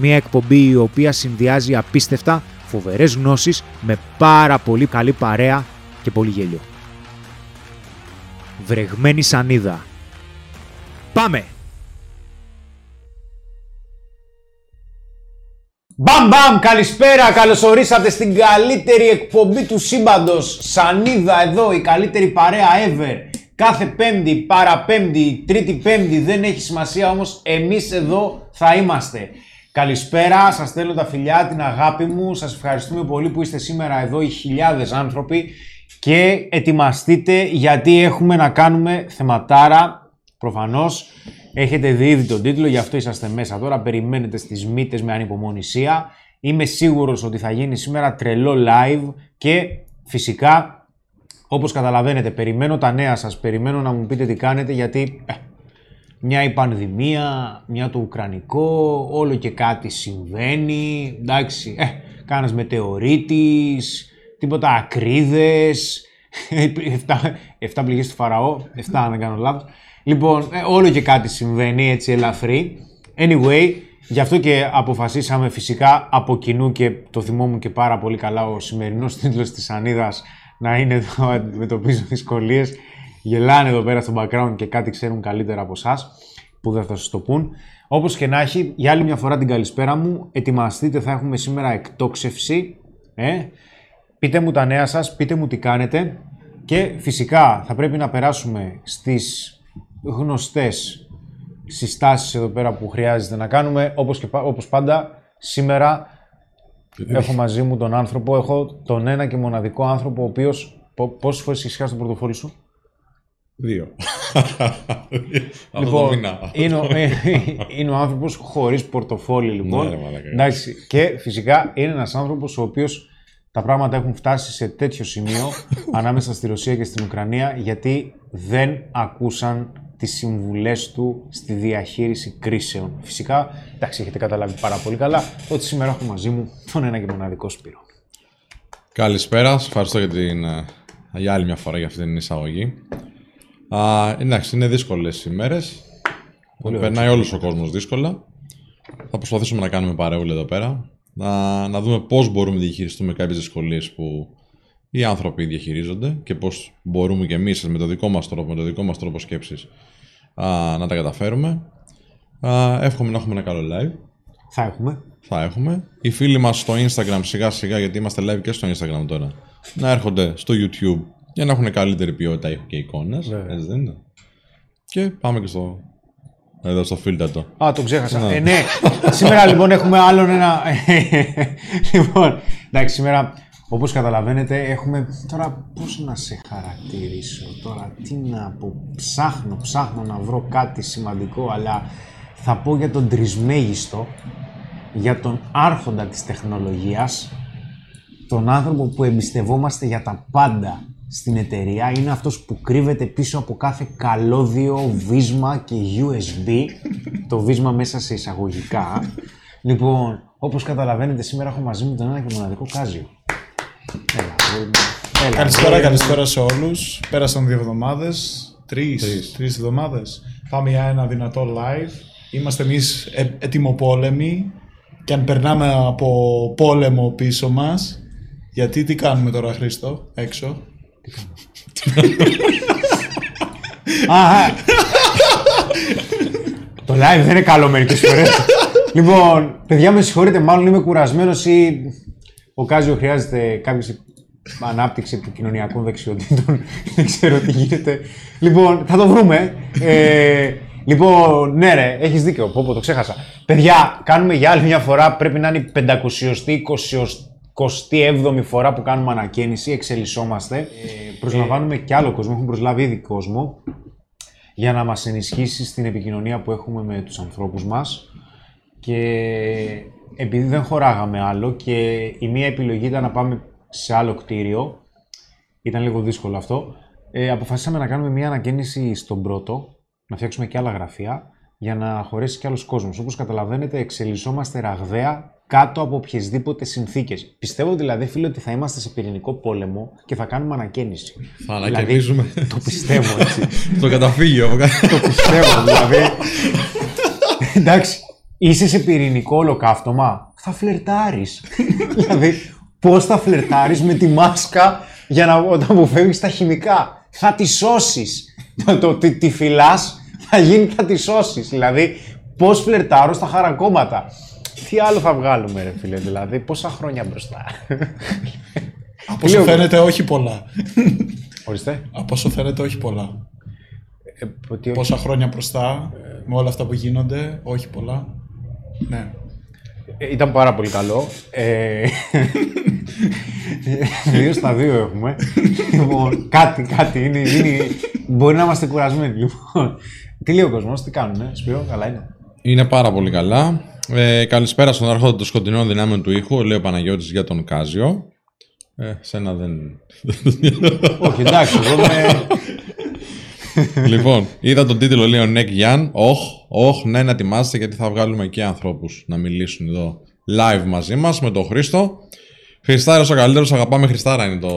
Μία εκπομπή η οποία συνδυάζει απίστευτα φοβερές γνώσεις με πάρα πολύ καλή παρέα και πολύ γέλιο. Βρεγμένη σανίδα. Πάμε! Μπαμ μπαμ, καλησπέρα, καλώς ορίσατε στην καλύτερη εκπομπή του σύμπαντος. Σανίδα εδώ, η καλύτερη παρέα ever. Κάθε πέμπτη, παραπέμπτη, τρίτη πέμπτη, δεν έχει σημασία όμως εμείς εδώ θα είμαστε. Καλησπέρα, σας στέλνω τα φιλιά, την αγάπη μου, σας ευχαριστούμε πολύ που είστε σήμερα εδώ οι χιλιάδες άνθρωποι και ετοιμαστείτε γιατί έχουμε να κάνουμε θεματάρα, προφανώς. Έχετε δει ήδη τον τίτλο, γι' αυτό είσαστε μέσα τώρα, περιμένετε στις μύτες με ανυπομονησία. Είμαι σίγουρος ότι θα γίνει σήμερα τρελό live και φυσικά όπως καταλαβαίνετε, περιμένω τα νέα σας, περιμένω να μου πείτε τι κάνετε, γιατί ε, μια η πανδημία, μια το ουκρανικό, όλο και κάτι συμβαίνει, εντάξει, ε, κάνας μετεωρίτης, τίποτα ακρίδες, 7, 7 πληγές του Φαραώ, 7 αν δεν κάνω λάθος. Λοιπόν, ε, όλο και κάτι συμβαίνει έτσι ελαφρύ. Anyway, γι' αυτό και αποφασίσαμε φυσικά από κοινού και το θυμόμουν και πάρα πολύ καλά ο σημερινός τίτλος της Ανίδας να είναι εδώ, αντιμετωπίζουν δυσκολίες. Γελάνε εδώ πέρα στο background και κάτι ξέρουν καλύτερα από εσάς που δεν θα σας το πούν. Όπως και να έχει, για άλλη μια φορά την καλησπέρα μου. Ετοιμαστείτε, θα έχουμε σήμερα εκτόξευση. Ε. Πείτε μου τα νέα σας, πείτε μου τι κάνετε. Και φυσικά θα πρέπει να περάσουμε στις γνωστές συστάσεις εδώ πέρα που χρειάζεται να κάνουμε. Όπως, και, όπως πάντα, σήμερα Έχω μαζί μου τον άνθρωπο, έχω τον ένα και μοναδικό άνθρωπο, ο οποίος. Πόσες φορές έχει χάσει το πορτοφόλι σου, Δύο. λοιπόν, είναι, ο, ε, είναι ο άνθρωπος χωρίς πορτοφόλι, λοιπόν. Ναι, Εντάξει, και φυσικά είναι ένας άνθρωπος ο οποίος τα πράγματα έχουν φτάσει σε τέτοιο σημείο ανάμεσα στη Ρωσία και στην Ουκρανία γιατί δεν ακούσαν τις συμβουλές του στη διαχείριση κρίσεων. Φυσικά, εντάξει, έχετε καταλάβει πάρα πολύ καλά ότι σήμερα έχω μαζί μου τον ένα και μοναδικό Σπύρο. Καλησπέρα, σας ευχαριστώ για, την, ε, για άλλη μια φορά για αυτή την εισαγωγή. Α, εντάξει, είναι δύσκολες ημέρες. Πολύ Περνάει όλος ο κόσμος δύσκολα. Θα προσπαθήσουμε να κάνουμε παρεούλα εδώ πέρα. Να, να δούμε πώς μπορούμε να διαχειριστούμε κάποιες δυσκολίες που οι άνθρωποι διαχειρίζονται και πώς μπορούμε και εμείς με το δικό μας τρόπο, με το δικό μας τρόπο σκέψης να τα καταφέρουμε. Α, εύχομαι να έχουμε ένα καλό live. Θα έχουμε. Θα έχουμε. Οι φίλοι μας στο Instagram σιγά σιγά, γιατί είμαστε live και στο Instagram τώρα, να έρχονται στο YouTube για να έχουν καλύτερη ποιότητα ήχου και εικόνες. Ναι. Έτσι δεν είναι. Και πάμε και στο εδώ στο φίλτατο. Α, το ξέχασα. Ναι. Ε, ναι. σήμερα λοιπόν έχουμε άλλον ένα. λοιπόν, εντάξει, σήμερα Όπως καταλαβαίνετε έχουμε τώρα πώς να σε χαρακτηρίσω τώρα, τι να πω, ψάχνω, ψάχνω να βρω κάτι σημαντικό αλλά θα πω για τον τρισμέγιστο, για τον άρχοντα της τεχνολογίας, τον άνθρωπο που εμπιστευόμαστε για τα πάντα στην εταιρεία, είναι αυτός που κρύβεται πίσω από κάθε καλώδιο, βίσμα και USB, το βίσμα μέσα σε εισαγωγικά. Λοιπόν, όπως καταλαβαίνετε σήμερα έχω μαζί μου τον ένα και μοναδικό Κάζιο. Έλα, καλησπέρα, καλησπέρα σε όλους. Πέρασαν δύο εβδομάδες. Τρεις εβδομάδες. Πάμε για ένα δυνατό live. Είμαστε εμείς ε, ετοιμοπόλεμοι. Και αν περνάμε από πόλεμο πίσω μας. Γιατί τι κάνουμε τώρα, Χρήστο, έξω; Τι κάνουμε. Το live δεν είναι καλό μερικές φορές. λοιπόν, παιδιά, με συγχωρείτε, μάλλον είμαι κουρασμένος ή Ο Κάζιο χρειάζεται κάποια ανάπτυξη επικοινωνιακών δεξιοτήτων. Δεν ξέρω τι γίνεται. Λοιπόν, θα το βρούμε. Ε, λοιπόν, ναι, ρε, έχεις δίκιο. Πω, πω, το ξέχασα. Παιδιά, κάνουμε για άλλη μια φορά. Πρέπει να είναι η 500η, 27η φορά που κάνουμε ανακαίνιση. Εξελισσόμαστε. Ε, προσλαμβάνουμε και άλλο κόσμο. Έχουμε προσλάβει ήδη κόσμο για να μας ενισχύσει στην επικοινωνία που έχουμε με τους ανθρώπους μας και επειδή δεν χωράγαμε άλλο και η μία επιλογή ήταν να πάμε σε άλλο κτίριο, ήταν λίγο δύσκολο αυτό, ε, αποφασίσαμε να κάνουμε μία ανακαίνιση στον πρώτο, να φτιάξουμε και άλλα γραφεία για να χωρέσει και άλλος κόσμος. Όπως καταλαβαίνετε, εξελισσόμαστε ραγδαία κάτω από οποιασδήποτε συνθήκες. Πιστεύω δηλαδή, φίλε, ότι θα είμαστε σε πυρηνικό πόλεμο και θα κάνουμε ανακαίνιση. Θα ανακαινίζουμε. Δηλαδή, το πιστεύω έτσι. το καταφύγιο. το πιστεύω δηλαδή. Εντάξει, είσαι σε πυρηνικό ολοκαύτωμα, θα φλερτάρεις. δηλαδή, πώς θα φλερτάρεις με τη μάσκα για να όταν αποφεύγεις τα χημικά; Θα τη σώσεις. το, το, τη, τη φυλάς, θα γίνει θα τη σώσεις. Δηλαδή, πώς φλερτάρω στα χαρακόμματα. Τι άλλο θα βγάλουμε, ρε φίλε, δηλαδή, πόσα χρόνια μπροστά. Από όσο φαίνεται, όχι πολλά. Ορίστε. Από όσο φαίνεται, όχι πολλά. Ε, ότι όχι. Πόσα χρόνια μπροστά, με όλα αυτά που γίνονται, όχι πολλά. Ναι. Ε, Ήταν πάρα πολύ καλό. Ε, δύο στα δύο έχουμε. λοιπόν, κάτι, κάτι. Είναι, είναι, μπορεί να είμαστε κουρασμένοι. Λοιπόν, τι λέει ο κόσμος, τι κάνουνε, Σπύρο, καλά είναι. Είναι πάρα πολύ καλά. Ε, καλησπέρα στον άρχοντα των σκοτεινών δυνάμεων του ήχου, λέει ο Παναγιώτης για τον Κάζιο. Ε, σένα δεν... Όχι, εντάξει, εγώ είμαι... λοιπόν, είδα τον τίτλο λέει ο Νεκ Γιάν. Όχ, όχ, ναι, να ετοιμάσετε γιατί θα βγάλουμε και ανθρώπους να μιλήσουν εδώ live μαζί μας με τον Χρήστο. Χριστάρας ο καλύτερος, αγαπάμε Χριστάρα είναι το,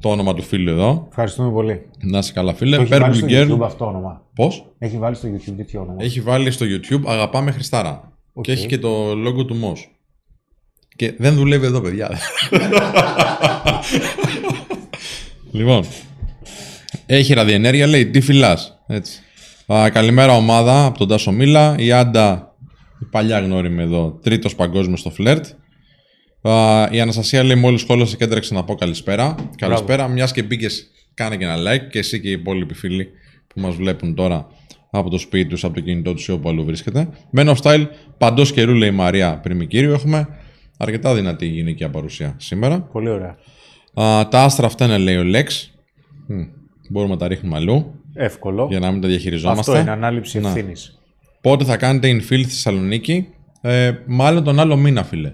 το όνομα του φίλου εδώ. Ευχαριστούμε πολύ. Να είσαι καλά φίλε. Το έχει βάλει στο Purple Girl. YouTube αυτό όνομα. Πώς; Έχει βάλει στο YouTube τέτοιο όνομα. Έχει βάλει στο YouTube Αγαπάμε Χριστάρα. Οκ. Και έχει και το logo του MOS. Και δεν δουλεύει εδώ, παιδιά. λοιπόν. Έχει ραδιενέργεια, λέει, τι φυλάς. Έτσι. Α, καλημέρα ομάδα από τον Τάσο Μίλα. Η Άντα, η παλιά γνώριμη εδώ, τρίτος παγκόσμιος στο φλερτ. Α, η Αναστασία λέει μόλις σχόλασε και έτρεξε να πω καλησπέρα. Καλησπέρα, μιας και μπήκες κάνε και ένα like και εσύ και οι υπόλοιποι φίλοι που μας βλέπουν τώρα από το σπίτι τους, από το κινητό τους ή όπου αλλού βρίσκεται. Men of Style, παντός καιρού λέει η Μαρία Πριμικύριου. Έχουμε αρκετά δυνατή γυναικεία παρουσία σήμερα. Πολύ ωραία. Α, τα άστρα αυτά είναι λέει ο Lex. Μμ, μπορούμε να τα ρίχνουμε αλλού Εύκολο. για να μην τα διαχειριζόμαστε. Αυτό είναι ανάληψη Να. ευθύνης. Πότε θα κάνετε infill στη Θεσσαλονίκη; Ε, μάλλον τον άλλο μήνα, φίλε.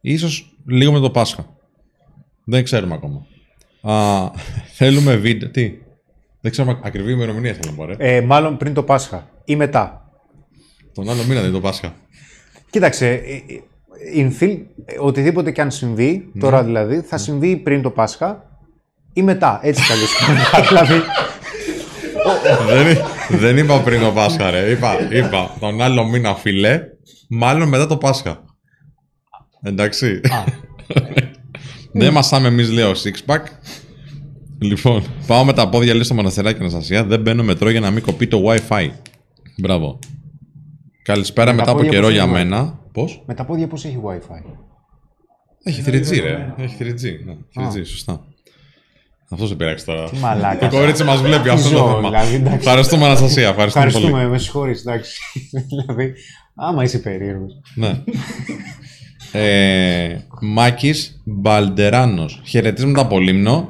Ίσως λίγο με το Πάσχα. Δεν ξέρουμε ακόμα. Α, θέλουμε βίντεο. Τι; Δεν ξέρουμε ακριβή ημερομηνία θέλω να πω, ρε. Ε, μάλλον πριν το Πάσχα ή μετά. Τον άλλο μήνα δεν είναι το Πάσχα. Κοίταξε, ε, ε, infill, ε, οτιδήποτε και αν συμβεί, Ναι. τώρα δηλαδή, θα συμβεί πριν το Πάσχα ή μετά. Έτσι κι αλλιώς. δηλαδή, δεν, δεν είπα πριν το Πάσχα, ρε. Είπα, είπα τον άλλο μήνα, φίλε. Μάλλον μετά το Πάσχα. Εντάξει. δεν μασάμε εμείς, λέω, six pack. Λοιπόν, πάω με τα πόδια λέει στο μοναστεράκι Αναστασία. Δεν μπαίνω μετρό για να μην κοπεί το WiFi. Μπράβο. Καλησπέρα Με τα μετά από πόδια καιρό πώς για έχει μένα. Πώς; με τα πόδια πώς έχει Wi-Fi; Έχει 3G, ρε. Έχει 3G. Ναι, 3G, σωστά. Αυτό σε πειράξει τώρα. Τι μαλάκας. Το κορίτσι μας βλέπει, αυτό είναι το ζώο, θέμα. δηλαδή, εντάξει. Ευχαριστούμε, Αναστασία. Ευχαριστούμε, πολύ. Ευχαριστούμε, με συγχωρείς, εντάξει. δηλαδή, άμα είσαι περίεργος. Ναι. ε, Μάκης Μπαλντεράνο. Χαιρετίσματα από Λίμνο.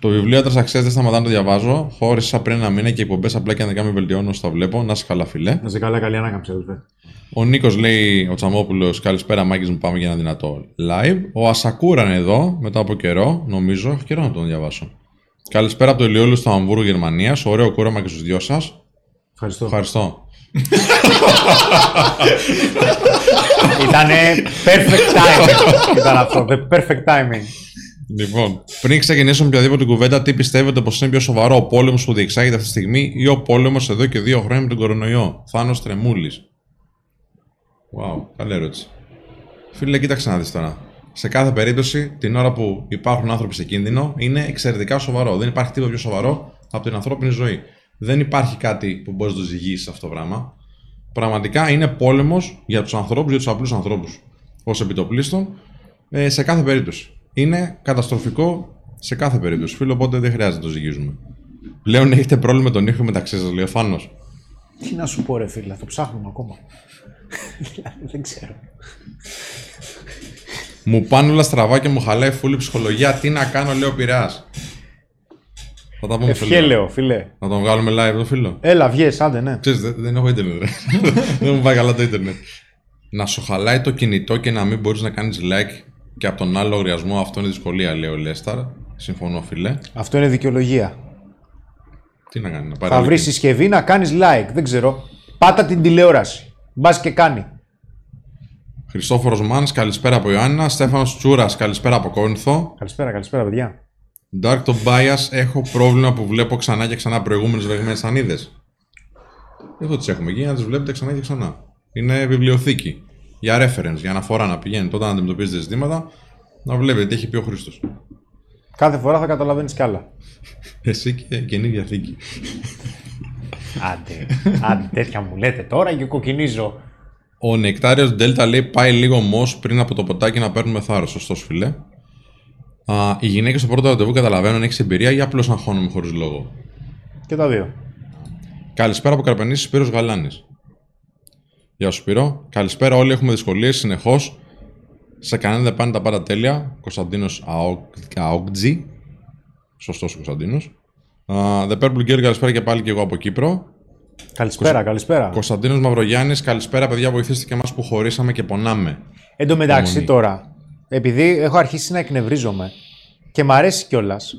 Το βιβλίο Άντρας Αξίας δεν σταματά να το διαβάζω. Χώρισα πριν ένα μήνα και οι εκπομπές απλά και να με βελτιώνω όσο τα βλέπω. Να σε καλά, φιλέ. Να σε καλά, καλή ανάκαμψη, αδελφέ. Ο Νίκος λέει, ο Τσαμόπουλος, καλησπέρα Μάκης μου, πάμε για ένα δυνατό live. Ο Ασακούρα είναι εδώ, μετά από καιρό, νομίζω. Έχω καιρό να τον διαβάσω. Καλησπέρα από το Ηλιόλου στο Αμβούργο, Γερμανίας. Ωραίο κούραμα και στους δυο σας. Ευχαριστώ. Ευχαριστώ. Ήτανε perfect timing. Ήταν αυτό, the perfect timing. Λοιπόν, πριν ξεκινήσουμε οποιαδήποτε κουβέντα, τι πιστεύετε πως είναι πιο σοβαρό, ο πόλεμος που διεξάγεται αυτή τη στιγμή ή ο πόλεμος εδώ και δύο χρόνια με τον κορονοϊό; Θάνος Τρεμούλης. Wow, καλή ερώτηση. Φίλε, κοίταξε να δεις τώρα. Σε κάθε περίπτωση, την ώρα που υπάρχουν άνθρωποι σε κίνδυνο, είναι εξαιρετικά σοβαρό. Δεν υπάρχει τίποτα πιο σοβαρό από την ανθρώπινη ζωή. Δεν υπάρχει κάτι που μπορείς να το ζυγίσεις αυτό το πράγμα. Πραγματικά είναι πόλεμος για τους ανθρώπους, για τους απλούς ανθρώπους. Ω επιτοπλίστων, ε, σε κάθε περίπτωση. Είναι καταστροφικό σε κάθε περίπτωση, φίλο, οπότε δεν χρειάζεται να το ζυγίζουμε. Πλέον έχετε πρόβλημα με τον ήχο μεταξύ σας, λέει ο Φάνος. Τι να σου πω, ρε φίλε, το ψάχνουμε ακόμα. Δηλαδή, δεν ξέρω. Μου πάνε όλα στραβά και μου χαλάει φούλη ψυχολογία. Τι να κάνω, λέω Πειραιάς. Θα τα πούμε σε λίγο. Ευχέλαιο, φίλε. Να τον βγάλουμε live το φίλο. Έλα, βγες, άντε, ναι. Ξέρεις, δεν, δεν έχω ίντερνετ. ρε. δεν μου πάει καλά το ίντερνετ. Να σου χαλάει το κινητό και να μην μπορείς να κάνεις like και από τον άλλο λογαριασμό, αυτό είναι δυσκολία, λέει ο Λέσταρ. Συμφωνώ, φίλε. Αυτό είναι δικαιολογία. Τι να κάνει, να πάρει Θα άλλη βρεις κινητό. συσκευή να κάνεις like. Δεν ξέρω. Πάτα την τηλεόραση. Μπας και κάνει. Χριστόφορος Μάνς, καλησπέρα από Ιωάννα. Στέφανος Τσούρας, καλησπέρα από Κόρινθο. Καλησπέρα, καλησπέρα, παιδιά. Dark to Bias, έχω πρόβλημα που βλέπω ξανά και ξανά προηγούμενες βρεγμένες ανίδε. Δεν τις έχουμε γίνει, να τις βλέπετε ξανά και ξανά. Είναι βιβλιοθήκη. Για reference, για αναφορά να πηγαίνετε όταν αντιμετωπίζετε ζητήματα, να βλέπετε τι έχει πει ο Χρήστος. Κάθε φορά θα καταλαβαίνεις κι άλλα. Εσύ και καινή διαθήκη. Άντε, άντε, τέτοια μου λέτε τώρα και κοκκινίζω. Ο Νεκτάριος Δέλτα λέει πάει λίγο μος πριν από το ποτάκι να παίρνουμε θάρρος. Σωστός, φιλέ. Α, οι γυναίκες στο πρώτο ραντεβού καταλαβαίνουν αν έχεις εμπειρία ή απλώς αγχώνομαι χωρίς λόγο; Και τα δύο. Καλησπέρα από Καρπενήσι, Σπύρος Γαλάνης. Γεια σου Σπύρο. Καλησπέρα όλοι, έχουμε δυσκολίες συνεχώς. Σε κανένα δεν πάνε τα πάντα τέλεια. Κωνσταντίνος Αόγκτζη. Σωστός ο Κωνσταντίνος. Uh, The Purple Girl, καλησπέρα και πάλι και εγώ από Κύπρο. Καλησπέρα, καλησπέρα. Κωνσταντίνος Μαυρογιάννης, καλησπέρα παιδιά, βοηθήστε και εμάς που χωρίσαμε και πονάμε. Εν τω μεταξύ Υπομονή. τώρα, επειδή έχω αρχίσει να εκνευρίζομαι και μ' αρέσει κιόλας,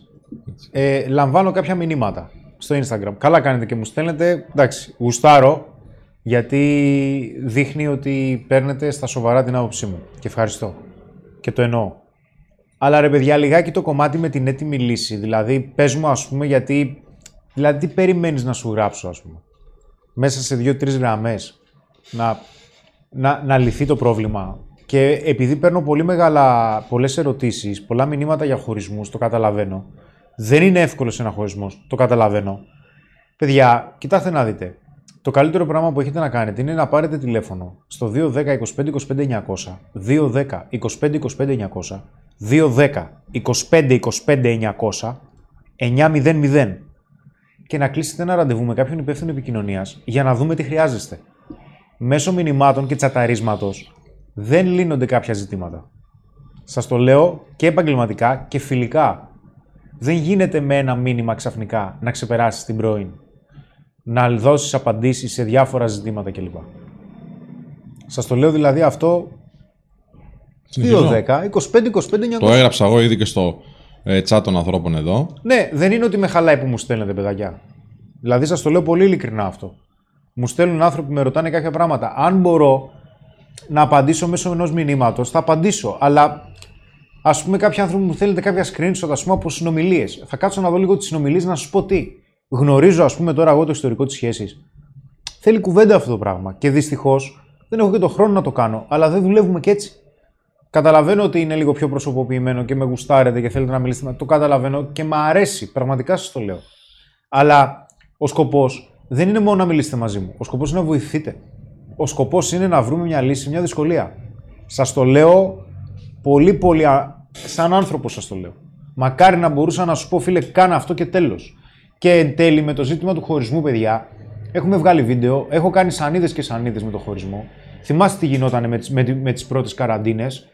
ε, λαμβάνω κάποια μηνύματα στο Instagram. Καλά κάνετε και μου στέλνετε. Εντάξει, γουστάρω γιατί δείχνει ότι παίρνετε στα σοβαρά την άποψή μου. Και ευχαριστώ. Και το εννοώ. Αλλά ρε παιδιά, λιγάκι το κομμάτι με την έτοιμη λύση. Δηλαδή, πες μου, ας πούμε, γιατί. Δηλαδή, τι περιμένεις να σου γράψω, ας πούμε. Μέσα σε δύο-τρεις γραμμές να να, να λυθεί το πρόβλημα. Και επειδή παίρνω πολύ μεγάλα, πολλές ερωτήσεις, πολλά μηνύματα για χωρισμούς, το καταλαβαίνω. Δεν είναι εύκολος ένα χωρισμός, το καταλαβαίνω. Παιδιά, κοιτάξτε να δείτε. Το καλύτερο πράγμα που έχετε να κάνετε είναι να πάρετε τηλέφωνο στο 210 25 25 900, 210 25 25 900, 210 25 25 900, 900 και να κλείσετε ένα ραντεβού με κάποιον υπεύθυνο επικοινωνίας για να δούμε τι χρειάζεστε μέσω μηνυμάτων και τσαταρίσματος δεν λύνονται κάποια ζητήματα. Σας το λέω και επαγγελματικά και φιλικά. Δεν γίνεται με ένα μήνυμα ξαφνικά να ξεπεράσεις την πρώην. Να δώσεις απαντήσεις σε διάφορα ζητήματα κλπ. Σας το λέω δηλαδή αυτό 2-10, 25-25-900. Το έγραψα εγώ ήδη και στο ε, chat των ανθρώπων εδώ. Ναι, δεν είναι ότι με χαλάει που μου στέλνετε, παιδάκια. Δηλαδή, σας το λέω πολύ ειλικρινά αυτό. Μου στέλνουν άνθρωποι που με ρωτάνε κάποια πράγματα. Αν μπορώ να απαντήσω μέσω ενός μηνύματος, θα απαντήσω. Αλλά ας πούμε, κάποιοι άνθρωποι μου θέλετε κάποια screenshot ας πούμε, από συνομιλίες. Θα κάτσω να δω λίγο τις συνομιλίες να σας πω τι. Γνωρίζω, ας πούμε, τώρα εγώ το ιστορικό της σχέσης. Θέλει κουβέντα αυτό το πράγμα. Και δυστυχώς δεν έχω και το χρόνο να το κάνω. Αλλά δεν δουλεύουμε και έτσι. Καταλαβαίνω ότι είναι λίγο πιο προσωποποιημένο και με γουστάρετε και θέλετε να μιλήσετε. με- Το καταλαβαίνω και μ' αρέσει. Πραγματικά σας το λέω. Αλλά ο σκοπός δεν είναι μόνο να μιλήσετε μαζί μου. Ο σκοπός είναι να βοηθείτε. Ο σκοπός είναι να βρούμε μια λύση σε μια δυσκολία. Σας το λέω πολύ, πολύ. α- Σαν άνθρωπο σας το λέω. Μακάρι να μπορούσα να σου πω, φίλε, κάνε αυτό και τέλος. Και εν τέλει με το ζήτημα του χωρισμού, παιδιά, έχουμε βγάλει βίντεο. Έχω κάνει σανίδες και σανίδες με το χωρισμό. Θυμάστε τι γινόταν με τις, με, τη- με τις πρώτες καραντίνες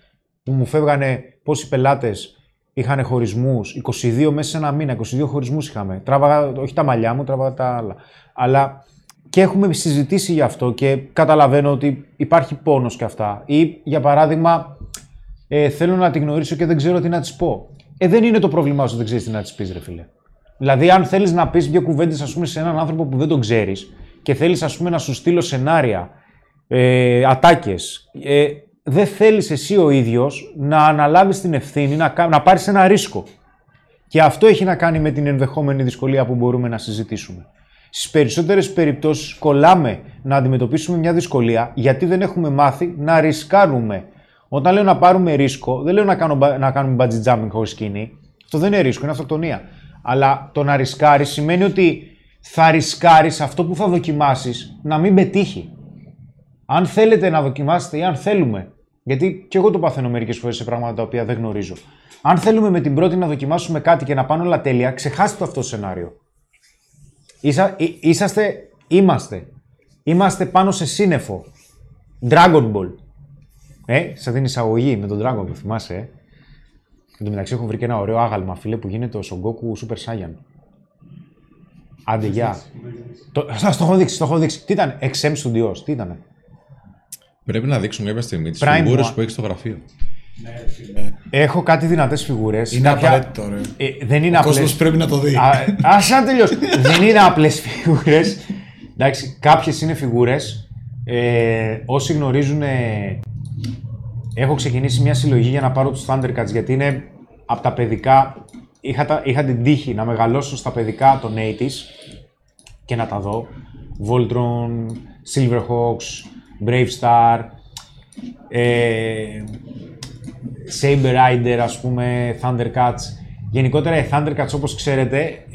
που μου φεύγανε πόσοι πελάτες είχαν χωρισμούς, 22 μέσα σε ένα μήνα, 22 χωρισμούς είχαμε. Τράβαγα, όχι τα μαλλιά μου, τράβαγα τα άλλα. Αλλά και έχουμε συζητήσει γι' αυτό και καταλαβαίνω ότι υπάρχει πόνος και αυτά. Ή, για παράδειγμα, ε, θέλω να τη γνωρίσω και δεν ξέρω τι να της πω. Ε, δεν είναι το πρόβλημά σου, δεν ξέρεις τι να της πεις, ρε φίλε. Δηλαδή, αν θέλεις να πεις δύο κουβέντες, ας πούμε, σε έναν άνθρωπο που δεν τον ξέρεις και θέλεις, ας πούμε, να σου στείλω σενάρια, ε, ατάκες, ε, δεν θέλεις εσύ ο ίδιος να αναλάβεις την ευθύνη, να, κα- να πάρεις ένα ρίσκο. Και αυτό έχει να κάνει με την ενδεχόμενη δυσκολία που μπορούμε να συζητήσουμε. Στις περισσότερες περιπτώσεις κολλάμε να αντιμετωπίσουμε μια δυσκολία γιατί δεν έχουμε μάθει να ρισκάρουμε. Όταν λέω να πάρουμε ρίσκο, δεν λέω να, κάνω, μπα- να κάνουμε bungee jumping χωρίς σκηνή. Αυτό δεν είναι ρίσκο, είναι αυτοκτονία. Αλλά το να ρισκάρεις σημαίνει ότι θα ρισκάρεις αυτό που θα δοκιμάσεις να μην πετύχει. Αν θέλετε να δοκιμάσετε ή αν θέλουμε Γιατί και εγώ το παθαίνω μερικές φορές σε πράγματα τα οποία δεν γνωρίζω. Αν θέλουμε με την πρώτη να δοκιμάσουμε κάτι και να πάνε όλα τέλεια, ξεχάστε το αυτό το σενάριο. Είσα, εί- είσαστε, είμαστε. Είμαστε πάνω σε σύννεφο. Dragon Ball. Ε, σαν την εισαγωγή με τον Dragon Ball, θυμάσαι, ε; Εν τω μεταξύ έχω βρει και ένα ωραίο άγαλμα, φίλε, που γίνεται ο Son Goku Super Saiyan. Άντε, γεια. Το, σας το έχω δείξει, το έχω δείξει. Τι ήταν, XM Studios, τι ήταν. Πρέπει να δείξουμε κάποια στιγμή τις Prime φιγούρες One. που έχεις στο γραφείο. Έχω κάτι δυνατές φιγούρες. Είναι κάποια- απαραίτητο, ρε. Ε, δεν είναι Ο απλές. κόσμος πρέπει να το δει. Α, Ας να τελειώσω. δεν είναι απλές φιγούρες. Εντάξει, κάποιες είναι φιγούρες. Ε, όσοι γνωρίζουν, ε, έχω ξεκινήσει μια συλλογή για να πάρω τους Thundercats γιατί είναι από τα παιδικά. Είχα, τα, είχα την τύχη να μεγαλώσω στα παιδικά των 80s και να τα δω. Voltron, Silverhawks, Brave Star, ε, Saber Rider, ας πούμε, Thundercats. Γενικότερα οι Thundercats, όπως ξέρετε,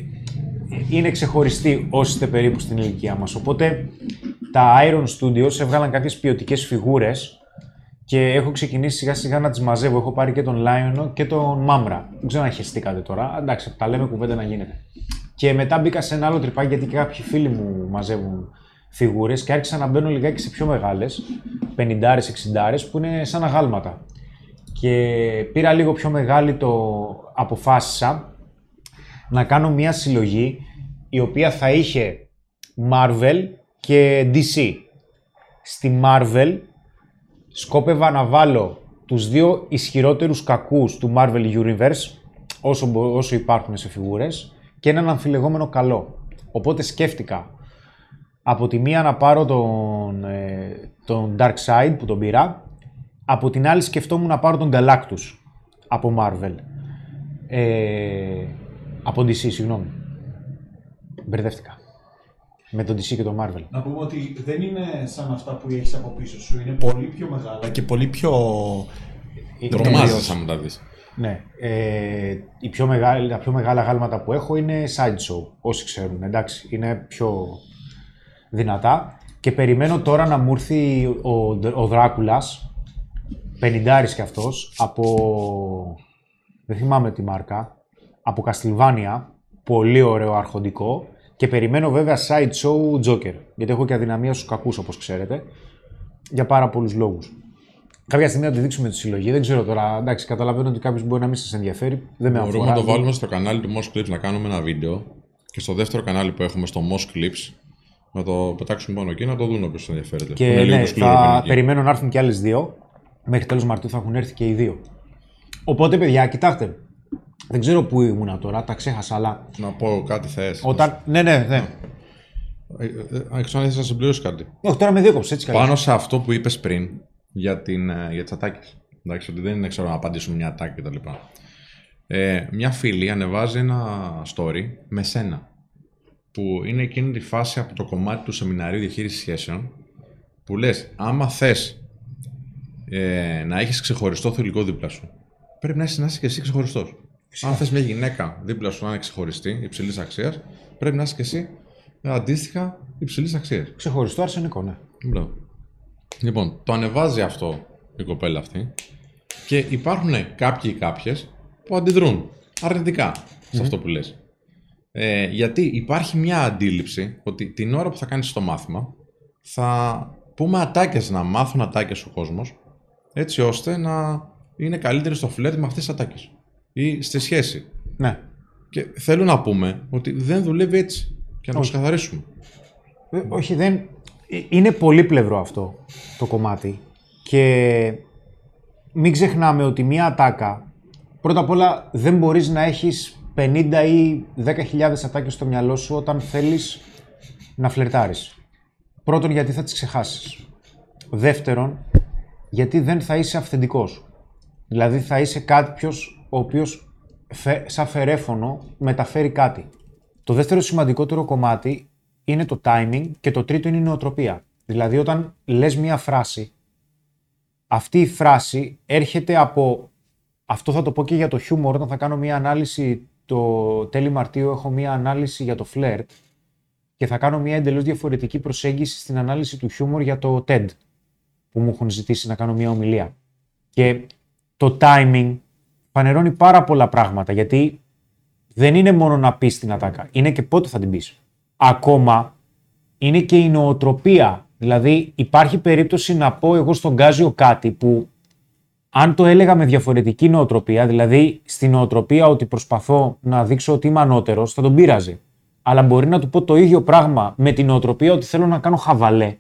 είναι ξεχωριστοί όσοι είστε περίπου στην ηλικία μας. Οπότε τα Iron Studios έβγαλαν κάποιες ποιοτικές φιγούρες και έχω ξεκινήσει σιγά σιγά να τις μαζεύω. Έχω πάρει και τον Lion και τον Mamra. Δεν ξέρω αν χεστήκατε τώρα. Εντάξει, τα λέμε κουβέντα να γίνεται. Και μετά μπήκα σε ένα άλλο τρυπάκι γιατί και κάποιοι φίλοι μου μαζεύουν φιγούρες και άρχισα να μπαίνω λιγάκι σε πιο μεγάλες, 50 60 που είναι σαν αγάλματα. Και πήρα λίγο πιο μεγάλη το αποφάσισα να κάνω μια συλλογή η οποία θα είχε Marvel και DC. Στη Marvel σκόπευα να βάλω τους δύο ισχυρότερους κακούς του Marvel Universe όσο, μπο- όσο υπάρχουν σε φιγούρες και έναν αμφιλεγόμενο καλό. Οπότε σκέφτηκα από τη μία να πάρω τον, ε, τον Darkseid που τον πήρα, από την άλλη σκεφτόμουν να πάρω τον Galactus από Marvel. Ε, από DC, συγγνώμη. Μπερδεύτηκα. Με τον DC και τον Marvel. Να πούμε ότι δεν είναι σαν αυτά που έχεις από πίσω σου. Είναι πολύ πιο μεγάλα και πολύ πιο. Τρομάζεις σαν μου τα δεις. Ναι. Ε, οι πιο μεγάλη, τα πιο μεγάλα γάλματα που έχω είναι sideshow, όσοι ξέρουν. Εντάξει, είναι πιο δυνατά. Και περιμένω τώρα να μου έρθει ο, ο Δράκουλας, 50 κι αυτός, από... δεν θυμάμαι τη μάρκα, από Καστιλβάνια, πολύ ωραίο αρχοντικό. Και περιμένω βέβαια sideshow Joker, γιατί έχω και αδυναμία στους κακούς όπως ξέρετε, για πάρα πολλούς λόγους. Κάποια στιγμή να τη δείξουμε τη συλλογή. Δεν ξέρω τώρα. Εντάξει, καταλαβαίνω ότι κάποιος μπορεί να μην σας ενδιαφέρει. Δεν με Μπορούμε αφορά. να το βάλουμε στο κανάλι του Moss Clips να κάνουμε ένα βίντεο και στο δεύτερο κανάλι που έχουμε στο Moss Clips να το πετάξουμε πάνω εκεί να το δουν όποιος ενδιαφέρεται. Που Και είναι λίγο ναι, σκληρό θα πενική. περιμένω να έρθουν και άλλες δύο. Μέχρι τέλος Μαρτίου θα έχουν έρθει και οι δύο. Οπότε, παιδιά, κοιτάξτε. Δεν ξέρω πού ήμουνα τώρα, τα ξέχασα, αλλά Να πω κάτι θες. όταν. Ναι, ναι, ναι. Ε, ε, ε, Ξανά ήθελα να συμπληρώσεις κάτι. Όχι, τώρα με διέκοψες έτσι καλά. Πάνω σε αυτό που είπες πριν για, την, ε, για τις ατάκες. Εντάξει, ότι δεν είναι ξέρω να απαντήσουμε μια ατάκη κτλ. Ε, μια φίλη ανεβάζει ένα story με σένα. Που είναι εκείνη τη φάση από το κομμάτι του σεμιναρίου διαχείρισης σχέσεων. Που λες, άμα θες ε, να έχεις ξεχωριστό θηλυκό δίπλα σου, πρέπει να είσαι, να είσαι και εσύ ξεχωριστός. Αν θες μια γυναίκα δίπλα σου να είναι ξεχωριστή, υψηλής αξίας, πρέπει να είσαι και εσύ αντίστοιχα υψηλής αξίας. Ξεχωριστό αρσενικό, ναι. Μπράβο. Λοιπόν, το ανεβάζει αυτό η κοπέλα αυτή και υπάρχουν κάποιοι ή κάποιες που αντιδρούν αρνητικά σε αυτό που λες. Ε, γιατί υπάρχει μια αντίληψη ότι την ώρα που θα κάνεις το μάθημα θα πούμε ατάκες, να μάθουν ατάκες ο κόσμος έτσι ώστε να είναι καλύτεροι στο φλερτ με αυτές τις ατάκες ή στη σχέση. Ναι. Και θέλω να πούμε ότι δεν δουλεύει έτσι και να το ξεκαθαρίσουμε. Ε, όχι, δεν. ε, Είναι πολύπλευρο αυτό το κομμάτι. Και μην ξεχνάμε ότι μία ατάκα, πρώτα απ' όλα δεν μπορείς να έχεις 50 ή 10.000 ατάκες στο μυαλό σου όταν θέλεις να φλερτάρεις. Πρώτον, γιατί θα τις ξεχάσεις. Δεύτερον, γιατί δεν θα είσαι αυθεντικός. Δηλαδή θα είσαι κάποιος ο οποίος φε- σαν φερέφωνο μεταφέρει κάτι. Το δεύτερο σημαντικότερο κομμάτι είναι το timing και το τρίτο είναι η νοοτροπία. Δηλαδή όταν λες μία φράση, αυτή η φράση έρχεται από... Αυτό θα το πω και για το χιούμορ, όταν θα κάνω μία ανάλυση το τέλη Μαρτίου έχω μία ανάλυση για το φλερτ και θα κάνω μία εντελώς διαφορετική προσέγγιση στην ανάλυση του χιούμορ για το TED που μου έχουν ζητήσει να κάνω μία ομιλία. Και το timing φανερώνει πάρα πολλά πράγματα γιατί δεν είναι μόνο να πεις την ατάκα, είναι και πότε θα την πεις. Ακόμα είναι και η νοοτροπία. Δηλαδή υπάρχει περίπτωση να πω εγώ στον Γκάζιο κάτι που αν το έλεγα με διαφορετική νοοτροπία, δηλαδή στην νοοτροπία ότι προσπαθώ να δείξω ότι είμαι ανώτερος, θα τον πείραζε. Αλλά μπορεί να του πω το ίδιο πράγμα με την νοοτροπία ότι θέλω να κάνω χαβαλέ.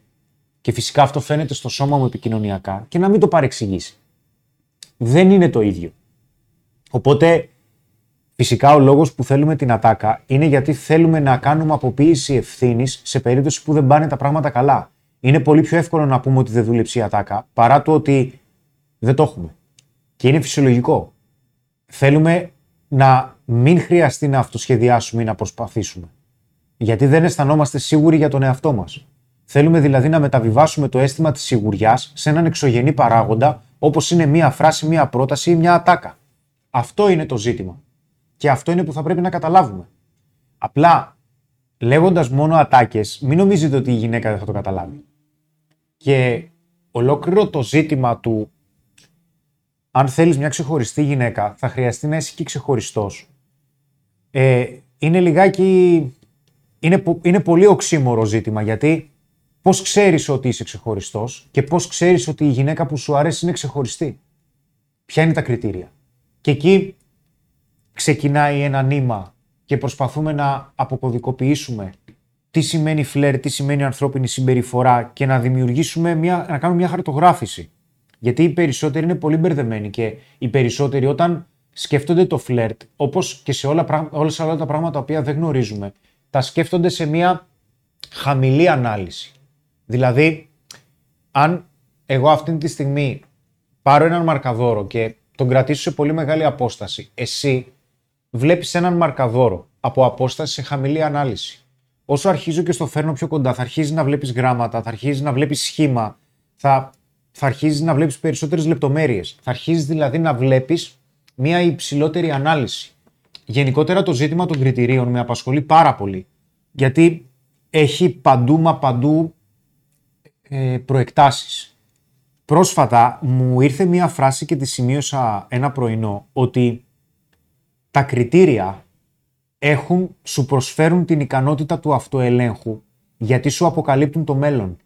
Και φυσικά αυτό φαίνεται στο σώμα μου επικοινωνιακά και να μην το παρεξηγήσει. Δεν είναι το ίδιο. Οπότε, φυσικά ο λόγος που θέλουμε την ατάκα είναι γιατί θέλουμε να κάνουμε αποποίηση ευθύνης σε περίπτωση που δεν πάνε τα πράγματα καλά. Είναι πολύ πιο εύκολο να πούμε ότι δεν δούλεψε η ατάκα παρά το ότι δεν το έχουμε. Και είναι φυσιολογικό. Θέλουμε να μην χρειαστεί να αυτοσχεδιάσουμε ή να προσπαθήσουμε. Γιατί δεν αισθανόμαστε σίγουροι για τον εαυτό μας. Θέλουμε δηλαδή να μεταβιβάσουμε το αίσθημα της σιγουριάς σε έναν εξωγενή παράγοντα, όπως είναι μία φράση, μία πρόταση ή μία ατάκα. Αυτό είναι το ζήτημα. Και αυτό είναι που θα πρέπει να καταλάβουμε. Απλά λέγοντας μόνο ατάκες, μην νομίζετε ότι η γυναίκα δεν θα το καταλάβει. Και ολόκληρο το ζήτημα του αν θέλεις μια ξεχωριστή γυναίκα, θα χρειαστεί να είσαι και ξεχωριστός. Ε, είναι λιγάκι... Είναι, είναι πολύ οξύμορο ζήτημα, γιατί πώς ξέρεις ότι είσαι ξεχωριστός και πώς ξέρεις ότι η γυναίκα που σου αρέσει είναι ξεχωριστή; Ποια είναι τα κριτήρια; Και εκεί ξεκινάει ένα νήμα και προσπαθούμε να αποκωδικοποιήσουμε τι σημαίνει φλερ, τι σημαίνει ανθρώπινη συμπεριφορά και να δημιουργήσουμε μια, να κάνουμε μια χαρτογράφηση γιατί οι περισσότεροι είναι πολύ μπερδεμένοι και οι περισσότεροι όταν σκέφτονται το φλερτ, όπως και σε όλα, όλα όλα τα πράγματα τα οποία δεν γνωρίζουμε, τα σκέφτονται σε μια χαμηλή ανάλυση. Δηλαδή, αν εγώ αυτή τη στιγμή πάρω έναν μαρκαδόρο και τον κρατήσω σε πολύ μεγάλη απόσταση, εσύ βλέπεις έναν μαρκαδόρο από απόσταση σε χαμηλή ανάλυση. Όσο αρχίζω και στο φέρνω πιο κοντά, θα αρχίζει να βλέπεις γράμματα, θα αρχίζει να βλέπεις σχήμα, θα θα αρχίζει να βλέπεις περισσότερες λεπτομέρειες. Θα αρχίζεις δηλαδή να βλέπεις μια υψηλότερη ανάλυση. Γενικότερα το ζήτημα των κριτηρίων με απασχολεί πάρα πολύ. Γιατί έχει παντού μα παντού ε, προεκτάσεις. Πρόσφατα μου ήρθε μια φράση και τη σημείωσα ένα πρωινό ότι τα κριτήρια έχουν, σου προσφέρουν την ικανότητα του αυτοελέγχου γιατί σου αποκαλύπτουν το μέλλον.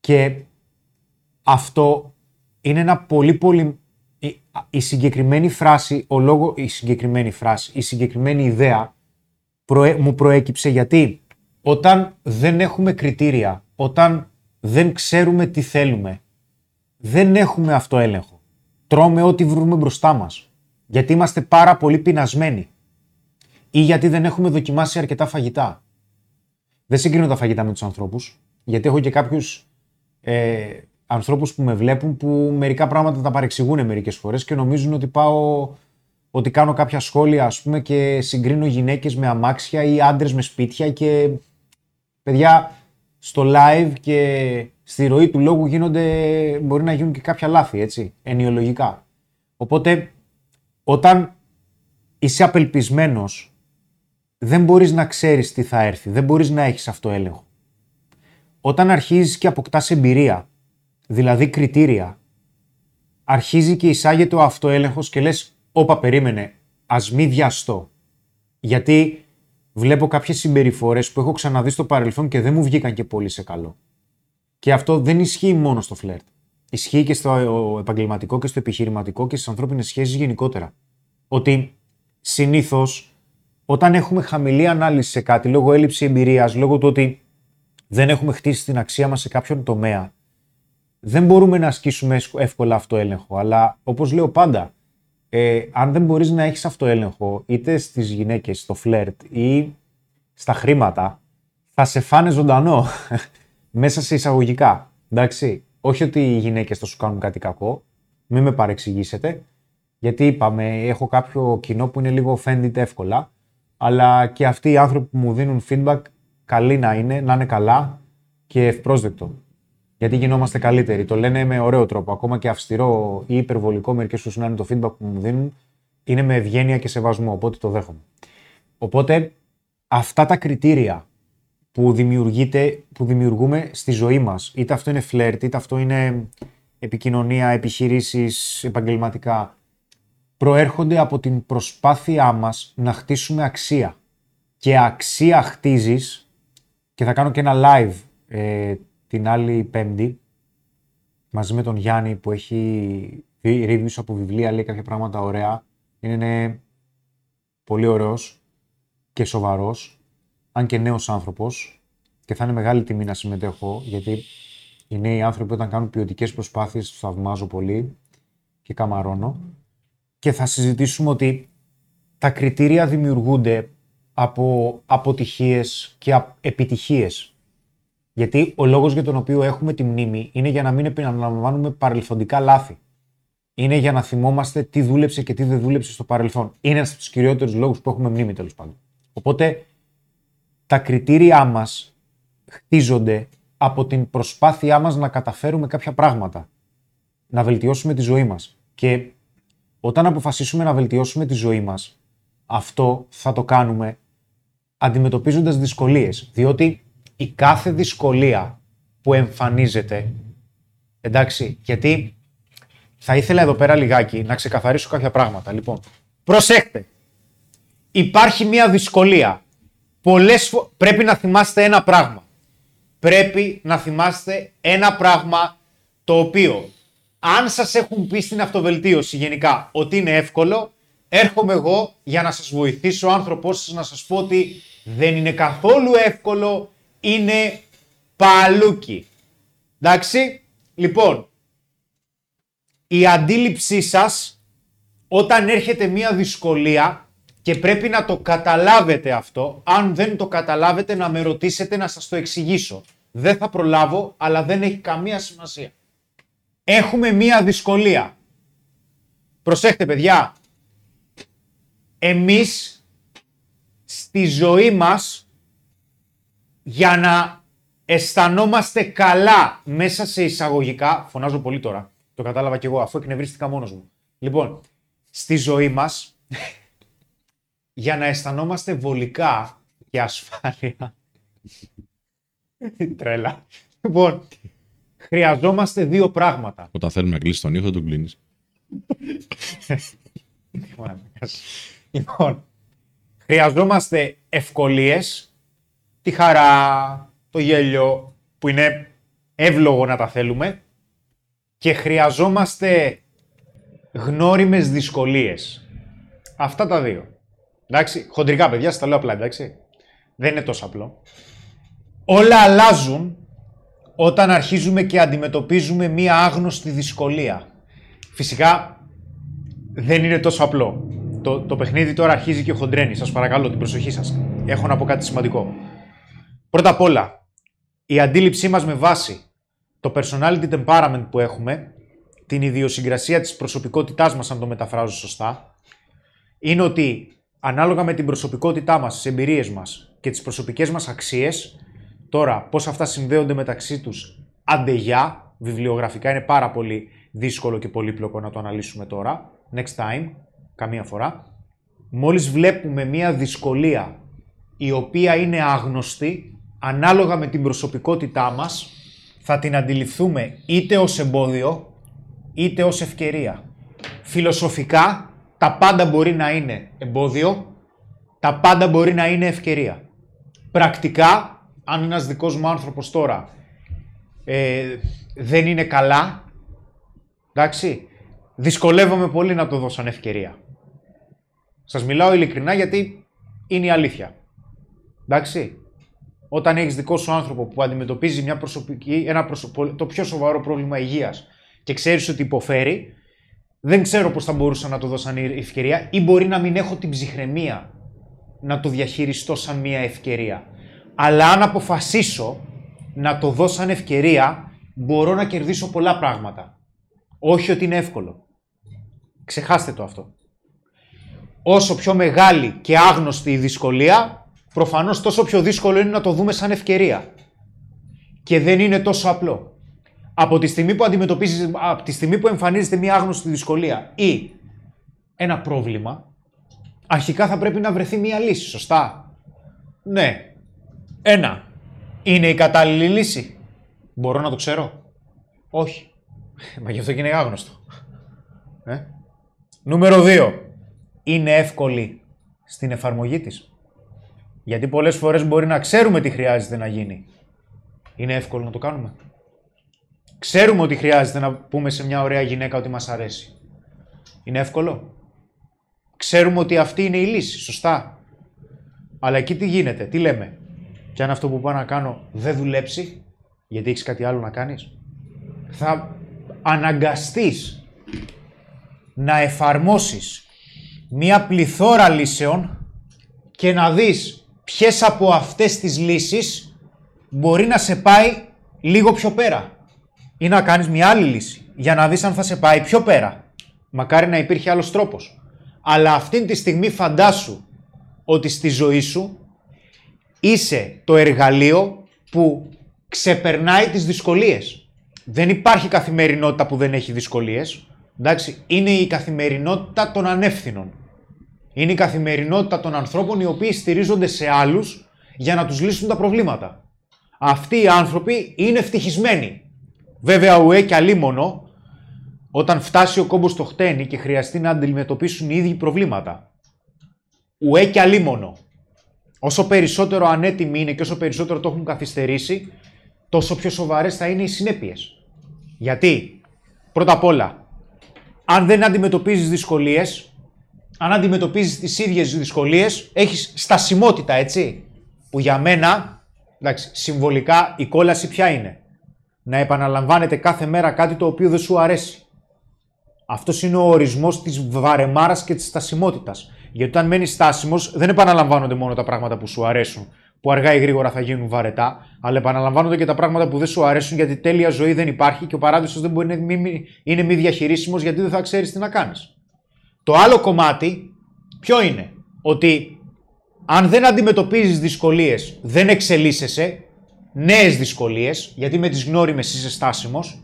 Και αυτό είναι ένα πολύ πολύ... Η, συγκεκριμένη φράση, ο λόγο, η συγκεκριμένη φράση, η συγκεκριμένη ιδέα μου προέκυψε γιατί όταν δεν έχουμε κριτήρια, όταν δεν ξέρουμε τι θέλουμε, δεν έχουμε αυτό έλεγχο. Τρώμε ό,τι βρούμε μπροστά μας. Γιατί είμαστε πάρα πολύ πεινασμένοι. Ή γιατί δεν έχουμε δοκιμάσει αρκετά φαγητά. Δεν συγκρίνω τα φαγητά με τους ανθρώπους, γιατί έχω και κάποιους ε, ανθρώπους που με βλέπουν που μερικά πράγματα τα παρεξηγούν μερικές φορές και νομίζουν ότι πάω ότι κάνω κάποια σχόλια ας πούμε και συγκρίνω γυναίκες με αμάξια ή άντρες με σπίτια και παιδιά στο live και στη ροή του λόγου γίνονται, μπορεί να γίνουν και κάποια λάθη έτσι, ενιολογικά. Οπότε όταν είσαι απελπισμένος δεν μπορείς να ξέρεις τι θα έρθει, δεν μπορείς να έχεις αυτό έλεγχο. Όταν αρχίζεις και αποκτάς εμπειρία δηλαδή κριτήρια, αρχίζει και εισάγεται ο αυτοέλεγχος και λες «Όπα, περίμενε, ας μη βιαστώ». Γιατί βλέπω κάποιες συμπεριφορές που έχω ξαναδεί στο παρελθόν και δεν μου βγήκαν και πολύ σε καλό. Και αυτό δεν ισχύει μόνο στο φλερτ. Ισχύει και στο επαγγελματικό και στο επιχειρηματικό και στις ανθρώπινες σχέσεις γενικότερα. Ότι συνήθως όταν έχουμε χαμηλή ανάλυση σε κάτι λόγω έλλειψη εμπειρίας, λόγω του ότι δεν έχουμε χτίσει την αξία μας σε κάποιον τομέα, δεν μπορούμε να ασκήσουμε εύκολα αυτό έλεγχο. Αλλά όπως λέω πάντα, ε, αν δεν μπορείς να έχεις αυτό έλεγχο είτε στις γυναίκες, στο φλερτ ή στα χρήματα, θα σε φάνε ζωντανό μέσα σε εισαγωγικά. Εντάξει. Όχι ότι οι γυναίκες θα σου κάνουν κάτι κακό, μην με παρεξηγήσετε. Γιατί είπαμε, έχω κάποιο κοινό που είναι λίγο offended εύκολα, αλλά και αυτοί οι άνθρωποι που μου δίνουν feedback, καλή να είναι, να είναι καλά και ευπρόσδεκτο γιατί γινόμαστε καλύτεροι. Το λένε με ωραίο τρόπο. Ακόμα και αυστηρό ή υπερβολικό, μερικές φορές να είναι το feedback που μου δίνουν, είναι με ευγένεια και σεβασμό. Οπότε το δέχομαι. Οπότε αυτά τα κριτήρια που, δημιουργείται, που δημιουργούμε στη ζωή μας, είτε αυτό είναι φλερτ, είτε αυτό είναι επικοινωνία, επιχειρήσεις, επαγγελματικά, προέρχονται από την προσπάθειά μας να χτίσουμε αξία. Και αξία χτίζεις, και θα κάνω και ένα live ε, την άλλη πέμπτη, μαζί με τον Γιάννη που έχει δει reviews από βιβλία, λέει κάποια πράγματα ωραία. Είναι πολύ ωραίος και σοβαρός, αν και νέος άνθρωπος και θα είναι μεγάλη τιμή να συμμετέχω γιατί οι νέοι άνθρωποι όταν κάνουν ποιοτικές προσπάθειες τους θαυμάζω πολύ και καμαρώνω και θα συζητήσουμε ότι τα κριτήρια δημιουργούνται από αποτυχίες και επιτυχίες. Γιατί ο λόγος για τον οποίο έχουμε τη μνήμη είναι για να μην επαναλαμβάνουμε παρελθοντικά λάθη. Είναι για να θυμόμαστε τι δούλεψε και τι δεν δούλεψε στο παρελθόν. Είναι ένας από τους κυριότερους λόγους που έχουμε μνήμη τέλος πάντων. Οπότε τα κριτήριά μας χτίζονται από την προσπάθειά μας να καταφέρουμε κάποια πράγματα. Να βελτιώσουμε τη ζωή μας. Και όταν αποφασίσουμε να βελτιώσουμε τη ζωή μας, αυτό θα το κάνουμε αντιμετωπίζοντας δυσκολίες. Διότι η κάθε δυσκολία που εμφανίζεται, εντάξει, γιατί θα ήθελα εδώ πέρα λιγάκι να ξεκαθαρίσω κάποια πράγματα. Λοιπόν, προσέχτε. Υπάρχει μια δυσκολία. Πολλές φο... Πρέπει να θυμάστε ένα πράγμα. Πρέπει να θυμάστε ένα πράγμα το οποίο αν σας έχουν πει στην αυτοβελτίωση γενικά ότι είναι εύκολο, έρχομαι εγώ για να σας βοηθήσω ο άνθρωπός σας να σας πω ότι δεν είναι καθόλου εύκολο, είναι παλούκι. Εντάξει, λοιπόν, η αντίληψή σας όταν έρχεται μία δυσκολία και πρέπει να το καταλάβετε αυτό, αν δεν το καταλάβετε να με ρωτήσετε να σας το εξηγήσω. Δεν θα προλάβω, αλλά δεν έχει καμία σημασία. Έχουμε μία δυσκολία. Προσέχτε παιδιά, εμείς στη ζωή μας για να αισθανόμαστε καλά μέσα σε εισαγωγικά, φωνάζω πολύ τώρα, το κατάλαβα κι εγώ αφού εκνευρίστηκα μόνος μου. Λοιπόν, στη ζωή μας, για να αισθανόμαστε βολικά και ασφάλεια, τρέλα, λοιπόν, χρειαζόμαστε δύο πράγματα. Όταν θέλουμε να κλείσει τον ήχο, τον κλείνεις. λοιπόν, χρειαζόμαστε ευκολίες, τη χαρά, το γέλιο, που είναι εύλογο να τα θέλουμε και χρειαζόμαστε γνώριμες δυσκολίες. Αυτά τα δύο. Εντάξει, χοντρικά παιδιά, σας τα λέω απλά, εντάξει. Δεν είναι τόσο απλό. Όλα αλλάζουν όταν αρχίζουμε και αντιμετωπίζουμε μία άγνωστη δυσκολία. Φυσικά δεν είναι τόσο απλό. Το, το παιχνίδι τώρα αρχίζει και χοντρένει. Σας παρακαλώ την προσοχή σας. Έχω να πω κάτι σημαντικό. Πρώτα απ' όλα, η αντίληψή μας με βάση το personality temperament που έχουμε, την ιδιοσυγκρασία της προσωπικότητάς μας, αν το μεταφράζω σωστά, είναι ότι ανάλογα με την προσωπικότητά μας, τις εμπειρίες μας και τις προσωπικές μας αξίες, τώρα πώς αυτά συνδέονται μεταξύ τους αντεγιά, βιβλιογραφικά είναι πάρα πολύ δύσκολο και πολύπλοκο να το αναλύσουμε τώρα, next time, καμία φορά, μόλις βλέπουμε μία δυσκολία η οποία είναι άγνωστη, ανάλογα με την προσωπικότητά μας, θα την αντιληφθούμε είτε ως εμπόδιο, είτε ως ευκαιρία. Φιλοσοφικά, τα πάντα μπορεί να είναι εμπόδιο, τα πάντα μπορεί να είναι ευκαιρία. Πρακτικά, αν ένας δικός μου άνθρωπος τώρα ε, δεν είναι καλά, εντάξει, δυσκολεύομαι πολύ να το δω σαν ευκαιρία. Σας μιλάω ειλικρινά γιατί είναι η αλήθεια. Εντάξει, όταν έχεις δικό σου άνθρωπο που αντιμετωπίζει μια προσωπική, ένα το πιο σοβαρό πρόβλημα υγείας και ξέρεις ότι υποφέρει, δεν ξέρω πώς θα μπορούσα να το δώσω σαν ευκαιρία ή μπορεί να μην έχω την ψυχραιμία να το διαχειριστώ σαν μια ευκαιρία. Αλλά αν αποφασίσω να το δω σαν ευκαιρία, μπορώ να κερδίσω πολλά πράγματα. Όχι ότι είναι εύκολο. Ξεχάστε το αυτό. Όσο πιο μεγάλη και άγνωστη η δυσκολία, Προφανώς τόσο πιο δύσκολο είναι να το δούμε σαν ευκαιρία. Και δεν είναι τόσο απλό. Από τη στιγμή που αντιμετωπίζεις, από τη στιγμή που εμφανίζεται μια άγνωστη δυσκολία ή ένα πρόβλημα, αρχικά θα πρέπει να βρεθεί μια λύση, σωστά; Ναι. Ένα. Είναι η κατάλληλη λύση; Μπορώ να το ξέρω; Όχι. Μα γι' αυτό και είναι άγνωστο. Ε; Νούμερο 2. Είναι εύκολη στην εφαρμογή της; Γιατί πολλές φορές μπορεί να ξέρουμε τι χρειάζεται να γίνει. Είναι εύκολο να το κάνουμε; Ξέρουμε ότι χρειάζεται να πούμε σε μια ωραία γυναίκα ότι μας αρέσει. Είναι εύκολο; Ξέρουμε ότι αυτή είναι η λύση, σωστά. Αλλά εκεί τι γίνεται, τι λέμε; Και αν αυτό που πάω να κάνω δεν δουλέψει, γιατί έχεις κάτι άλλο να κάνεις, θα αναγκαστείς να εφαρμόσεις μία πληθώρα λύσεων και να δεις ποιες από αυτές τις λύσεις μπορεί να σε πάει λίγο πιο πέρα. Ή να κάνεις μια άλλη λύση για να δεις αν θα σε πάει πιο πέρα. Μακάρι να υπήρχε άλλος τρόπος. Αλλά αυτήν τη στιγμή φαντάσου ότι στη ζωή σου είσαι το εργαλείο που ξεπερνάει τις δυσκολίες. Δεν υπάρχει καθημερινότητα που δεν έχει δυσκολίες. Εντάξει, είναι η καθημερινότητα των ανεύθυνων. Είναι η καθημερινότητα των ανθρώπων οι οποίοι στηρίζονται σε άλλους για να τους λύσουν τα προβλήματα. Αυτοί οι άνθρωποι είναι ευτυχισμένοι. Βέβαια, ουέ και αλίμονο, όταν φτάσει ο κόμπος στο χτένι και χρειαστεί να αντιμετωπίσουν οι ίδιοι προβλήματα. Ουέ και αλίμονο. Όσο περισσότερο ανέτοιμοι είναι και όσο περισσότερο το έχουν καθυστερήσει, τόσο πιο σοβαρές θα είναι οι συνέπειες. Γιατί, πρώτα απ' όλα, αν δεν αντιμετωπίζεις δυσκολίες, αν αντιμετωπίζεις τις ίδιες δυσκολίες, έχεις στασιμότητα, έτσι. Που για μένα, εντάξει, συμβολικά η κόλαση ποια είναι. Να επαναλαμβάνεται κάθε μέρα κάτι το οποίο δεν σου αρέσει. Αυτός είναι ο ορισμός της βαρεμάρας και της στασιμότητας. Γιατί όταν μένεις στάσιμος, δεν επαναλαμβάνονται μόνο τα πράγματα που σου αρέσουν, που αργά ή γρήγορα θα γίνουν βαρετά, αλλά επαναλαμβάνονται και τα πράγματα που δεν σου αρέσουν γιατί τέλεια ζωή δεν υπάρχει και ο παράδεισος δεν μπορεί να μη, είναι μη διαχειρίσιμος γιατί δεν θα ξέρεις τι να κάνεις. Το άλλο κομμάτι, ποιο είναι, ότι αν δεν αντιμετωπίζεις δυσκολίες, δεν εξελίσσεσαι, νέες δυσκολίες, γιατί με τις γνώριμες είσαι στάσιμος.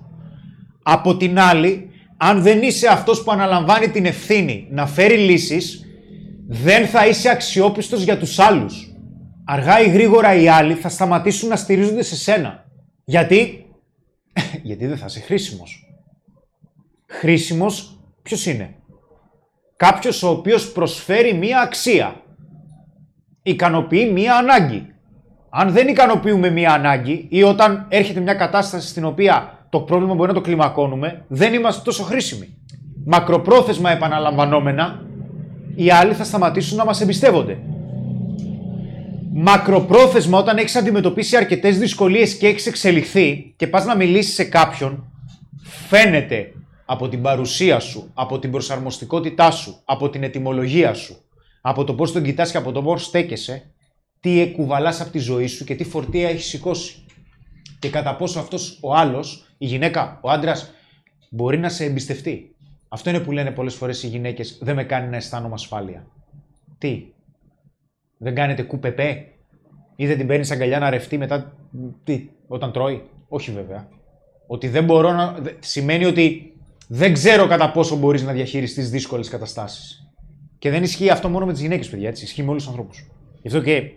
Από την άλλη, αν δεν είσαι αυτός που αναλαμβάνει την ευθύνη να φέρει λύσεις, δεν θα είσαι αξιόπιστος για τους άλλους. Αργά ή γρήγορα οι άλλοι θα σταματήσουν να στηρίζονται σε σένα. Γιατί; Γιατί δεν θα είσαι χρήσιμος. Χρήσιμος ποιος είναι; Κάποιος ο οποίος προσφέρει μία αξία. Ικανοποιεί μία ανάγκη. Αν δεν ικανοποιούμε μία ανάγκη ή όταν έρχεται μια κατάσταση στην οποία το πρόβλημα μπορεί να το κλιμακώνουμε, δεν είμαστε τόσο χρήσιμοι. Μακροπρόθεσμα επαναλαμβανόμενα, οι άλλοι θα σταματήσουν να μας εμπιστεύονται. Μακροπρόθεσμα, όταν έχεις αντιμετωπίσει αρκετές δυσκολίες και έχεις εξελιχθεί και πας να μιλήσεις σε κάποιον, φαίνεται από την παρουσία σου, από την προσαρμοστικότητά σου, από την ετοιμολογία σου, από το πώς τον κοιτάς και από το πώς στέκεσαι, τι εκουβαλάς από τη ζωή σου και τι φορτία έχεις σηκώσει. Και κατά πόσο αυτός ο άλλος η γυναίκα, ο άντρας μπορεί να σε εμπιστευτεί. Αυτό είναι που λένε πολλές φορές οι γυναίκες: Δεν με κάνει να αισθάνομαι ασφάλεια. Τι, δεν κάνετε κουπεπέ, ή δεν την παίρνεις αγκαλιά να ρευτεί μετά. Τι, όταν τρώει; Όχι βέβαια. Ότι δεν μπορώ να. σημαίνει ότι δεν ξέρω κατά πόσο μπορείς να διαχειριστείς δύσκολες καταστάσεις. Και δεν ισχύει αυτό μόνο με τις γυναίκες, παιδιά. Έτσι. Ισχύει με όλους τους ανθρώπους. Γι' αυτό και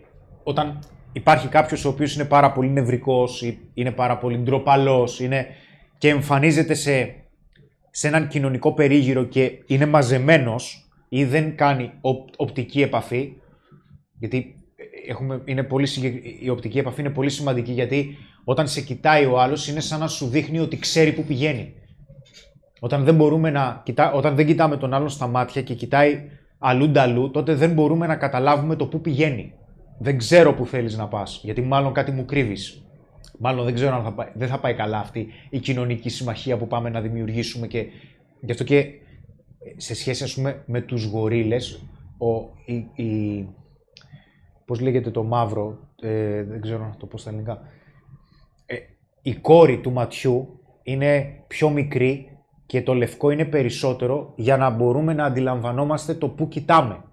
όταν υπάρχει κάποιος ο οποίος είναι πάρα πολύ νευρικός ή είναι πάρα πολύ ντροπαλός και εμφανίζεται σε, σε έναν κοινωνικό περίγυρο και είναι μαζεμένος ή δεν κάνει οπτική επαφή. Γιατί έχουμε, είναι πολύ, η οπτική επαφή είναι πολύ σημαντική γιατί όταν σε κοιτάει ο άλλος είναι σαν να σου δείχνει ότι ξέρει που πηγαίνει. Όταν δεν, μπορούμε να κοιτά, όταν δεν κοιτάμε τον άλλον στα μάτια και κοιτάει αλλού νταλού, τότε δεν μπορούμε να καταλάβουμε το πού πηγαίνει δεν ξέρω που θέλεις να πας, γιατί μάλλον κάτι μου κρύβεις. Μάλλον δεν ξέρω αν θα πάει, δεν θα πάει καλά αυτή η κοινωνική συμμαχία που πάμε να δημιουργήσουμε και γι' αυτό και σε σχέση ας πούμε με τους γορίλες, ο, η, η, πώς λέγεται το μαύρο, ε, δεν ξέρω να το πω στα ελληνικά, ε, η κόρη του ματιού είναι πιο μικρή και το λευκό είναι περισσότερο για να μπορούμε να αντιλαμβανόμαστε το που κοιτάμε.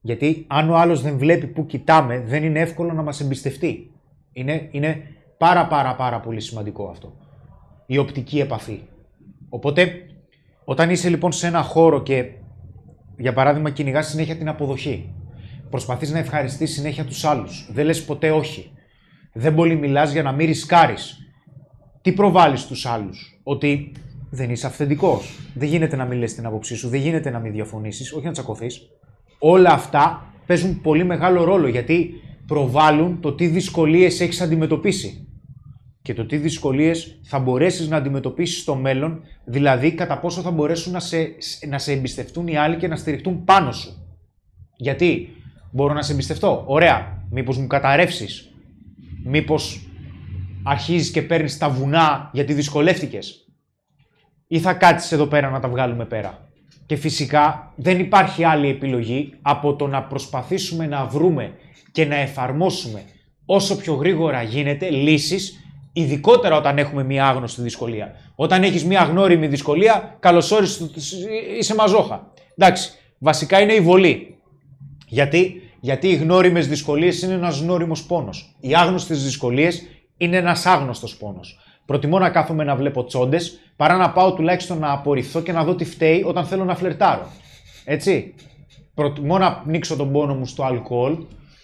Γιατί αν ο άλλος δεν βλέπει που κοιτάμε, δεν είναι εύκολο να μας εμπιστευτεί. Είναι, είναι πάρα πάρα πάρα πολύ σημαντικό αυτό. Η οπτική επαφή. Οπότε, όταν είσαι λοιπόν σε ένα χώρο και για παράδειγμα κυνηγάς συνέχεια την αποδοχή, προσπαθείς να ευχαριστείς συνέχεια τους άλλους, δεν λες ποτέ όχι, δεν πολύ μιλάς για να μην ρισκάρεις. Τι προβάλλεις στους άλλους, Ότι δεν είσαι αυθεντικός. Δεν γίνεται να μην λες την άποψή σου, δεν γίνεται να μην διαφωνήσεις, όχι να τσακωθείς. Όλα αυτά παίζουν πολύ μεγάλο ρόλο γιατί προβάλλουν το τι δυσκολίες έχεις αντιμετωπίσει και το τι δυσκολίες θα μπορέσεις να αντιμετωπίσεις στο μέλλον, δηλαδή κατά πόσο θα μπορέσουν να σε, να σε εμπιστευτούν οι άλλοι και να στηριχτούν πάνω σου. Γιατί μπορώ να σε εμπιστευτώ; Ωραία. Μήπως μου καταρρεύσεις; Μήπως αρχίζεις και παίρνεις τα βουνά γιατί δυσκολεύτηκες; Ή θα κάτσεις εδώ πέρα να τα βγάλουμε πέρα; Και φυσικά δεν υπάρχει άλλη επιλογή από το να προσπαθήσουμε να βρούμε και να εφαρμόσουμε όσο πιο γρήγορα γίνεται λύσεις Ειδικότερα όταν έχουμε μία άγνωστη δυσκολία. Όταν έχεις μία γνώριμη δυσκολία, καλώς όρισες, είσαι μαζόχα. Εντάξει, βασικά είναι η βολή. Γιατί, Γιατί οι γνώριμες δυσκολίες είναι ένας γνώριμος πόνος. Οι άγνωστες δυσκολίες είναι ένας άγνωστος πόνος. Προτιμώ να κάθομαι να βλέπω τσόντες παρά να πάω τουλάχιστον να απορριφθώ και να δω τι φταίει όταν θέλω να φλερτάρω. Έτσι. Προτιμώ να πνίξω τον πόνο μου στο αλκοόλ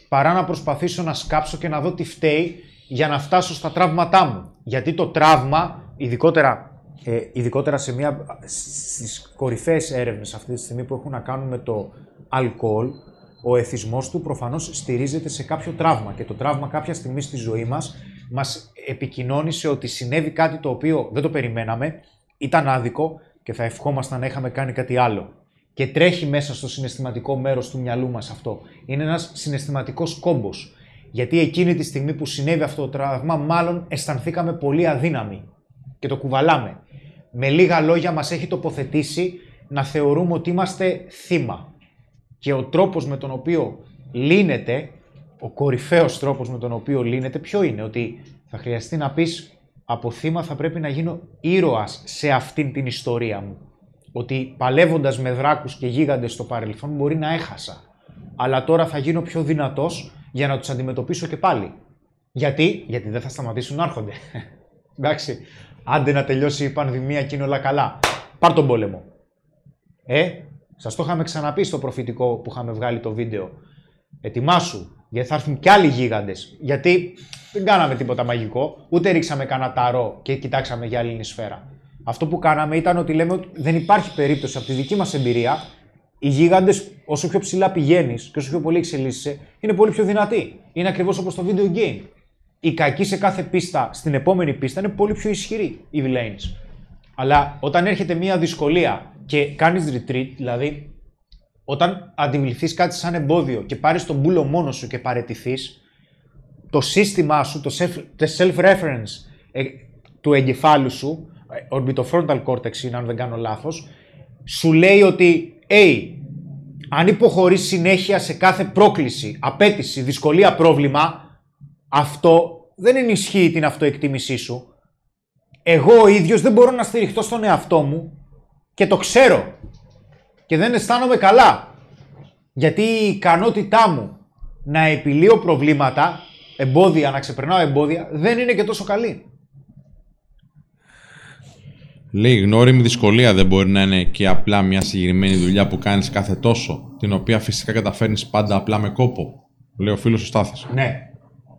παρά να προσπαθήσω να σκάψω και να δω τι φταίει για να φτάσω στα τραύματά μου. Γιατί το τραύμα, ειδικότερα, ε, ειδικότερα σε μια, στις κορυφαίες έρευνες αυτή τη στιγμή που έχουν να κάνουν με το αλκοόλ, ο εθισμός του προφανώς στηρίζεται σε κάποιο τραύμα και το τραύμα κάποια στιγμή στη ζωή μας μας επικοινώνησε ότι συνέβη κάτι το οποίο δεν το περιμέναμε, ήταν άδικο και θα ευχόμασταν να είχαμε κάνει κάτι άλλο. Και τρέχει μέσα στο συναισθηματικό μέρος του μυαλού μας αυτό. Είναι ένας συναισθηματικός κόμπος. Γιατί εκείνη τη στιγμή που συνέβη αυτό το τραύμα, μάλλον αισθανθήκαμε πολύ αδύναμοι και το κουβαλάμε. Με λίγα λόγια μας έχει τοποθετήσει να θεωρούμε ότι είμαστε θύμα. Και ο τρόπος με τον οποίο λύνεται, ο κορυφαίος τρόπος με τον οποίο λύνεται, ποιο είναι, ότι θα χρειαστεί να πεις από θύμα θα πρέπει να γίνω ήρωας σε αυτήν την ιστορία μου. Ότι παλεύοντας με δράκους και γίγαντες στο παρελθόν μπορεί να έχασα. Αλλά τώρα θα γίνω πιο δυνατός για να τους αντιμετωπίσω και πάλι. Γιατί, Γιατί δεν θα σταματήσουν να έρχονται. Εντάξει. Άντε να τελειώσει η πανδημία και είναι όλα καλά. Πάρ τον πόλεμο. Ε, σας το είχαμε ξαναπεί στο προφητικό που είχαμε βγάλει το βίντεο. Ετοιμάσου, γιατί θα έρθουν κι άλλοι γίγαντες. Γιατί δεν κάναμε τίποτα μαγικό, ούτε ρίξαμε κανένα ταρό και κοιτάξαμε για άλλη σφαίρα. Αυτό που κάναμε ήταν ότι λέμε ότι δεν υπάρχει περίπτωση από τη δική μας εμπειρία οι γίγαντες, όσο πιο ψηλά πηγαίνεις και όσο πιο πολύ εξελίσσεσαι, είναι πολύ πιο δυνατοί. Είναι ακριβώς όπως το video game. Οι κακοί σε κάθε πίστα, στην επόμενη πίστα, είναι πολύ πιο ισχυροί οι villains. Αλλά όταν έρχεται μια δυσκολία και κάνεις retreat, δηλαδή όταν αντιμιληθείς κάτι σαν εμπόδιο και πάρεις τον μπούλο μόνος σου και παρετηθείς, το σύστημά σου, το self-reference ε, του εγκεφάλου σου, ε, orbitofrontal cortex είναι αν δεν κάνω λάθος, σου λέει ότι hey, αν υποχωρείς συνέχεια σε κάθε πρόκληση, απέτηση, δυσκολία, πρόβλημα, αυτό δεν ενισχύει την αυτοεκτίμησή σου. Εγώ ο ίδιος δεν μπορώ να στηριχτώ στον εαυτό μου και το ξέρω και δεν αισθάνομαι καλά. Γιατί η ικανότητά μου να επιλύω προβλήματα, εμπόδια, να ξεπερνάω εμπόδια, δεν είναι και τόσο καλή. Λέει γνώριμη δυσκολία δεν μπορεί να είναι και απλά μια συγκεκριμένη δουλειά που κάνεις κάθε τόσο, την οποία φυσικά καταφέρνεις πάντα απλά με κόπο. Λέει ο φίλος ο Στάθης. Ναι.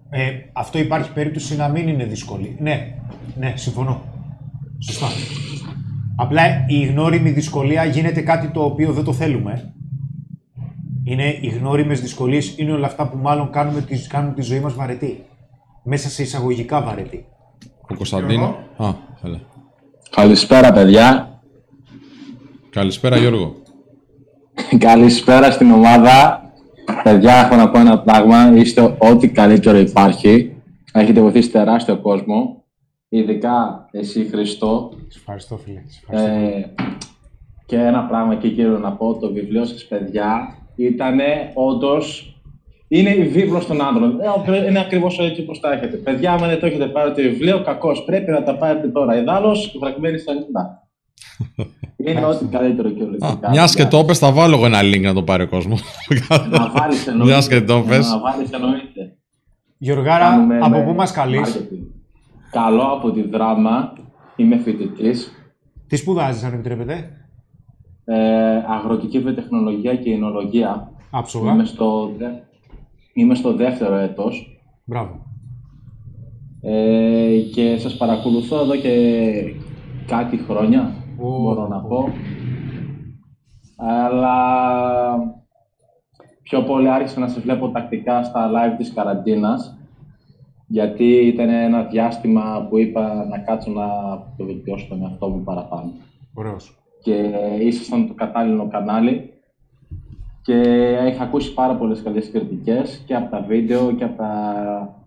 Ε, αυτό υπάρχει περίπτωση να μην είναι δύσκολη. Ναι, ναι, συμφωνώ. Σωστά. Απλά η γνώριμη δυσκολία γίνεται κάτι το οποίο δεν το θέλουμε. Είναι οι γνώριμες δυσκολίες, είναι όλα αυτά που μάλλον κάνουμε, κάνουν τη ζωή μας βαρετή. Μέσα σε εισαγωγικά βαρετή. Ο Κωνσταντίνο. Α, έλα. Καλησπέρα, παιδιά. Καλησπέρα, Γιώργο. Καλησπέρα στην ομάδα. Παιδιά, έχω να πω ένα πράγμα. Είστε ό,τι καλύτερο υπάρχει. Έχετε βοηθήσει τεράστιο κόσμο. Ειδικά εσύ, Χριστό. ευχαριστώ, φίλε. Ε, και ένα πράγμα εκεί, κύριο, να πω. Το βιβλίο σας, παιδιά, ήταν όντως είναι η βίβλος των άνδρων. Ε, είναι ακριβώς έτσι όπω τα έχετε. Παιδιά, αν δεν το έχετε πάρει το βιβλίο, κακώ πρέπει να τα πάρετε τώρα. Ιδάλω, βραγμένοι στα νύχτα. Είναι ό,τι καλύτερο και ολιστικά. Μιας και το πες, θα βάλω εγώ ένα link να το πάρει ο κόσμος. Να βάλεις εννοείται. Μιας και το πες. Να βάλεις εννοείται. Γιωργάρα, από πού μας καλείς; Καλό από τη δράμα. Είμαι φοιτητής. Τι σπουδάζεις, αν επιτρέπετε; Ε, αγροτική βιοτεχνολογία και εινολογία. Άψογα. Είμαι στο, Είμαι στο δεύτερο έτος. Μπράβο. Ε, και σας παρακολουθώ εδώ και κάτι χρόνια, Ω, μπορώ να ω. πω. Αλλά πιο πολύ άρχισα να σε βλέπω τακτικά στα live της καραντίνας γιατί ήταν ένα διάστημα που είπα να κάτσω να το βελτιώσω τον εαυτό μου παραπάνω. Ωραίος. Και ήσασταν το κατάλληλο κανάλι και είχα ακούσει πάρα πολλές καλές κριτικές και από τα βίντεο και από τα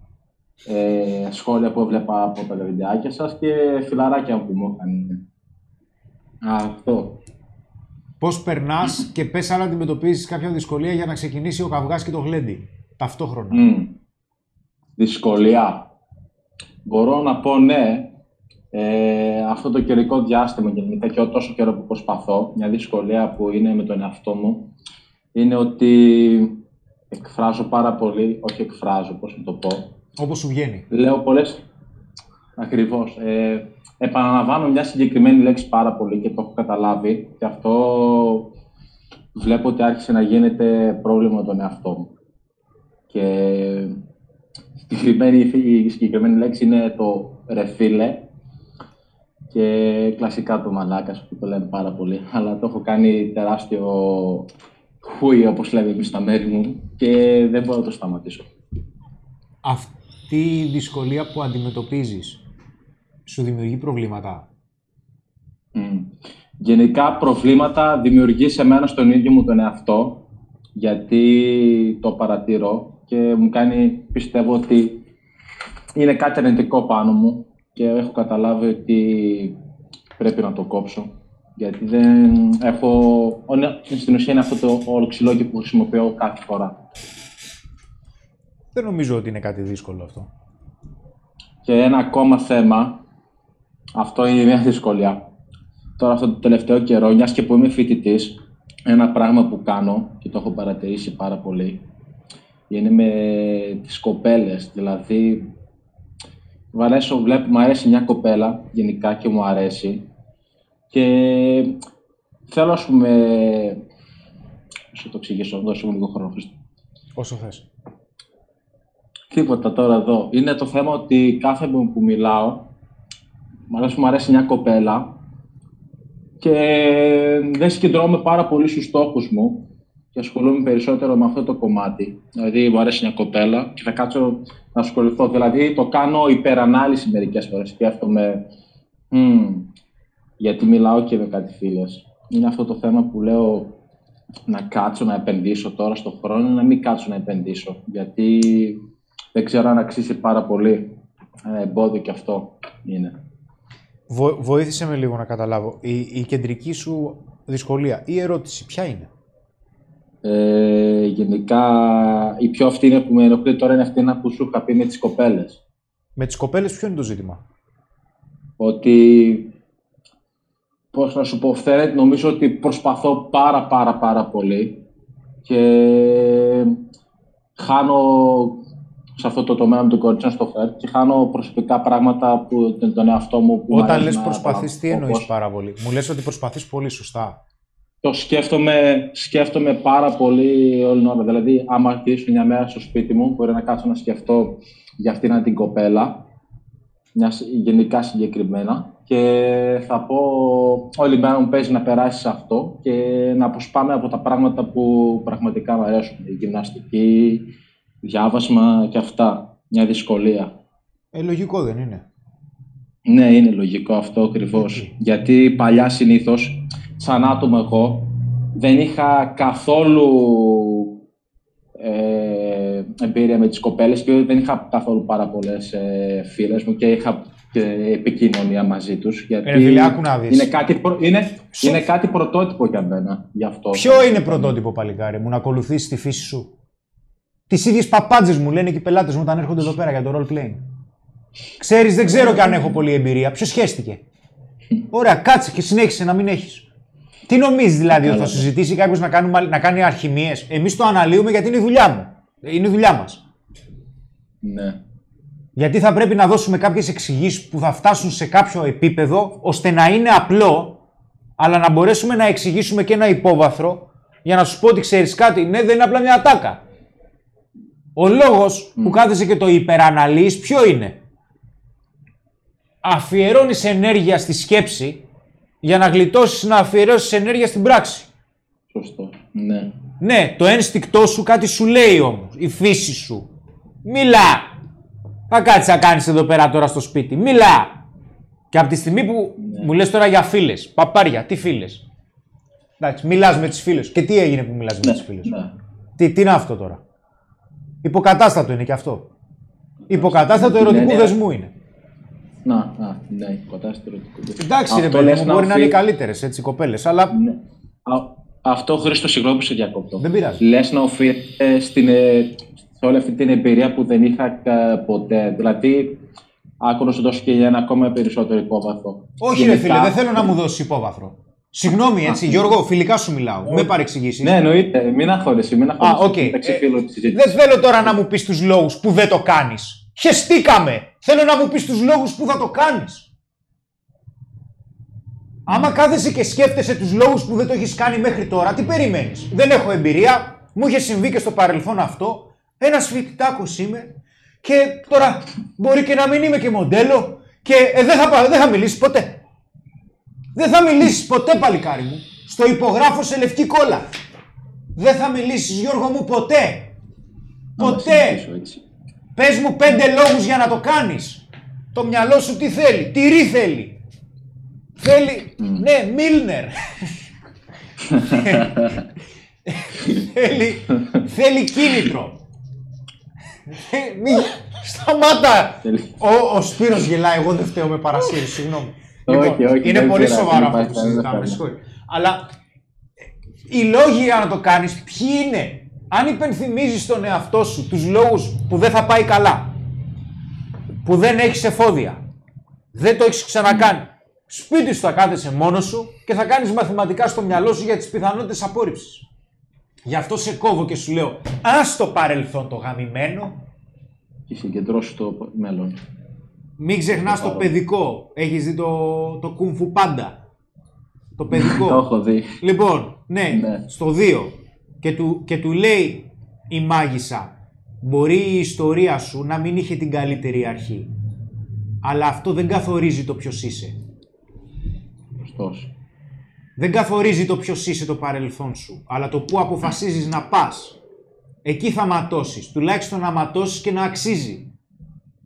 ε, σχόλια που έβλεπα από τα βιντεάκια σας και φιλαράκια που μου είχαν. Αυτό. Πώς περνάς και πες αν αντιμετωπίζεις κάποια δυσκολία για να ξεκινήσει ο καυγάς και το γλέντι. Ταυτόχρονα. Μμ. Δυσκολία. Μπορώ να πω ναι. Ε, αυτό το καιρικό διάστημα γενικά και τόσο καιρό που προσπαθώ, μια δυσκολία που είναι με τον εαυτό μου, είναι ότι εκφράζω πάρα πολύ, όχι εκφράζω, πώς να το πω, Όπως σου βγαίνει. λέω πολλές, ακριβώς, ε, επαναλαμβάνω μια συγκεκριμένη λέξη πάρα πολύ και το έχω καταλάβει και αυτό βλέπω ότι άρχισε να γίνεται πρόβλημα με τον εαυτό μου. Και η συγκεκριμένη, η συγκεκριμένη λέξη είναι το ρε φίλε και κλασικά το μαλάκας που το λένε πάρα πολύ. Αλλά το έχω κάνει τεράστιο χούι όπως λέμε εμείς στα μέρη μου και δεν μπορώ να το σταματήσω. Αυτή η δυσκολία που αντιμετωπίζεις σου δημιουργεί προβλήματα; Μμ. Γενικά προβλήματα δημιουργεί σε μένα στον ίδιο μου τον εαυτό γιατί το παρατηρώ και μου κάνει, πιστεύω ότι είναι κάτι αρνητικό πάνω μου και έχω καταλάβει ότι πρέπει να το κόψω γιατί δεν έχω, είναι- στην ουσία είναι αυτό το οροξυλόγιο που χρησιμοποιώ κάθε φορά. Δεν νομίζω ότι είναι κάτι δύσκολο αυτό. Και ένα ακόμα θέμα, αυτό είναι μια δυσκολία. Τώρα αυτό το τελευταίο καιρό, μιας και που είμαι φοιτητής, ένα πράγμα που κάνω και το έχω παρατηρήσει πάρα πολύ, είναι με τις κοπέλες. Δηλαδή, μου, αρέσω, βλέπω, μου αρέσει μια κοπέλα γενικά και μου αρέσει και θέλω, ας πούμε, να σου το εξηγήσω, δώσε μου λίγο χρόνο, Χρήστο. Όσο θες. Τίποτα τώρα εδώ. Είναι το θέμα ότι κάθε που που μιλάω, μου αρέσει, μου αρέσει μια κοπέλα και δεν συγκεντρώμαι πάρα πολύ στους στόχους μου και ασχολούμαι περισσότερο με αυτό το κομμάτι. Δηλαδή, μου αρέσει μια κοπέλα και θα κάτσω να ασχοληθώ. Δηλαδή, το κάνω υπερανάλυση μερικές φορές. Σκέφτομαι, «Μμμ, γιατί μιλάω και με κάτι φίλες. Είναι αυτό το θέμα που λέω να κάτσω να επενδύσω τώρα στον χρόνο, να μην κάτσω να επενδύσω. Γιατί δεν ξέρω αν αξίζει πάρα πολύ. Ένα εμπόδιο και αυτό είναι. Βο- βοήθησε με λίγο να καταλάβω. Η, η κεντρική σου δυσκολία ή ερώτηση ποια είναι; Ε, γενικά, η πιο αυτή είναι που με ενοχλεί τώρα είναι αυτή που σου είχα πει με τις κοπέλες. Με τις κοπέλες ποιο είναι το ζήτημα; Ότι, πώς να σου πω, φαίνεται, νομίζω ότι προσπαθώ πάρα πάρα πάρα πολύ και χάνω σε αυτό το τομέα με τον κορίτσιο στο φέρ και χάνω προσωπικά πράγματα που τον, τον εαυτό μου που μου Όταν αρέσει λες να προσπαθείς, τι κάνω. εννοείς Όπως- πάρα πολύ; Μου λες ότι προσπαθείς πολύ σωστά. Το σκέφτομαι, σκέφτομαι πάρα πολύ όλη την ώρα. Δηλαδή, άμα γυρίσω μια μέρα στο σπίτι μου, μπορεί να κάτσω να σκεφτώ για αυτήν την κοπέλα, μια σ- γενικά συγκεκριμένα, και θα πω όλη η μέρα μου παίζει να περάσεις σε αυτό και να αποσπάμε από τα πράγματα που πραγματικά μου αρέσουν. Η γυμναστική, διάβασμα και αυτά. Μια δυσκολία. Ε, λογικό δεν είναι. Ναι, είναι λογικό αυτό ακριβώς. Γιατί παλιά συνήθως, σαν άτομο εγώ, δεν είχα καθόλου ε, εμπειρία με τις κοπέλες και δεν είχα καθόλου πάρα πολλές ε, φίλες μου και είχα και επικοινωνία μαζί τους. Γιατί Ρε φίλε, άκου να δεις. είναι, κάτι, προ- είναι, είναι κάτι πρωτότυπο για μένα. Γι αυτό. Ποιο είναι πρωτότυπο παλικάρι μου να ακολουθήσει τη φύση σου; Τις ίδιες παπάντζε μου λένε και οι πελάτες μου όταν έρχονται εδώ πέρα για το role playing. Ξέρεις, δεν ξέρω και αν έχω πολλή εμπειρία. Ποιο σχέστηκε; Ωραία, κάτσε και συνέχισε να μην έχεις. Τι νομίζεις δηλαδή ότι θα σου ζητήσει κάποιος να, κάνουμε- να κάνει αρχημίες; Εμείς το αναλύουμε γιατί είναι η δουλειά μου. Είναι η δουλειά μας. Ναι. Γιατί θα πρέπει να δώσουμε κάποιες εξηγήσεις που θα φτάσουν σε κάποιο επίπεδο ώστε να είναι απλό, αλλά να μπορέσουμε να εξηγήσουμε και ένα υπόβαθρο για να σου πω ότι ξέρεις κάτι. Ναι, δεν είναι απλά μια ατάκα. Ο λόγος που κάθεσαι και το υπεραναλύεις ποιο είναι; αφιερώνεις ενέργεια στη σκέψη για να γλιτώσεις να αφιερώσεις ενέργεια στην πράξη. Σωστό. Ναι. Ναι, το ένστικτό σου κάτι σου λέει όμως, η φύση σου. Μιλά. Θα κάτσεις να κάνεις εδώ πέρα τώρα στο σπίτι. Μιλά. Και από τη στιγμή που μου λες τώρα για φίλες, παπάρια, τι φίλες; Εντάξει, μιλάς με τις φίλες. Και τι έγινε που μιλάς με τις φίλες. Ναι. Τι, τι είναι αυτό τώρα; Υποκατάστατο είναι και αυτό. Υποκατάστατο Ναι, ερωτικού ναι. δεσμού είναι. Να, να, ναι, κατάσταση ερωτικού δεσμού. Εντάξει, ρε Αυτό παιδί λες μου, να μπορεί να είναι οι οφείλει- καλύτερες έτσι οι κοπέλες, αλλά Ναι. Α, αυτό Χρήστο, συγγνώμη που σε διακόπτω. Δεν πειράζει. Λες να οφείλεται στην, ε, σε όλη αυτή την εμπειρία που δεν είχα ε, ποτέ. Δηλαδή, άκου να σου δώσω και ένα ακόμα περισσότερο υπόβαθρο. Όχι, ρε Γενικά- φίλε, δεν θέλω να μου δώσεις υπόβαθρο. Συγγνώμη, έτσι, Γιώργο, φιλικά σου μιλάω. Μην παρεξηγήσεις. Ναι, εννοείται. Μην αγχώνεσαι, μην αγχώνεσαι. Α, οκ. Μεταξύ Ε, φίλων της συζήτησης. Δεν θέλω τώρα να μου πεις τους λόγους που δεν το κάνεις. Χεστήκαμε! Θέλω να μου πεις τους λόγους που θα το κάνεις. Άμα κάθεσαι και σκέφτεσαι τους λόγους που δεν το έχεις κάνει μέχρι τώρα, τι περιμένεις. Δεν έχω εμπειρία, μου είχε συμβεί και στο παρελθόν αυτό. Ένας φοιτητάκος είμαι και τώρα μπορεί και να μην είμαι και μοντέλο και ε, δεν θα, πα- δεν θα μιλήσεις ποτέ. Δεν θα μιλήσεις ποτέ, παλικάρι μου. Στο υπογράφω σε λευκή κόλλα. Δεν θα μιλήσεις, Γιώργο μου, ποτέ. Να το Ποτέ. συνεχίσω έτσι. Πες μου πέντε λόγους για να το κάνεις. Το μυαλό σου τι θέλει, τυρί θέλει. Θέλει, ναι, Μίλνερ. θέλει, θέλει κίνητρο. Ε, μη, σταμάτα. Θέλει- Ο, ο Σπύρος γελάει, εγώ δεν φταίω με παρασύρεις, συγγνώμη. Όχι, Λοιπόν, όχι, είναι δεν πολύ πειράζει, σοβαρό δεν αυτό υπάρχει που κανένα συζητάμε, θέμα. συγχωρείτε. Αλλά οι λόγοι για να το κάνεις ποιοι είναι; Αν υπενθυμίζεις τον εαυτό σου τους λόγους που δεν θα πάει καλά, που δεν έχεις εφόδια, δεν το έχεις ξανακάνει, σπίτι σου θα κάθεσαι μόνος σου και θα κάνεις μαθηματικά στο μυαλό σου για τις πιθανότητες απόρριψης. Γι' αυτό σε κόβω και σου λέω, ας το παρελθόν το γαμημένο, Και συγκεντρώσου το μέλλον. μην ξεχνάς το παιδικό. Έχεις δει το, το κουμφου πάντα. Το παιδικό. Το έχω δει. Λοιπόν, ναι, Ναι. στο 2 και του, και του λέει η μάγισσα μπορεί η ιστορία σου να μην είχε την καλύτερη αρχή αλλά αυτό δεν καθορίζει το ποιος είσαι. Ωστόσο. Δεν καθορίζει το ποιος είσαι το παρελθόν σου αλλά το που αποφασίζεις να πας. Εκεί θα ματώσεις, τουλάχιστον να ματώσεις και να αξίζει.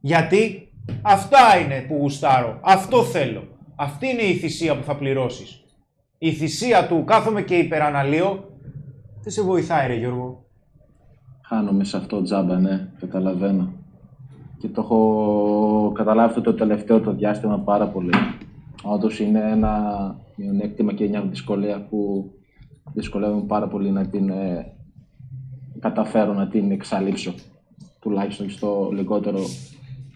Γιατί αυτά είναι που γουστάρω, αυτό θέλω. Αυτή είναι η θυσία που θα πληρώσεις. Η θυσία του κάθομαι και υπεραναλύω δεν σε βοηθάει ρε Γιώργο; Χάνομαι σε αυτό τζάμπα, ναι, καταλαβαίνω. Και το έχω καταλάβει αυτό το τελευταίο το διάστημα πάρα πολύ. Όντως είναι ένα μειονέκτημα και μια δυσκολία που δυσκολεύομαι πάρα πολύ να την ε, καταφέρω να την εξαλείψω. Τουλάχιστον στο λιγότερο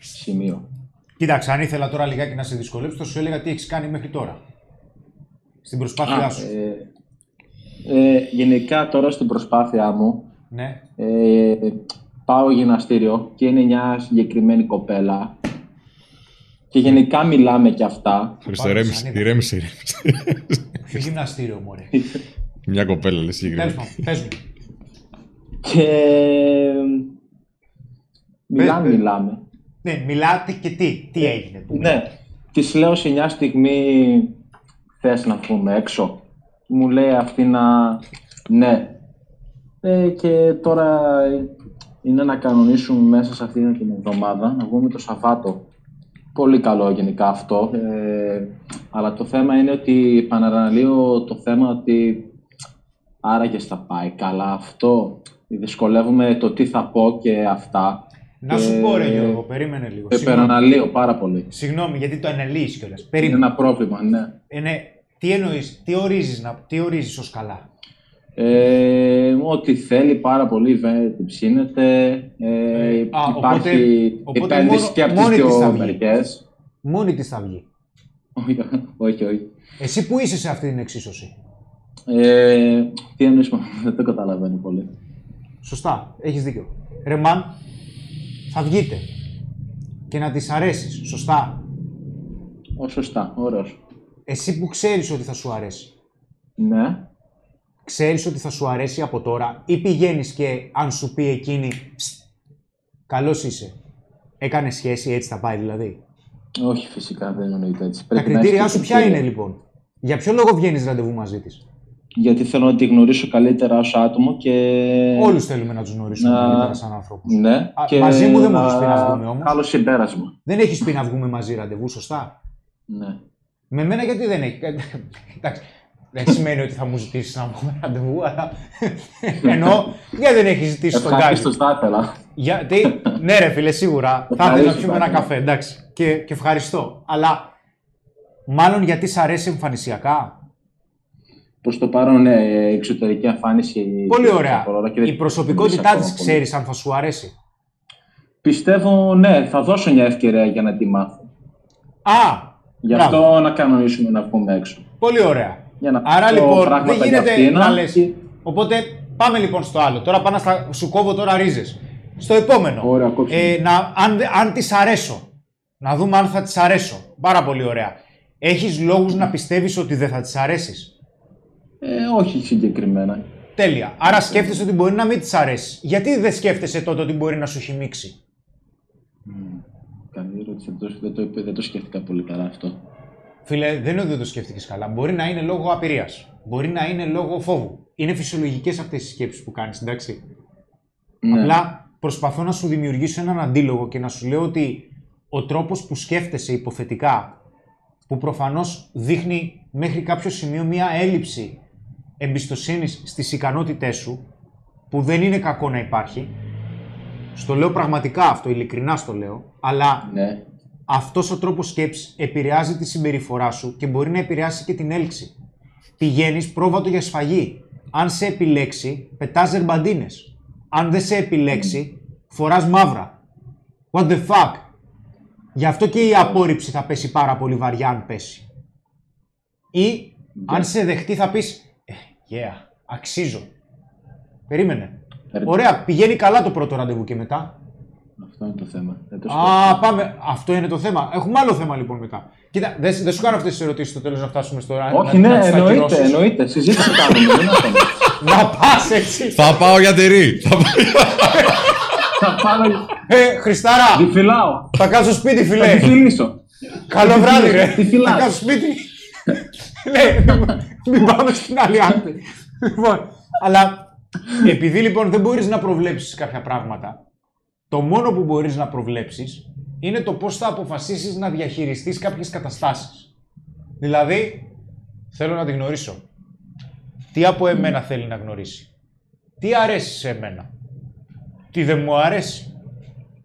σημείο. Κοίταξε, αν ήθελα τώρα λιγάκι να σε δυσκολέψω, θα σου έλεγα τι έχεις κάνει μέχρι τώρα. Στην προσπάθειά Α, σου. ε, ε, γενικά τώρα στην προσπάθειά μου Ναι. Ε, πάω γυμναστήριο και είναι μια συγκεκριμένη κοπέλα και γενικά μιλάμε και αυτά. Χριστό, Πάμε ηρέμησε, σανίδα. ηρέμησε, ηρέμησε. Ποιο γυμναστήριο, μωρέ; Μια κοπέλα, λες Τέλος συγκεκριμένα. πάντων, πες μου. Και μιλάμε, πες. μιλάμε. Ναι, μιλάτε και τι, τι έγινε. Που... Ναι, της λέω σε μια στιγμή θες να βγούμε έξω. Μου λέει αυτή να ναι. Ε, και τώρα είναι να κανονίσουμε μέσα σε αυτήν την εβδομάδα να βγούμε το Σαββάτο. Πολύ καλό γενικά αυτό. Ε, αλλά το θέμα είναι ότι επαναλαμβάνω το θέμα ότι άραγες θα πάει καλά αυτό. Δυσκολεύομαι το τι θα πω και αυτά. Να σου Ε, πω, ρε Γιώργο, περίμενε λίγο. Το Συγγνώμη, επαναλύω πάρα πολύ. Συγγνώμη, γιατί το αναλύεις κιόλας. Είναι Περίμενε. ένα πρόβλημα, ναι. Ε, ναι, τι εννοείς, τι ορίζεις, να, τι ορίζεις ως καλά; Ε, ό,τι θέλει πάρα πολύ βαίνετε, ψήνεται. Ε, α, υπάρχει οπότε- οπότε επένδυση μόνο- και από τις μόνη της θα δύο βγει. μερικές. Μόνη της θα βγει. όχι, όχι, όχι. Εσύ που είσαι σε αυτή την εξίσωση; Ε, τι εννοείς, μα, δεν το καταλαβαίνω πολύ. Σωστά, έχεις δίκιο. Ρε μαν, θα βγείτε. Και να της αρέσεις, σωστά. Ω, σωστά, ωραίος. Εσύ που ξέρεις ότι θα σου αρέσει. Ναι. Ξέρεις ότι θα σου αρέσει από τώρα ή πηγαίνεις και αν σου πει εκείνη «Ψτ, καλός είσαι. Έκανε σχέση, έτσι θα πάει δηλαδή. Όχι, φυσικά δεν εννοείται έτσι. Τα Πρέπει να κριτήριά έχεις σου και ποια κριτήρια. είναι λοιπόν; Για ποιο λόγο βγαίνεις ραντεβού μαζί της; Γιατί θέλω να τη γνωρίσω καλύτερα ως άτομο και... Όλους θέλουμε να τους γνωρίσουμε να- καλύτερα σαν ανθρώπους. Ναι, Α, και μαζί μου δεν μου έχεις πει να βγούμε όμως. Καλό συμπέρασμα. Δεν έχεις πει να βγούμε μαζί ραντεβού, σωστά; Ναι. Με μένα γιατί δεν έχει. Εντάξει. Δεν σημαίνει ότι θα μου ζητήσεις να βγούμε ραντεβού, αλλά. Ενώ γιατί δεν έχεις ζητήσει τον Γκάλι. Ευχαρίστως θα ήθελα. Γιατί, ναι, ρε φίλε, σίγουρα θα ήθελα να Ευχαρίστως, πιούμε ένα θα ήθελα. καφέ, εντάξει. Και, και ευχαριστώ. Αλλά μάλλον γιατί σ' αρέσει εμφανισιακά; Προς το παρόν, ναι, εξωτερική εμφάνιση. Πολύ ωραία. Και δεν- Η προσωπικότητά δεν της ακόμα πολύ. ξέρει αν θα σου αρέσει; Πιστεύω, ναι, θα δώσω μια ευκαιρία για να τη μάθω. Α! Γι' μπράβο. αυτό να κανονίσουμε να βγούμε έξω. Πολύ ωραία. Για να Άρα πω λοιπόν δεν πράγματα για γίνεται αυτήν, να λε. και- Οπότε πάμε λοιπόν στο άλλο. Τώρα πάω να στα... σου κόβω τώρα ρίζες. Στο επόμενο. Ωραία, κόψε. ε, να, αν, αν τη αρέσω. Να δούμε αν θα τη αρέσω. Πάρα πολύ ωραία. Έχεις λόγους να πιστεύεις ότι δεν θα τη αρέσεις; Ε, όχι συγκεκριμένα. Τέλεια. Άρα σκέφτεσαι ότι μπορεί να μην τη αρέσεις. Γιατί δεν σκέφτεσαι τότε ότι μπορεί να σου χυμίξει. Καλή ερώτηση. Δεν το, δεν, το, δεν το σκέφτηκα πολύ καλά αυτό. Φίλε, δεν είναι ότι δεν το σκέφτηκες καλά. Μπορεί να είναι λόγω απειρίας. Μπορεί να είναι λόγω φόβου. Είναι φυσιολογικές αυτές οι σκέψεις που κάνεις, εντάξει. Ναι. Απλά προσπαθώ να σου δημιουργήσω έναν αντίλογο και να σου λέω ότι ο τρόπος που σκέφτεσαι υποθετικά, που προφανώς δείχνει μέχρι κάποιο σημείο μία έλλειψη εμπιστοσύνης στις ικανότητές σου, που δεν είναι κακό να υπάρχει, στο λέω πραγματικά αυτό, ειλικρινά στο λέω, αλλά ναι. αυτός ο τρόπος σκέψης επηρεάζει τη συμπεριφορά σου και μπορεί να επηρεάσει και την έλξη. Πηγαίνεις πρόβατο για σφαγή. Αν σε επιλέξει, πετάς ζερμπαντίνες. Αν δεν σε επιλέξει, φοράς μαύρα. What the fuck; Γι' αυτό και η απόρριψη θα πέσει πάρα πολύ βαριά αν πέσει. Ή αν σε δεχτεί θα πεις «Ε, yeah, αξίζω. Περίμενε. Περίμενε. Ωραία, πηγαίνει καλά το πρώτο ραντεβού και μετά. Αυτό είναι το θέμα. Δεν το σκέφτηκα. Α, πάμε. Αυτό είναι το θέμα. Έχουμε άλλο θέμα λοιπόν μετά. Κοίτα, δεν, δεν σου κάνω αυτές τις ερωτήσεις στο τέλος να φτάσουμε στο Όχι, να, ναι, να τις εννοείται, ακυρώσεις. εννοείται. Συζήτηση κάνουμε. δεν είναι αυτό. Να πας έτσι. Θα πάω για τυρί. Θα πάω... Θα πάω. Ε, Χριστάρα, Τη φυλάω. θα κάτσω σπίτι, Θα τη φιλέ. φιλήσω. Καλό βράδυ, ρε. Τι Θα φυλάς. κάτσω σπίτι. Ναι, μην πάμε στην άλλη άκρη. Λοιπόν, αλλά επειδή λοιπόν δεν μπορείς να προβλέψεις κάποια πράγματα, το μόνο που μπορείς να προβλέψεις είναι το πώς θα αποφασίσεις να διαχειριστείς κάποιες καταστάσεις. Δηλαδή, θέλω να τη γνωρίσω. Τι από εμένα θέλει να γνωρίσει; Τι αρέσει σε εμένα; Τι δεν μου αρέσει;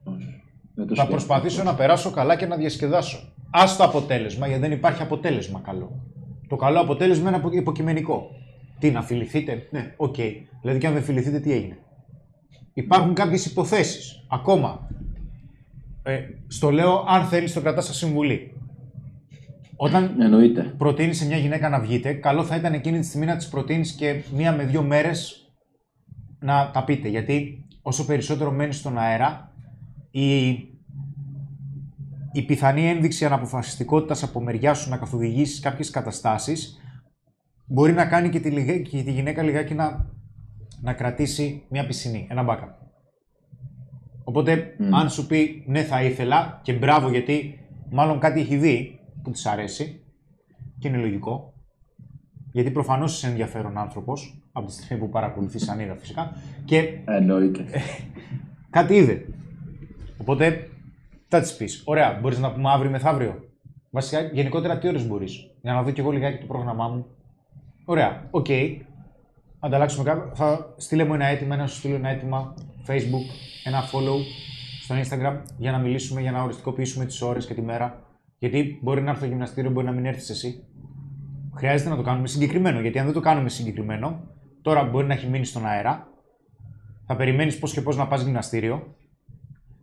Δεν το Θα σκέφτηκα. προσπαθήσω να περάσω καλά και να διασκεδάσω. Α το αποτέλεσμα, γιατί δεν υπάρχει αποτέλεσμα καλό. Το καλό αποτέλεσμα είναι απο- υποκειμενικό. Τι, να φιληθείτε; Ναι, οκ. Δηλαδή, και αν δεν φιληθείτε, τι έγινε; Υπάρχουν κάποιες υποθέσεις. Ακόμα. Ε, στο λέω, αν θέλεις, το κρατάς σαν συμβουλή. Όταν Εννοείται. προτείνεις σε μια γυναίκα να βγείτε, καλό θα ήταν εκείνη τη στιγμή να της προτείνεις και μία με δύο μέρες να τα πείτε. Γιατί όσο περισσότερο μένεις στον αέρα, η, η πιθανή ένδειξη αναποφασιστικότητας από μεριά σου να καθοδηγήσεις κάποιες καταστάσεις μπορεί να κάνει και τη, λιγα- και τη γυναίκα λιγάκι να, να κρατήσει μια πισινή, ένα backup. Οπότε, αν σου πει ναι, θα ήθελα και μπράβο, γιατί μάλλον κάτι έχει δει που της αρέσει και είναι λογικό. Γιατί προφανώς είσαι ενδιαφέρον άνθρωπος, από τη στιγμή που παρακολουθείς σαν είδα φυσικά, και Εννοείται. κάτι είδε. Οπότε θα της πεις: Ωραία, μπορείς να πούμε αύριο μεθαύριο. Βασικά, γενικότερα τι ώρες μπορείς, για να δω κι εγώ λιγάκι το πρόγραμμά μου. Ωραία, οκ. Ανταλλάξουμε κάποιο. Θα στείλε μου ένα αίτημα, να σου στείλω ένα αίτημα Facebook, ένα follow στο Instagram για να μιλήσουμε, για να οριστικοποιήσουμε τις ώρες και τη μέρα. Γιατί μπορεί να έρθει στο γυμναστήριο, μπορεί να μην έρθεις εσύ. Χρειάζεται να το κάνουμε συγκεκριμένο. Γιατί αν δεν το κάνουμε συγκεκριμένο, τώρα μπορεί να έχει μείνει στον αέρα, θα περιμένεις πώς και πώς να πας γυμναστήριο,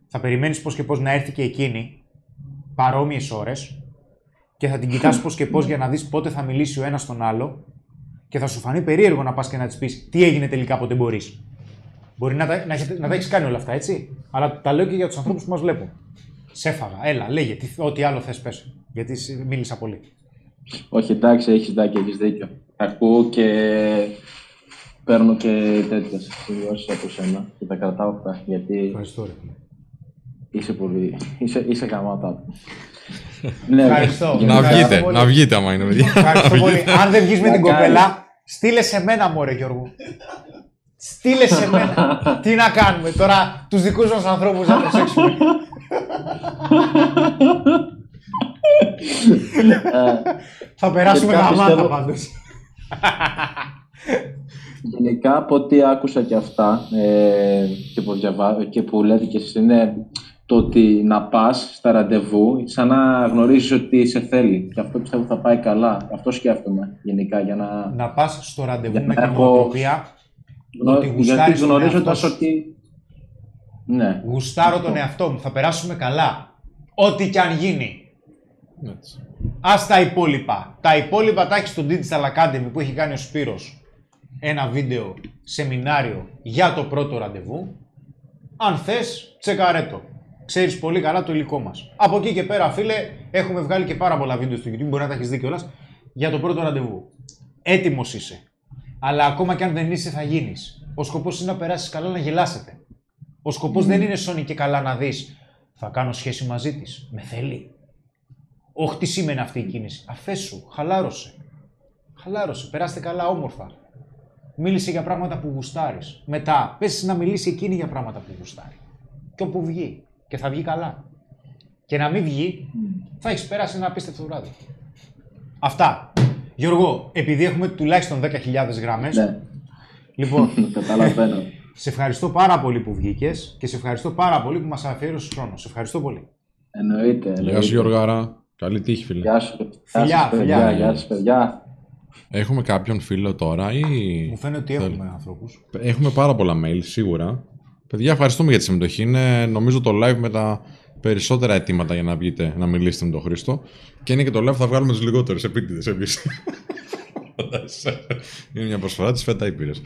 θα περιμένεις πώς και πώς να έρθει και εκείνη παρόμοιες ώρες και θα την κοιτάς πώς και πώς για να δεις πότε θα μιλήσει ο ένας στον άλλο και θα σου φανεί περίεργο να πας και να της πεις τι έγινε τελικά πότε μπορείς. Μπορεί να τα, να, έχετε- να τα έχεις κάνει όλα αυτά, έτσι. Αλλά τα λέω και για τους ανθρώπους που μας βλέπουν. Σε έφαγα, έλα, λέγε τι, ό,τι άλλο θες πες. Γιατί σ- μίλησα πολύ. Όχι, εντάξει, έχεις δάκια, έχεις δίκιο. Ακούω και παίρνω και τέτοιες σημειώσει από σένα και τα κρατάω αυτά γιατί Ευχαριστώ, ρε. είσαι πολύ. είσαι, είσαι γαμάτα. Ναι, Ευχαριστώ. ναι. Να Ευχαριστώ βγείτε, πολύ. να βγείτε άμα είναι παιδιά. Ευχαριστώ πολύ. Αν δεν βγεις με την Μακάρι. κοπέλα, στείλε σε μένα μωρέ Γιώργο. Στείλε σε μένα. Τι να κάνουμε τώρα, τους δικούς μας ανθρώπους να προσέξουμε. Θα περάσουμε Γενικά γαμάτα πιστεύω- πάντως. Γενικά από ό,τι άκουσα και αυτά ε, και, που διαβα... και που λέτε και εσείς είναι το ότι να πας στα ραντεβού σαν να γνωρίζεις ότι σε θέλει και αυτό πιστεύω θα πάει καλά. Αυτό σκέφτομαι γενικά για να... Να πας στο ραντεβού Για με να την έχω- νοοτροπία γνω- ότι Γιατί γουστάρεις τον γνωρίζοντας εαυτό σου. ότι... Ναι. Γουστάρω τον εαυτό μου, θα περάσουμε καλά. Ό,τι και αν γίνει. Έτσι. Ας τα υπόλοιπα. Τα υπόλοιπα τα έχεις στο Digital Academy που έχει κάνει ο Σπύρος. Ένα βίντεο, σεμινάριο για το πρώτο ραντεβού. Αν θες, τσεκαρέτο. Ξέρεις πολύ καλά το υλικό μας. Από εκεί και πέρα, φίλε, έχουμε βγάλει και πάρα πολλά βίντεο στο YouTube, μπορεί να τα έχεις δει κιόλας, για το πρώτο ραντεβού. Έτοιμος είσαι. Αλλά ακόμα και αν δεν είσαι, θα γίνεις. Ο σκοπός είναι να περάσεις καλά, να γελάσετε. Ο σκοπός δεν είναι Sony και καλά να δεις θα κάνω σχέση μαζί της. Με θέλει. Όχι τι σήμαινε αυτή η κίνηση. Αφέσου, χαλάρωσε. Χαλάρωσε, περάστε καλά όμορφα. Μίλησε για πράγματα που γουστάρεις. Μετά, πες να μιλήσει εκείνη για πράγματα που γουστάρει. Και όπου βγει. Και θα βγει καλά. Και να μην βγει, θα έχεις περάσει ένα απίστευτο βράδυ. Αυτά. Γιώργο, επειδή έχουμε τουλάχιστον 10.000 γραμμές, Ναι, λοιπόν, καταλαβαίνω. σε ευχαριστώ πάρα πολύ που βγήκες και σε ευχαριστώ πάρα πολύ που μας αφιέρωσες χρόνο. Σε ευχαριστώ πολύ. Εννοείται. Γεια σου εννοείται. Γιώργαρα. Καλή τύχη φίλε. Γεια σου. Γεια Φιλιά, σας, παιδιά. φιλιά. Γεια σας, παιδιά. Έχουμε κάποιον φίλο τώρα ή... Μου φαίνεται ότι Θέλω. έχουμε ανθρώπους. Έχουμε πάρα πολλά mail σίγουρα. Παιδιά ευχαριστούμε για τη συμμετοχή. Είναι νομίζω το live με τα περισσότερα αιτήματα για να βγείτε να μιλήσετε με τον Χρήστο. Και είναι και το live που θα βγάλουμε τους λιγότερους επίτηδες εμείς. είναι μια προσφορά τη ΦΕΤΑ Ήπειρες.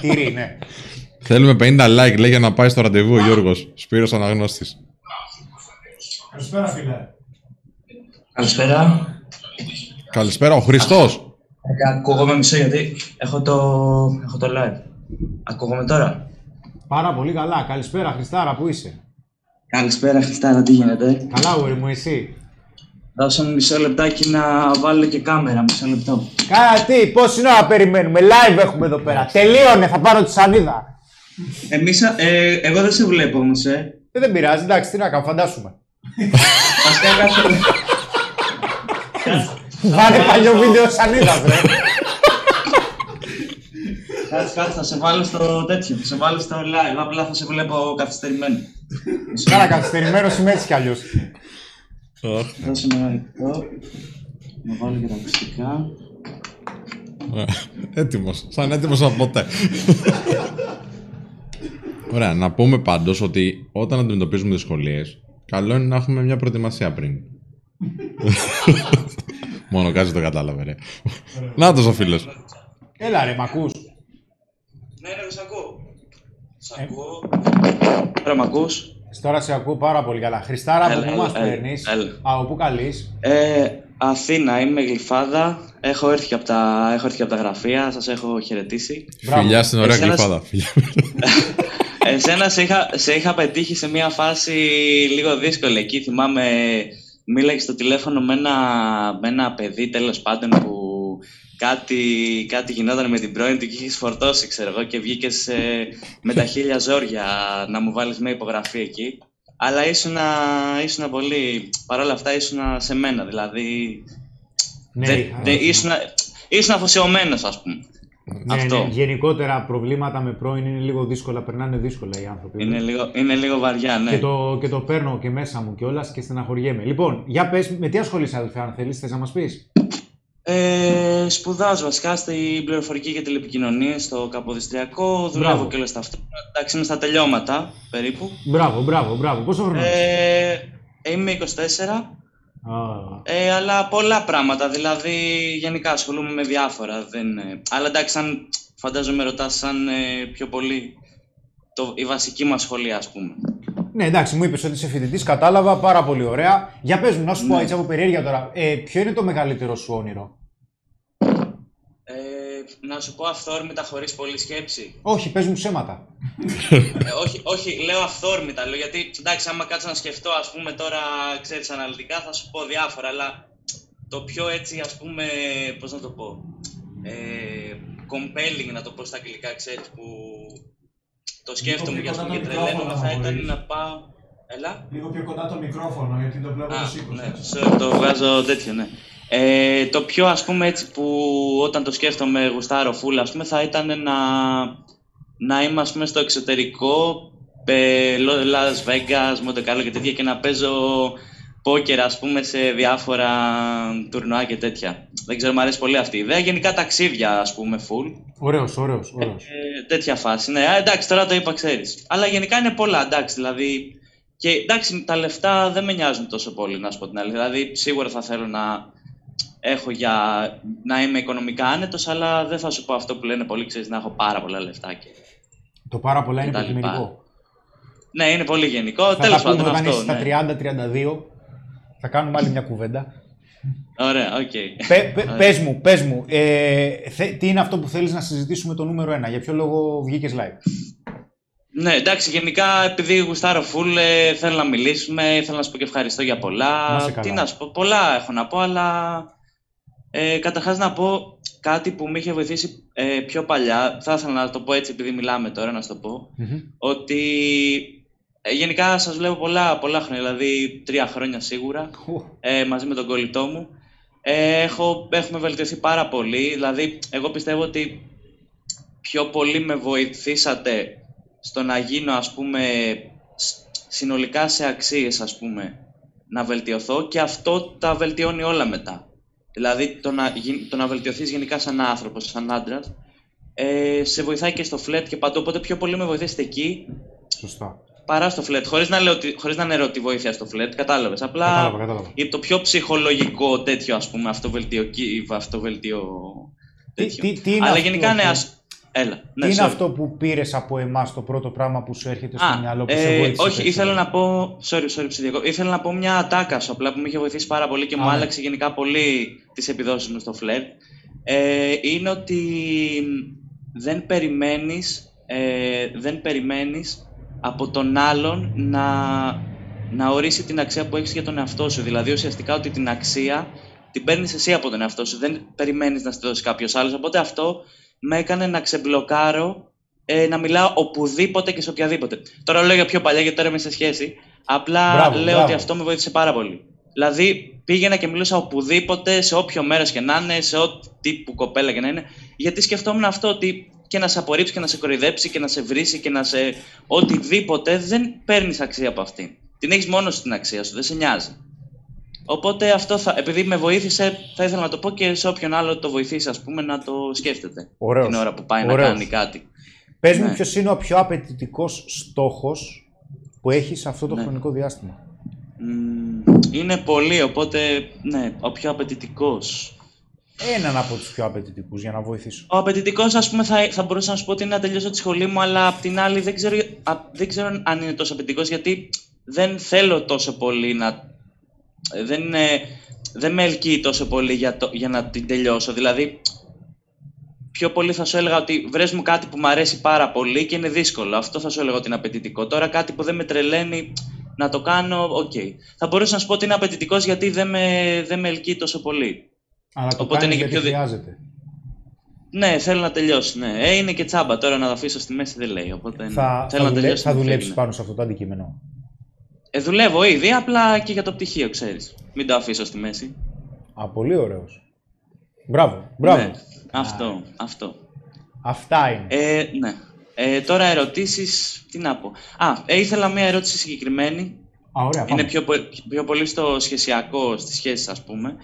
Τυρί, ναι. Θέλουμε 50 like λέει για να πάει στο ραντεβού ο Γιώργος. Σπύρος Αναγνώστης. Καλησπέρα, φίλε. Καλησπέρα. Καλησπέρα ο Χριστός. Ε, Ακούγομαι μισό γιατί έχω το, έχω το live. Ακούγομαι τώρα; Πάρα πολύ καλά. Καλησπέρα, Χριστάρα, πού είσαι; Καλησπέρα Χριστάρα, τι γίνεται; Καλά, ουρι μου, εσύ; Δώσε μου μισό λεπτάκι να βάλω και κάμερα, μισό λεπτό. Κάτι, πόση ώρα περιμένουμε; Live έχουμε εδώ πέρα. Τελείωνε, θα πάρω τη σανίδα. Εμείς, ε, εγώ δεν σε βλέπω όμως, ε. Ε, δεν πειράζει, εντάξει, τι να κάνω, φαντάσουμε. Βασικά κάτσε. Βάλε παλιό βίντεο σανίδα, βρε. Κάτσε, κάτσε, θα σε βάλω στο τέτοιο, θα σε βάλω στο live, απλά θα σε βλέπω καθυστερημένο. Μισό Κάνα λεπτό. καθυστερημένος είμαι έτσι κι αλλιώς. Δώσε με ένα λεπτό. Να βάλω και τα ακουστικά. Έτοιμος. Σαν έτοιμος από ποτέ. Ωραία, να πούμε πάντως ότι όταν αντιμετωπίζουμε δυσκολίες, καλό είναι να έχουμε μια προετοιμασία πριν. Μόνο κάτι το κατάλαβε, ρε. Να ο φίλος. Έλα, ρε, μ' ακούς. Ναι, ναι, σ' ακούω. Σ' ακούω. Τώρα μ' ακούς; Τώρα σε ακούω πάρα πολύ καλά. Χριστάρα, από Έλα, πού έλα, μας έλα, παίρνεις; έλα. Από πού καλείς; Ε, Αθήνα, είμαι γλυφάδα. Έχω έρθει και από τα, έχω έρθει και από τα γραφεία, σας έχω χαιρετήσει. Μπράβο. Φιλιά στην ωραία Εσένας- κλειφάδα. Φιλιά. Εσένα σε είχα, σε είχα πετύχει σε μια φάση λίγο δύσκολη. Εκεί θυμάμαι, μίλαγες στο τηλέφωνο με ένα, με ένα παιδί τέλος πάντων που κάτι, κάτι γινόταν με την πρώην του και είχες φορτώσει, ξέρω εγώ, και βγήκες με τα χίλια ζόρια να μου βάλεις μια υπογραφή εκεί. Αλλά ήσουνα, ήσουνα πολύ. Παρ' όλα αυτά ήσουνα σε μένα. Δηλαδή. Ναι, δεν- είχα- δεν- ήσουνα, ήσουν αφοσιωμένος, ας πούμε. Ναι, αυτό. ναι, γενικότερα προβλήματα με πρώην είναι λίγο δύσκολα, περνάνε δύσκολα οι άνθρωποι. Είναι λίγο, είναι λίγο βαριά, ναι. Και το, και το παίρνω και μέσα μου κιόλας και στεναχωριέμαι. Λοιπόν, για πες, με τι ασχολείσαι, αδελφέ, αν θέλεις, θες να μας πεις; Ε, σπουδάζω βασικά στην πληροφορική και τηλεπικοινωνίες στο Καποδιστριακό. Δουλεύω Μπράβο. και όλα στα αυτά. Εντάξει, είμαι στα τελειώματα περίπου. Μπράβο, μπράβο, μπράβο. Πόσο χρόνο είσαι; Ε, είμαι 24, Α, ε, αλλά πολλά πράγματα. Δηλαδή, γενικά ασχολούμαι με διάφορα. Δεν, ε, αλλά εντάξει, σαν, φαντάζομαι ρωτάς σαν ε, πιο πολύ το, η βασική μας σχολεία, ας πούμε. Ναι, εντάξει, μου είπες ότι είσαι φοιτητής, κατάλαβα πάρα πολύ ωραία. Για πες μου, να σου πω Ναι. έτσι από περιέργεια τώρα, ε, ποιο είναι το μεγαλύτερο σου όνειρο; Ε, να σου πω αυθόρμητα χωρίς πολλή σκέψη. Όχι, πες μου ψέματα. Ε, όχι, όχι, λέω αυθόρμητα. Λέω, γιατί εντάξει, άμα κάτσω να σκεφτώ, ας πούμε τώρα, ξέρεις, αναλυτικά, θα σου πω διάφορα, αλλά το πιο έτσι, ας πούμε, πώς να το πω, ε, compelling, να το πω στα αγγλικά, ξέρεις, που το σκέφτομαι και, ας πούμε, και τρελαίνομαι, θα ήταν να πάω... Έλα. Λίγο πιο κοντά το μικρόφωνο, γιατί το βλέπω Α, το σήκω. ναι, sorry, το βγάζω τέτοιο, ναι. Ε, το πιο ας πούμε έτσι που όταν το σκέφτομαι γουστάρω φούλα ας πούμε θα ήταν να, να είμαι ας πούμε στο εξωτερικό ε, Las Vegas, Monte Carlo και τέτοια και να παίζω πόκερ ας πούμε σε διάφορα τουρνουά και τέτοια. Δεν ξέρω, μου αρέσει πολύ αυτή η ιδέα. Γενικά ταξίδια ας πούμε full. Ωραίος, ωραίος, ωραίος. Ε, τέτοια φάση. Ναι, Α, εντάξει, τώρα το είπα, ξέρεις. Αλλά γενικά είναι πολλά, εντάξει. Δηλαδή, και εντάξει, τα λεφτά δεν με νοιάζουν τόσο πολύ, να σου πω την αλήθεια. Δηλαδή, σίγουρα θα θέλω να έχω για να είμαι οικονομικά άνετος, αλλά δεν θα σου πω αυτό που λένε πολλοί, ξέρεις, να έχω πάρα πολλά λεφτά. Και... Το πάρα πολλά είναι τα λοιπά. υποκειμενικό. Ναι, είναι πολύ γενικό. Θα Τέλος τα πούμε πάντων όταν αυτό. είσαι Ναι. στα 30-32. Θα κάνουμε άλλη μια κουβέντα. Ωραία, οκ. Πε, πε- Ωραία. πες μου, πες μου, ε, θε- τι είναι αυτό που θέλεις να συζητήσουμε το νούμερο ένα, για ποιο λόγο βγήκες live; Ναι, εντάξει, γενικά επειδή γουστάρω φουλ, ε, θέλω να μιλήσουμε, θέλω να σου πω και ευχαριστώ για πολλά. Να είσαι καλά. Τι να σου πω, πολλά έχω να πω, αλλά ε, καταρχάς να πω κάτι που με είχε βοηθήσει ε, πιο παλιά. Θα ήθελα να το πω έτσι επειδή μιλάμε τώρα, να σου το πω. Ότι ε, γενικά σας βλέπω πολλά, πολλά χρόνια, δηλαδή τρία χρόνια σίγουρα, ε, μαζί με τον κολλητό μου. Ε, έχω, έχουμε βελτιωθεί πάρα πολύ, δηλαδή εγώ πιστεύω ότι πιο πολύ με βοηθήσατε στο να γίνω ας πούμε σ- συνολικά σε αξίες ας πούμε να βελτιωθώ και αυτό τα βελτιώνει όλα μετά. Δηλαδή το να, γι- το να βελτιωθείς γενικά σαν άνθρωπος, σαν άντρας ε, σε βοηθάει και στο φλετ και παντού, οπότε πιο πολύ με βοηθήσετε εκεί Σωστά. παρά στο φλετ. Χωρίς να, λέω ότι, χωρίς να είναι τη βοήθεια στο φλετ, κατάλαβες. Απλά Κατάλαβα, κατάλαβα. είναι το πιο ψυχολογικό τέτοιο ας πούμε αυτοβελτίο, κι- αυτοβελτίο Τι- τέτοιο. τι- τι είναι Αλλά αυτό γενικά ναι, που- ας... Έλα. Τι Ναι, είναι sorry. αυτό που πήρες από εμάς το πρώτο πράγμα που σου έρχεται στο Α, μυαλό, που σε ε, βοήθησε όχι, ήθελα περισσότερο. να πω. Sorry, sorry, ψηδιακό. Ήθελα να πω μια ατάκα σου απλά που με είχε βοηθήσει πάρα πολύ και Α, μου ναι. άλλαξε γενικά πολύ τις επιδόσεις μου στο φλερ. Ε, είναι ότι δεν περιμένεις, ε, δεν περιμένεις από τον άλλον να, να ορίσει την αξία που έχεις για τον εαυτό σου. Δηλαδή ουσιαστικά ότι την αξία την παίρνεις εσύ από τον εαυτό σου. Δεν περιμένεις να στη δώσει κάποιος άλλος. Οπότε αυτό με έκανε να ξεμπλοκάρω ε, να μιλάω οπουδήποτε και σε οποιαδήποτε. Τώρα λέω για πιο παλιά γιατί τώρα είμαι σε σχέση. Απλά Μπράβο, λέω μπράβο. ότι αυτό με βοήθησε πάρα πολύ. Δηλαδή πήγαινα και μιλούσα οπουδήποτε, σε όποιο μέρος και να είναι, σε ό,τι τύπου κοπέλα και να είναι. Γιατί σκεφτόμουν αυτό ότι και να σε απορρίψει και να σε κοροϊδέψει και να σε βρίσει και να σε. οτιδήποτε δεν παίρνεις αξία από αυτήν. Την έχεις μόνο στην αξία σου, δεν σε νοιάζει. Οπότε αυτό θα, επειδή με βοήθησε, θα ήθελα να το πω και σε όποιον άλλο το βοηθήσει, ας πούμε, να το σκέφτεται. Ωραίος. Την ώρα που πάει να Ωραίος. κάνει κάτι. Πες μου Ναι. ποιος είναι ο πιο απαιτητικός στόχος που έχεις σε αυτό το Ναι. χρονικό διάστημα. Μμμ, είναι πολύ, οπότε ναι, ο πιο απαιτητικός. Έναν από τους πιο απαιτητικούς για να βοηθήσω. Ο απαιτητικός, ας πούμε, θα, θα μπορούσα να σου πω ότι είναι να τελειώσω τη σχολή μου, αλλά απ' την άλλη δεν ξέρω, α, δεν ξέρω αν είναι τόσο απαιτητικός, γιατί δεν θέλω τόσο πολύ να. Δεν, είναι, δεν με ελκύει τόσο πολύ για, το, για να την τελειώσω. Δηλαδή, πιο πολύ θα σου έλεγα ότι βρες μου κάτι που μου αρέσει πάρα πολύ και είναι δύσκολο. Αυτό θα σου έλεγα ότι είναι απαιτητικό. Τώρα κάτι που δεν με τρελαίνει να το κάνω, οκ. Θα μπορούσα να σου πω ότι είναι απαιτητικός γιατί δεν με, δεν με ελκύει τόσο πολύ. Αλλά το Οπότε κάνεις είναι και γιατί πιο δι- χρειάζεται. Ναι, θέλω να τελειώσει. Ναι. Ε, είναι και τσάμπα τώρα να το αφήσω στη μέση δεν λέει. Οπότε ναι. Θα, θέλω θα, να δουλε- τελειώσει. θα να δουλέψεις φύγει, ναι. πάνω σε αυτό το αντικείμενο. Ε, δουλεύω ήδη, απλά και για το πτυχίο, ξέρεις. Μην το αφήσω στη μέση. Α, πολύ ωραίος. Μπράβο, μπράβο. Ναι, αυτό, αυτό. Αυτά είναι. Ε, ναι. Ε, τώρα ερωτήσεις, τι να πω. Α, ε, ήθελα μία ερώτηση συγκεκριμένη. Α, ωραία, πάμε. Είναι πιο, πο- πιο πολύ στο σχεσιακό, στις σχέσεις ας πούμε.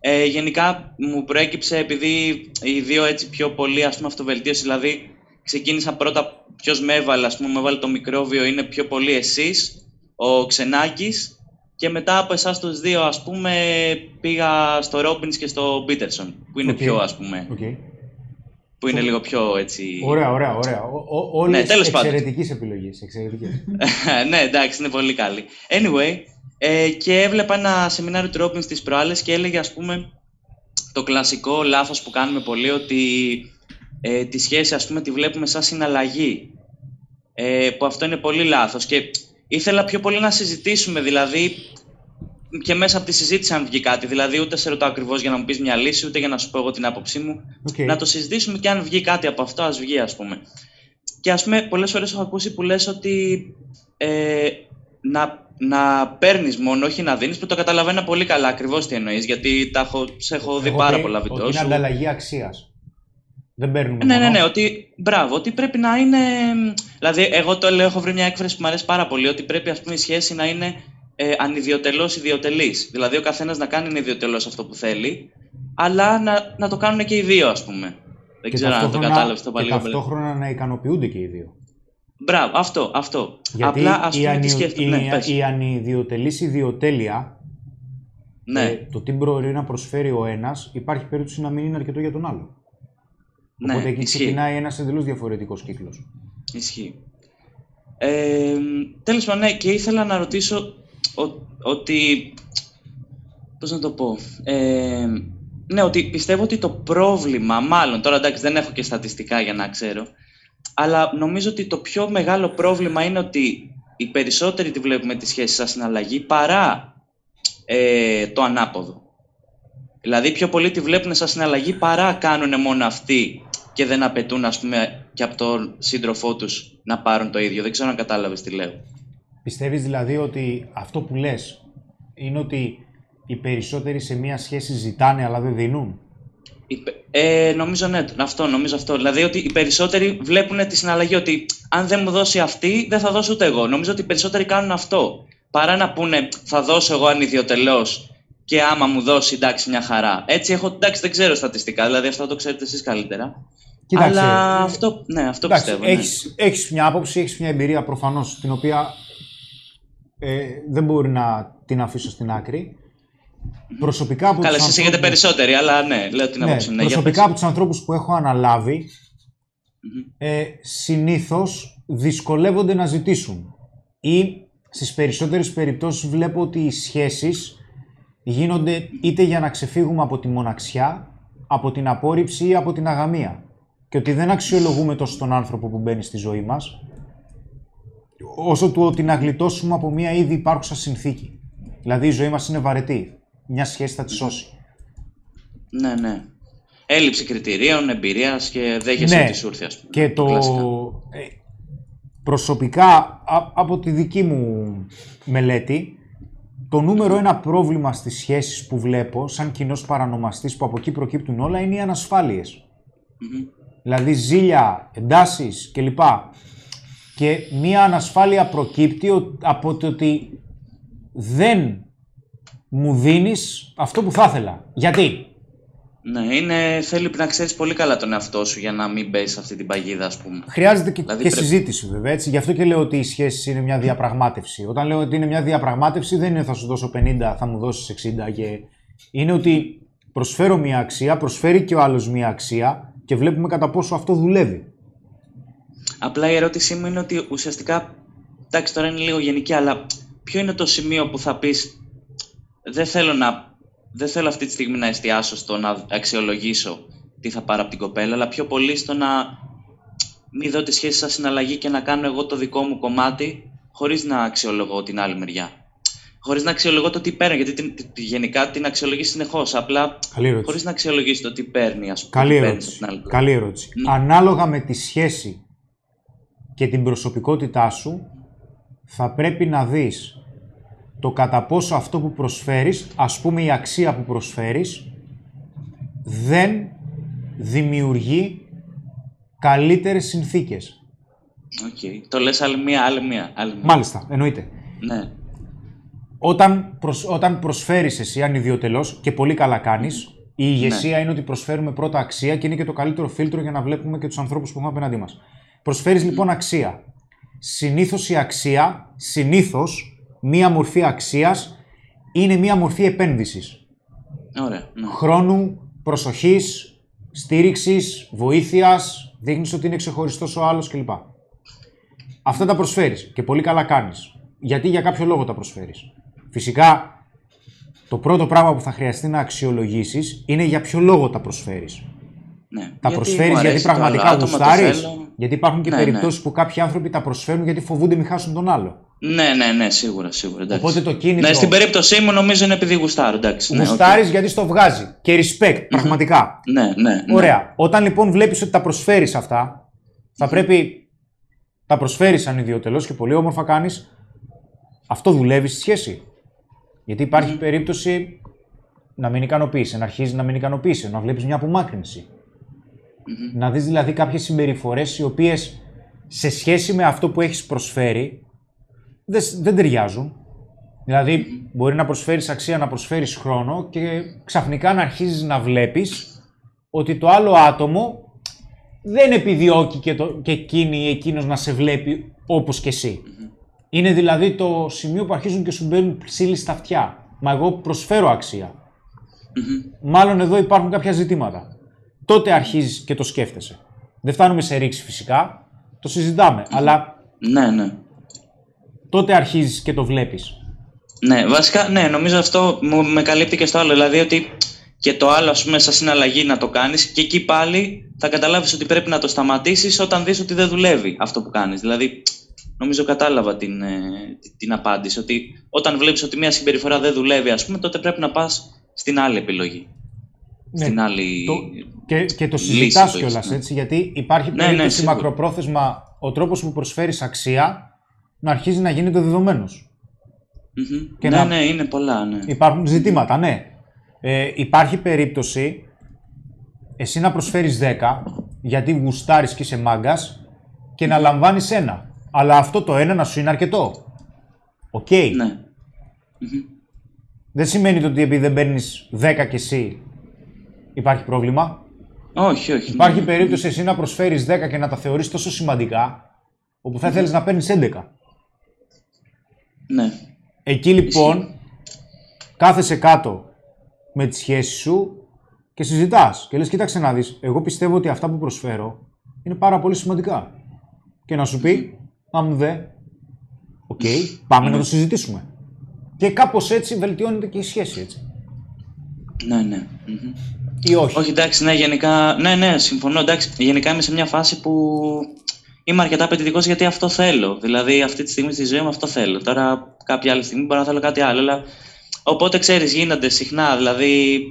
Ε, γενικά μου προέκυψε επειδή οι δύο έτσι πιο πολύ ας πούμε αυτοβελτίωση, δηλαδή ξεκίνησα πρώτα ποιος με έβαλε, ας πούμε με έβαλε το μικρόβιο, είναι πιο πολύ εσείς, ο Ξενάκης και μετά από εσάς τους δύο ας πούμε πήγα στο Ρόμπινς και στο Πίτερσον που είναι Οκ. πιο ας πούμε, Οκ. που είναι λίγο πιο έτσι... Ωραία, ωραία, ωραία. Ο, ο, όλες Ναι, τέλος πάντων. εξαιρετικές επιλογές. Εξαιρετικές. ναι, εντάξει, είναι πολύ καλή. Anyway, ε, και έβλεπα ένα σεμινάριο του Robbins τις προάλλες και έλεγε, ας πούμε, το κλασικό λάθος που κάνουμε πολύ, ότι ε, τη σχέση, ας πούμε, τη βλέπουμε σαν συναλλαγή. Ε, που αυτό είναι πολύ λάθος και ήθελα πιο πολύ να συζητήσουμε, δηλαδή και μέσα από τη συζήτηση αν βγει κάτι. Δηλαδή, ούτε σε ρωτάω ακριβώς για να μου πεις μια λύση, ούτε για να σου πω εγώ την άποψή μου. Οκ. Να το συζητήσουμε και αν βγει κάτι από αυτό, ας βγει, ας πούμε. Και ας πούμε, πολλές φορές έχω ακούσει που λες ότι ε, να, να παίρνεις μόνο, όχι να δίνεις, που το καταλαβαίνω πολύ καλά ακριβώς τι εννοείς, γιατί τα έχω, σε έχω δει Εγώ πάρα πει πολλά ότι βίντεο Είναι σου. ανταλλαγή αξίας. Δεν παίρνουμε. Ναι, ναι, μόνο. ναι, ότι μπράβο, ότι πρέπει να είναι. Δηλαδή, εγώ το λέω, έχω βρει μια έκφραση που μου αρέσει πάρα πολύ, ότι πρέπει ας πούμε, η σχέση να είναι ε, ανιδιοτελώς ιδιοτελή. Δηλαδή, ο καθένας να κάνει ιδιοτελώ αυτό που θέλει, αλλά να, να το κάνουν και οι δύο, ας πούμε. Δεν Και ξέρω αν το ταυτόχρονα- κατάλαβες το και πάλι. ταυτόχρονα να ικανοποιούνται και οι δύο. Μπράβο, αυτό, αυτό. Γιατί Απλά ας η, πούμε τι ανι... σκέφτομαι. η, Ναι, πες. η ανιδιοτελής ιδιοτέλεια, ναι, ε, το τι μπορεί να προσφέρει ο ένας, υπάρχει περίπτωση να μην είναι αρκετό για τον άλλο. Ναι, Οπότε εκεί ισχύει. ξεκινάει ένας εντελώς διαφορετικός κύκλος. Ισχύει. Ε, τέλος πάντων, ναι, και ήθελα να ρωτήσω ο- ότι... Πώς να το πω... Ε, ναι, ότι πιστεύω ότι το πρόβλημα, μάλλον, τώρα εντάξει δεν έχω και στατιστικά για να ξέρω, αλλά νομίζω ότι το πιο μεγάλο πρόβλημα είναι ότι οι περισσότεροι τη βλέπουμε τη σχέση σαν συναλλαγή παρά ε, το ανάποδο. Δηλαδή πιο πολλοί τη βλέπουν σαν συναλλαγή παρά κάνουν μόνο αυτοί και δεν απαιτούν ας πούμε και από τον σύντροφό τους να πάρουν το ίδιο. Δεν ξέρω αν κατάλαβες τι λέω. Πιστεύεις δηλαδή ότι αυτό που λες είναι ότι οι περισσότεροι σε μια σχέση ζητάνε αλλά δεν δίνουν; Οι πε- Ε, νομίζω ναι, αυτό, νομίζω αυτό. Δηλαδή ότι οι περισσότεροι βλέπουν τη συναλλαγή ότι αν δεν μου δώσει αυτή, δεν θα δώσω ούτε εγώ. Νομίζω ότι οι περισσότεροι κάνουν αυτό. Παρά να πούνε θα δώσω εγώ ανιδιοτελώς και άμα μου δώσει εντάξει μια χαρά. Έτσι έχω, εντάξει δεν ξέρω στατιστικά, δηλαδή αυτό το ξέρετε εσείς καλύτερα. Κοίταξε, Αλλά ε, αυτό, ναι, αυτό Εντάξει, πιστεύω. ναι. έχεις, έχεις μια άποψη, έχεις μια εμπειρία προφανώς, την οποία ε, δεν μπορεί να την αφήσω στην άκρη. Προσωπικά από Καλά, τους εσείς έχετε ανθρώπους- περισσότεροι, αλλά ναι, λέω την Ναι, άποψη μου. Ναι, για προσωπικά πες. από τους ανθρώπους που έχω αναλάβει, ε, συνήθως δυσκολεύονται να ζητήσουν. Ή στις περισσότερες περιπτώσεις βλέπω ότι οι σχέσεις γίνονται είτε για να ξεφύγουμε από τη μοναξιά, από την απόρριψη ή από την αγαμία. Και ότι δεν αξιολογούμε τόσο τον άνθρωπο που μπαίνει στη ζωή μας, όσο του ότι να γλιτώσουμε από μια ήδη υπάρχουσα συνθήκη. Δηλαδή η ζωή μας είναι βαρετή. Μια σχέση θα τη σώσει. Ναι, ναι. Έλλειψη κριτηρίων, εμπειρίας και δέχεσαι Ναι. ότι σου ήρθε, ας πούμε. Και το Κλασικά. ε, προσωπικά α- από τη δική μου μελέτη το νούμερο ένα πρόβλημα στις σχέσεις που βλέπω σαν κοινός παρανομαστής που από εκεί προκύπτουν όλα είναι οι ανασφάλειες. Μμμ. Δηλαδή ζήλια, εντάσεις κλπ. Και μία ανασφάλεια προκύπτει ο- από το ότι δεν μου δίνεις αυτό που θα ήθελα. Γιατί; Ναι, είναι, θέλει να ξέρεις πολύ καλά τον εαυτό σου για να μην πέσει σε αυτή την παγίδα, ας πούμε. Χρειάζεται και, Δηλαδή και πρέπει- συζήτηση βέβαια. Έτσι. Γι' αυτό και λέω ότι η σχέση είναι μια διαπραγμάτευση. Όταν λέω ότι είναι μια διαπραγμάτευση, δεν είναι θα σου δώσω 50, θα μου δώσεις 60. Και... Είναι ότι προσφέρω μια αξία, προσφέρει και ο άλλος μια αξία και βλέπουμε κατά πόσο αυτό δουλεύει. Απλά η ερώτησή μου είναι ότι ουσιαστικά. Εντάξει, τώρα είναι λίγο γενική, αλλά ποιο είναι το σημείο που θα πεις. Δεν θέλω να. Δεν θέλω αυτή τη στιγμή να εστιάσω στο να αξιολογήσω τι θα πάρω από την κοπέλα, αλλά πιο πολύ στο να μην δω τη σχέση σαν συναλλαγή και να κάνω εγώ το δικό μου κομμάτι χωρίς να αξιολογώ την άλλη μεριά. Χωρίς να αξιολογώ το τι παίρνω, γιατί την, την- γενικά την αξιολογείς συνεχώς, απλά Καλή ερώτηση. χωρίς να αξιολογήσει το τι παίρνει, ας πούμε. Καλή τι παίρνεις ερώτηση. από την άλλη πλευρά. Καλή ερώτηση. Ναι. Ανάλογα με τη σχέση και την προσωπικότητά σου, θα πρέπει να δεις το κατά πόσο αυτό που προσφέρεις, ας πούμε η αξία που προσφέρεις, δεν δημιουργεί καλύτερες συνθήκες. Οκ. Το λες άλλη μία, άλλη μία. Άλλη μία. Μάλιστα, εννοείται. Ναι. Όταν, προσ, όταν προσφέρεις εσύ ανιδιοτελώς και πολύ καλά κάνεις, η ηγεσία είναι ότι προσφέρουμε πρώτα αξία και είναι και το καλύτερο φίλτρο για να βλέπουμε και τους ανθρώπους που έχουμε απέναντί μας. Προσφέρεις λοιπόν αξία. Συνήθως η αξία, συνήθως μία μορφή αξίας είναι μία μορφή επένδυσης. Ωραία. Ναι. Χρόνου, προσοχής, στήριξης, βοήθειας, δείχνεις ότι είναι ξεχωριστός ο άλλος κλπ. Αυτά τα προσφέρεις και πολύ καλά κάνεις. Γιατί για κάποιο λόγο τα προσφέρεις. Φυσικά, το πρώτο πράγμα που θα χρειαστεί να αξιολογήσεις είναι για ποιο λόγο τα προσφέρεις. ναι. Τα Γιατί προσφέρεις μου γιατί αρέσει το άλλο πραγματικά άτομο, το γουστάρεις; θέλω. Γιατί υπάρχουν και Ναι, περιπτώσεις που κάποιοι άνθρωποι τα προσφέρουν γιατί φοβούνται μην χάσουν τον άλλο. Ναι, ναι, ναι, σίγουρα, σίγουρα. Εντάξει. Οπότε το κίνητρο. Ναι, στην περίπτωσή μου νομίζω είναι επειδή γουστάρω, εντάξει. Ναι, Γουστάρεις γιατί στο βγάζει. Και respect, πραγματικά. οκ. Ναι, ναι, ναι. Ωραία. Όταν λοιπόν βλέπεις ότι τα προσφέρεις αυτά, θα πρέπει. Τα προσφέρεις ανιδιοτελώς και πολύ όμορφα κάνεις. Αυτό δουλεύει στη σχέση. Γιατί υπάρχει περίπτωση να μην ικανοποιήσει, να αρχίζει να μην ικανοποιήσει, να βλέπεις μια απομάκρυνση. Να δεις δηλαδή κάποιες συμπεριφορές οι οποίες σε σχέση με αυτό που έχεις προσφέρει δεν, σ- δεν ταιριάζουν. Δηλαδή μπορεί να προσφέρεις αξία, να προσφέρεις χρόνο και ξαφνικά να αρχίζεις να βλέπεις ότι το άλλο άτομο δεν επιδιώκει και, το, και εκείνη ή εκείνος να σε βλέπει όπως και εσύ. Είναι δηλαδή το σημείο που αρχίζουν και σου μπαίνουν ψήλοι στα αυτιά. Μα εγώ προσφέρω αξία. Μάλλον εδώ υπάρχουν κάποια ζητήματα. Τότε αρχίζεις και το σκέφτεσαι. Δεν φτάνουμε σε ρήξη φυσικά, το συζητάμε, αλλά Ναι, ναι. τότε αρχίζεις και το βλέπεις. Ναι, βασικά, ναι, νομίζω αυτό μου, με καλύπτει και στο άλλο. Δηλαδή ότι και το άλλο, ας πούμε, σαν συναλλαγή να το κάνεις και εκεί πάλι θα καταλάβεις ότι πρέπει να το σταματήσεις όταν δεις ότι δεν δουλεύει αυτό που κάνεις. Δηλαδή, νομίζω κατάλαβα την, ε, την- την απάντηση. Ότι όταν βλέπεις ότι μια συμπεριφορά δεν δουλεύει, ας πούμε, τότε πρέπει να πας στην άλλη επιλογή. Ναι, Στην άλλη. Το, και, και το λύση συζητάς το κιόλας έχεις, ναι. έτσι, γιατί υπάρχει Ναι, ναι, περίπτωση σίγουρα. μακροπρόθεσμα ο τρόπος που προσφέρεις αξία να αρχίζει να γίνεται δεδομένος. Μμμ. και ναι, να- ναι, είναι πολλά, ναι. Υπάρχουν ζητήματα, ναι. Ε, υπάρχει περίπτωση εσύ να προσφέρεις 10 γιατί γουστάρεις και είσαι μάγκας και να λαμβάνεις ένα. Αλλά αυτό το ένα να σου είναι αρκετό. Οκ. Ναι. Δεν σημαίνει ότι επειδή δεν παίρνεις 10 κι εσύ υπάρχει πρόβλημα. Όχι, όχι. Υπάρχει ναι. περίπτωση εσύ να προσφέρεις 10 και να τα θεωρείς τόσο σημαντικά όπου θα ήθελες να παίρνεις 11. Ναι. Εκεί λοιπόν κάθεσαι κάτω με τη σχέση σου και συζητάς και λες κοίταξε να δεις, εγώ πιστεύω ότι αυτά που προσφέρω είναι πάρα πολύ σημαντικά. Και να σου πει, αν δε, οκ, πάμε να το συζητήσουμε. Και κάπως έτσι βελτιώνεται και η σχέση, έτσι. Ναι, ναι. Μμμ. Ή όχι. Όχι, εντάξει, ναι, γενικά. Ναι, ναι, συμφωνώ. Εντάξει, γενικά είμαι σε μια φάση που είμαι αρκετά απαιτητικός γιατί αυτό θέλω. Δηλαδή, αυτή τη στιγμή στη ζωή μου αυτό θέλω. Τώρα, κάποια άλλη στιγμή μπορώ να θέλω κάτι άλλο. Αλλά... Οπότε ξέρεις, γίνονται συχνά, δηλαδή.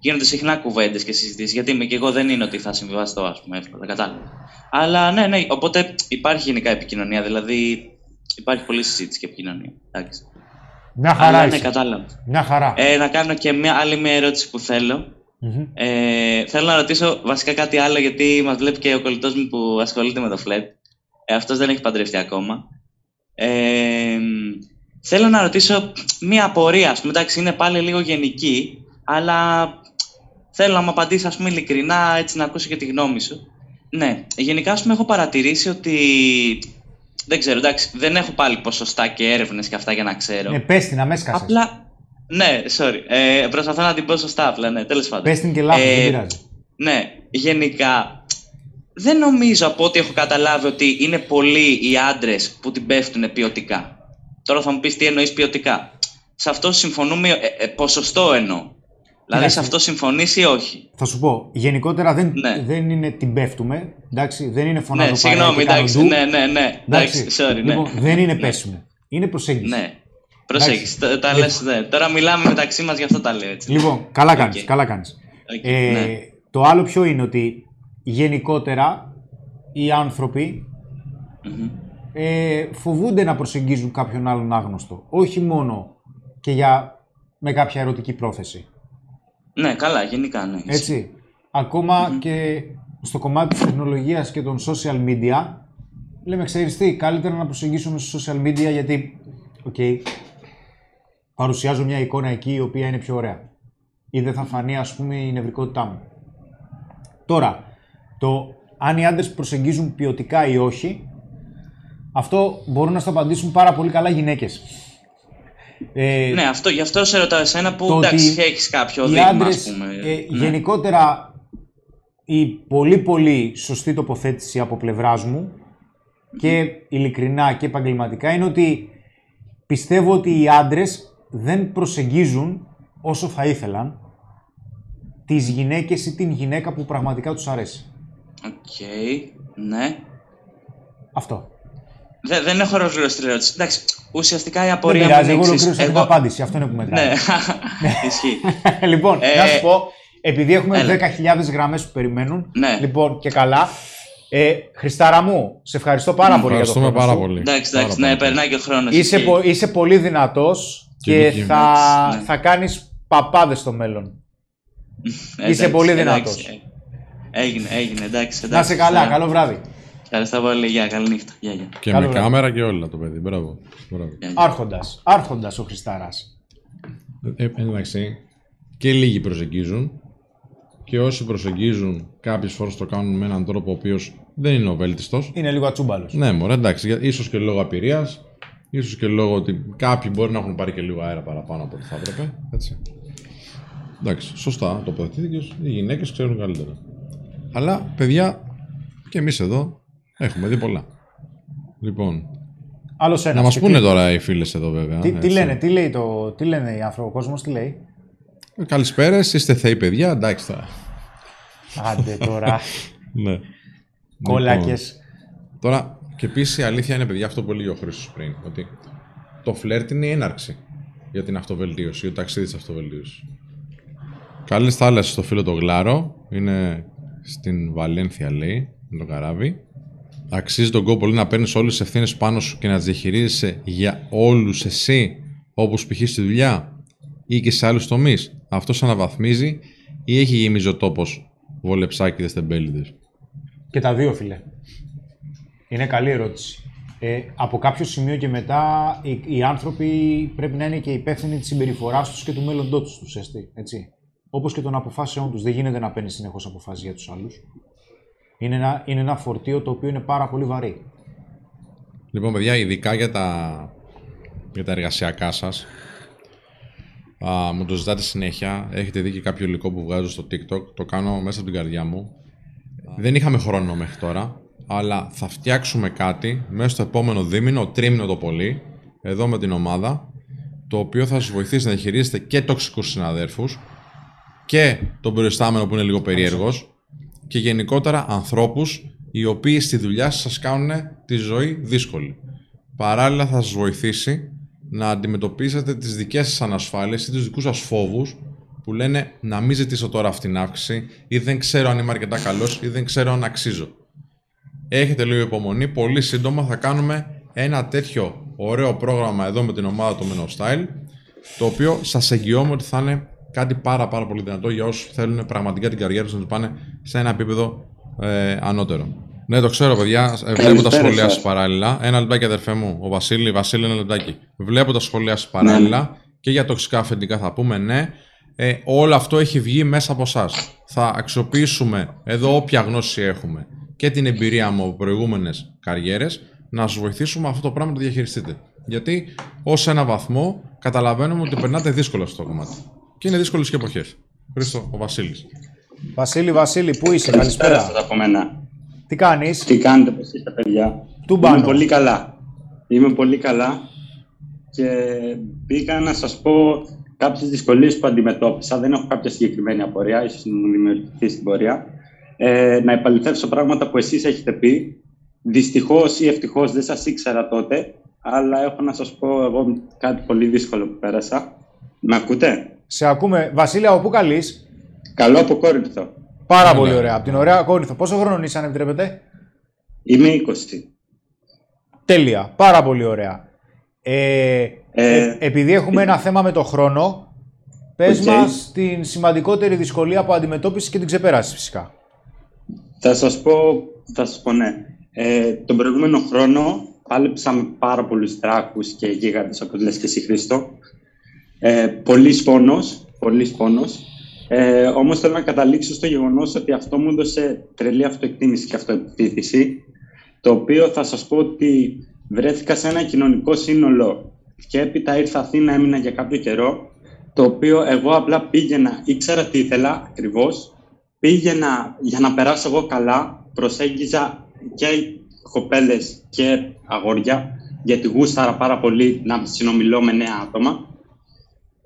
Γίνονται συχνά κουβέντες και συζητήσεις. Γιατί είμαι και εγώ δεν είναι ότι θα συμβιβαστώ, ας πούμε, εύκολα. Κατάλαβα. Αλλά ναι, ναι, οπότε υπάρχει γενικά επικοινωνία. Δηλαδή, υπάρχει πολλή συζήτηση και επικοινωνία. Εντάξει. Μια χαρά Αλλά ναι, είσαι. κατάλαβα. Μια χαρά. Ε, να κάνω και μια άλλη μια ερώτηση που θέλω. Μμμ. Ε, θέλω να ρωτήσω βασικά κάτι άλλο, γιατί μας βλέπει και ο κολλητός μου που ασχολείται με το φλετ. Ε, Αυτός δεν έχει παντρευτεί ακόμα. Ε, θέλω να ρωτήσω μία απορία, ας πούμε. Εντάξει, είναι πάλι λίγο γενική, αλλά θέλω να μου απαντήσεις, ας πούμε, ειλικρινά, έτσι να ακούσω και τη γνώμη σου. Ναι, γενικά, ας πούμε, έχω παρατηρήσει ότι. Δεν ξέρω, εντάξει, δεν έχω πάλι ποσοστά και έρευνες και αυτά για να ξέρω. Ναι, πες την, να με έσκασες. Απλά. Ναι, sorry. Ε, προσπαθώ να την πω σωστά απλά, ναι, τέλος πάντων. Πες την και λάθος, Ε, δεν πειράζει. Ναι, γενικά. Δεν νομίζω από ό,τι έχω καταλάβει ότι είναι πολλοί οι άντρες που την πέφτουν ποιοτικά. Τώρα θα μου πεις τι εννοείς ποιοτικά. Σε αυτό συμφωνούμε, ε, ε, ποσοστό εννοώ. Δηλαδή Κοίταξε. σε αυτό συμφωνείς ή όχι; Θα σου πω, γενικότερα δεν, Ναι. δεν είναι την πέφτουμε, εντάξει, δεν είναι Ναι, φωνάζω συγγνώμη, εντάξει, ναι, ναι, ναι. Εντάξει, sorry, ναι. Λοιπόν, δεν είναι Ναι. πέσιμο. Είναι προσέγγιση. Ναι. Προσέχεις, τα, τα Λοιπόν. λες, ναι. Τώρα μιλάμε μεταξύ μας, γι' αυτό τα λέω έτσι. Λοιπόν, καλά κάνεις, Οκ. καλά κάνεις. Οκ, Ε, ναι. Το άλλο ποιο είναι ότι γενικότερα οι άνθρωποι Μμμ. ε, φοβούνται να προσεγγίζουν κάποιον άλλον άγνωστο. Όχι μόνο και για, με κάποια ερωτική πρόθεση. Ναι, καλά, γενικά, ναι. Έτσι. Ακόμα και στο κομμάτι της τεχνολογίας και των social media, λέμε, ξέρεις τι, καλύτερα να προσεγγίσουμε στο social media γιατί, οκ, παρουσιάζω μια εικόνα εκεί η οποία είναι πιο ωραία. Ή δεν θα φανεί, ας πούμε, η νευρικότητά μου. Τώρα, το αν οι άντρες προσεγγίζουν ποιοτικά ή όχι, αυτό μπορούν να στο απαντήσουν πάρα πολύ καλά οι γυναίκες. Ε, Ναι, αυτό, γι' αυτό σε ρωτάω εσένα που το εντάξει, ότι έχεις κάποιο οι δείγμα, άντρες, ας πούμε. ε, ναι. γενικότερα η πολύ πολύ σωστή τοποθέτηση από πλευράς μου και ειλικρινά και επαγγελματικά είναι ότι πιστεύω ότι οι άντρες δεν προσεγγίζουν όσο θα ήθελαν τις γυναίκες ή την γυναίκα που πραγματικά τους αρέσει. Οκ, ναι. Αυτό. Δε- δεν έχω ολοκληρώσει την ερώτηση. Εντάξει, ουσιαστικά η Δεν απορία μου πειράζει, είναι εγώ εξής. ολοκλήρωσα την απάντηση. Αυτό είναι που μετράει. Ναι, ισχύει. λοιπόν, Ε, να σου πω, επειδή έχουμε έλα. 10.000 γραμμές που περιμένουν, Ναι. λοιπόν και καλά, ε, Χρηστάρα μου, σε ευχαριστώ πάρα πολύ για το Ευχαριστούμε χρόνο πάρα σου. πολύ. Εντάξει, Πάρα εντάξει, πολύ. ναι, περνάει και ο χρόνος. Είσαι, πο- είσαι πολύ δυνατός Και και, δική μου. θα, Εντάξει, ναι. θα κάνεις παπάδες στο μέλλον. είσαι πολύ δυνατός. Έγινε, έγινε, εντάξει. εντάξει Να είσαι καλά, ναι. καλό βράδυ. Ευχαριστώ πολύ, γεια, καλή νύχτα. Γεια, γεια. Και Καλό με βράδυ. κάμερα και όλα το παιδί. Μπράβο. Μπράβο. γεια, γεια. Άρχοντας, άρχοντας ο Χριστάρας. Ε, ε, εντάξει, και λίγοι προσεγγίζουν και όσοι προσεγγίζουν κάποιες φορές το κάνουν με έναν τρόπο ο οποίος δεν είναι ο βέλτιστος. Είναι λίγο ατσούμπαλος. Ναι, μωρέ, εντάξει, για- ίσως και λόγω απειρίας, ίσως και λόγω ότι κάποιοι μπορεί να έχουν πάρει και λίγο αέρα παραπάνω από ό,τι θα έπρεπε, έτσι. Εντάξει, σωστά τοποθετήθηκες, οι γυναίκες ξέρουν καλύτερα. Αλλά, παιδιά, και εμείς εδώ έχουμε δει πολλά. Λοιπόν, Άλλος ένας. να μας και πούνε κλείνει. τώρα οι φίλες εδώ βέβαια. Τι, τι έτσι. λένε, τι λέει το, τι λένε οι άνθρωποι, ο κόσμος, τι λέει; Καλησπέρα, είστε θεοί παιδιά, εντάξει τώρα. Άντε τώρα, Ναι. κόλακες. Λοιπόν, τώρα, και επίσης η αλήθεια είναι, παιδιά, αυτό που έλεγε ο Χρήστος πριν. Ότι το φλερτ είναι η έναρξη για την αυτοβελτίωση, για το ταξίδι της αυτοβελτίωσης. Καλής θάλασσας στο φίλο το Γλάρο. Είναι στην Βαλένθια, λέει, με το καράβι. Αξίζει τον κόπο λέει, να παίρνεις όλες τις ευθύνες πάνω σου και να τις διαχειρίζεσαι για όλους εσύ, όπως π.χ. στη δουλειά ή και σε άλλους τομείς. Αυτό σε αναβαθμίζει ή έχει γεμίζει ο τόπο βολεψάκιδες τεμπέληδες; Και τα δύο, φίλε. Είναι καλή ερώτηση. Ε, από κάποιο σημείο και μετά οι, οι άνθρωποι πρέπει να είναι και υπεύθυνοι της συμπεριφοράς τους και του μέλλοντός τους, έτσι. Όπως και των αποφάσεών τους. Δεν γίνεται να παίρνεις συνεχώς αποφάσεις για τους άλλους. Είναι ένα, είναι ένα φορτίο το οποίο είναι πάρα πολύ βαρύ. Λοιπόν, παιδιά, ειδικά για τα, για τα εργασιακά σας, α, μου το ζητάτε συνέχεια. Έχετε δει και κάποιο υλικό που βγάζω στο TikTok. Το κάνω μέσα από την καρδιά μου. Δεν είχαμε χρόνο μέχρι τώρα, αλλά θα φτιάξουμε κάτι μέσα στο επόμενο δίμηνο, τρίμηνο το πολύ, εδώ με την ομάδα, το οποίο θα σας βοηθήσει να διαχειρίζετε και τοξικούς συναδέρφους και τον προϊστάμενο που είναι λίγο περίεργος και γενικότερα ανθρώπους οι οποίοι στη δουλειά σας σας κάνουν τη ζωή δύσκολη. Παράλληλα θα σας βοηθήσει να αντιμετωπίσετε τις δικές σας ανασφάλειες ή τους δικούς σας φόβους που λένε να μην ζητήσω τώρα αυτήν την αύξηση ή δεν ξέρω αν είμαι αρκετά καλός ή δεν ξέρω αν αξίζω. Έχετε λίγο υπομονή, πολύ σύντομα θα κάνουμε ένα τέτοιο ωραίο πρόγραμμα εδώ με την ομάδα του Men of Style το οποίο σας εγγυώμαι ότι θα είναι κάτι πάρα πάρα πολύ δυνατό για όσους θέλουν πραγματικά την καριέρα τους να τους πάνε σε ένα επίπεδο ε, ανώτερο. Ναι, το ξέρω, παιδιά. Ε, Βλέπω τα Καλησπέρα σχόλιά σας. σας παράλληλα. Ένα λεπτάκι, αδερφέ μου. Ο Βασίλη, Βασίλη, ένα λεπτάκι. Βλέπω τα σχόλιά σας παράλληλα και για τοξικά αφεντικά θα πούμε ναι. Ε, όλο αυτό έχει βγει μέσα από εσάς. Θα αξιοποιήσουμε εδώ όποια γνώση έχουμε και την εμπειρία μου από προηγούμενες καριέρες να σας βοηθήσουμε αυτό το πράγμα να το διαχειριστείτε. Γιατί ως ένα βαθμό καταλαβαίνουμε ότι περνάτε δύσκολα στο κομμάτι. Και είναι δύσκολες και εποχές. Χρήστο, ο Βασίλης. Βασίλη, Βασίλη, πού είσαι, Καλησπέρα καλησπέρα. σας από μένα. Τι κάνεις, Τι κάνετε, πώς είστε παιδιά; Του πάνω. Είμαι πολύ καλά. Είμαι πολύ καλά και πήγα να σας πω κάποιες δυσκολίες που αντιμετώπισα. Δεν έχω κάποια συγκεκριμένη απορία, ίσως να μου δημιουργηθείς στην πορεία. Ε, να επαληθεύσω πράγματα που εσείς έχετε πει. Δυστυχώς ή ευτυχώς δεν σας ήξερα τότε, αλλά έχω να σας πω εγώ κάτι πολύ δύσκολο που πέρασα. Με ακούτε; Σε ακούμε. Βασίλη, από πού καλείς; Καλώ από Κόρινθο. Πάρα Ναι, πολύ ναι. ωραία. Από την ωραία Κόρινθο. Πόσο χρόνο είσαι, αν επιτρέπετε; Είμαι 20. Τέλεια. Πάρα πολύ ωραία. Ε, Ε, ε, επειδή έχουμε ένα θέμα με το χρόνο, πες Οκ. μας την σημαντικότερη δυσκολία που αντιμετώπισες και την ξεπέρασες φυσικά. Θα σας πω, θα σας πω ναι. Ε, τον προηγούμενο χρόνο πάλεψα με πάρα πολλούς τράκους και γίγαντες, όπως λες και εσύ Χρήστο. Ε, πολύς πόνος, πολύς πόνος. Ε, όμως θέλω να καταλήξω στο γεγονός ότι αυτό μου έδωσε τρελή αυτοεκτίμηση και αυτοεπιθύση, το οποίο θα σας πω ότι βρέθηκα σε ένα κοινωνικό σύνολο και έπειτα ήρθα Αθήνα, έμεινα για κάποιο καιρό, το οποίο εγώ απλά πήγαινα, ήξερα τι ήθελα ακριβώς, πήγαινα για να περάσω εγώ καλά, προσέγγιζα και κοπέλες και αγόρια, γιατί γούσταρα πάρα πολύ να συνομιλώ με νέα άτομα.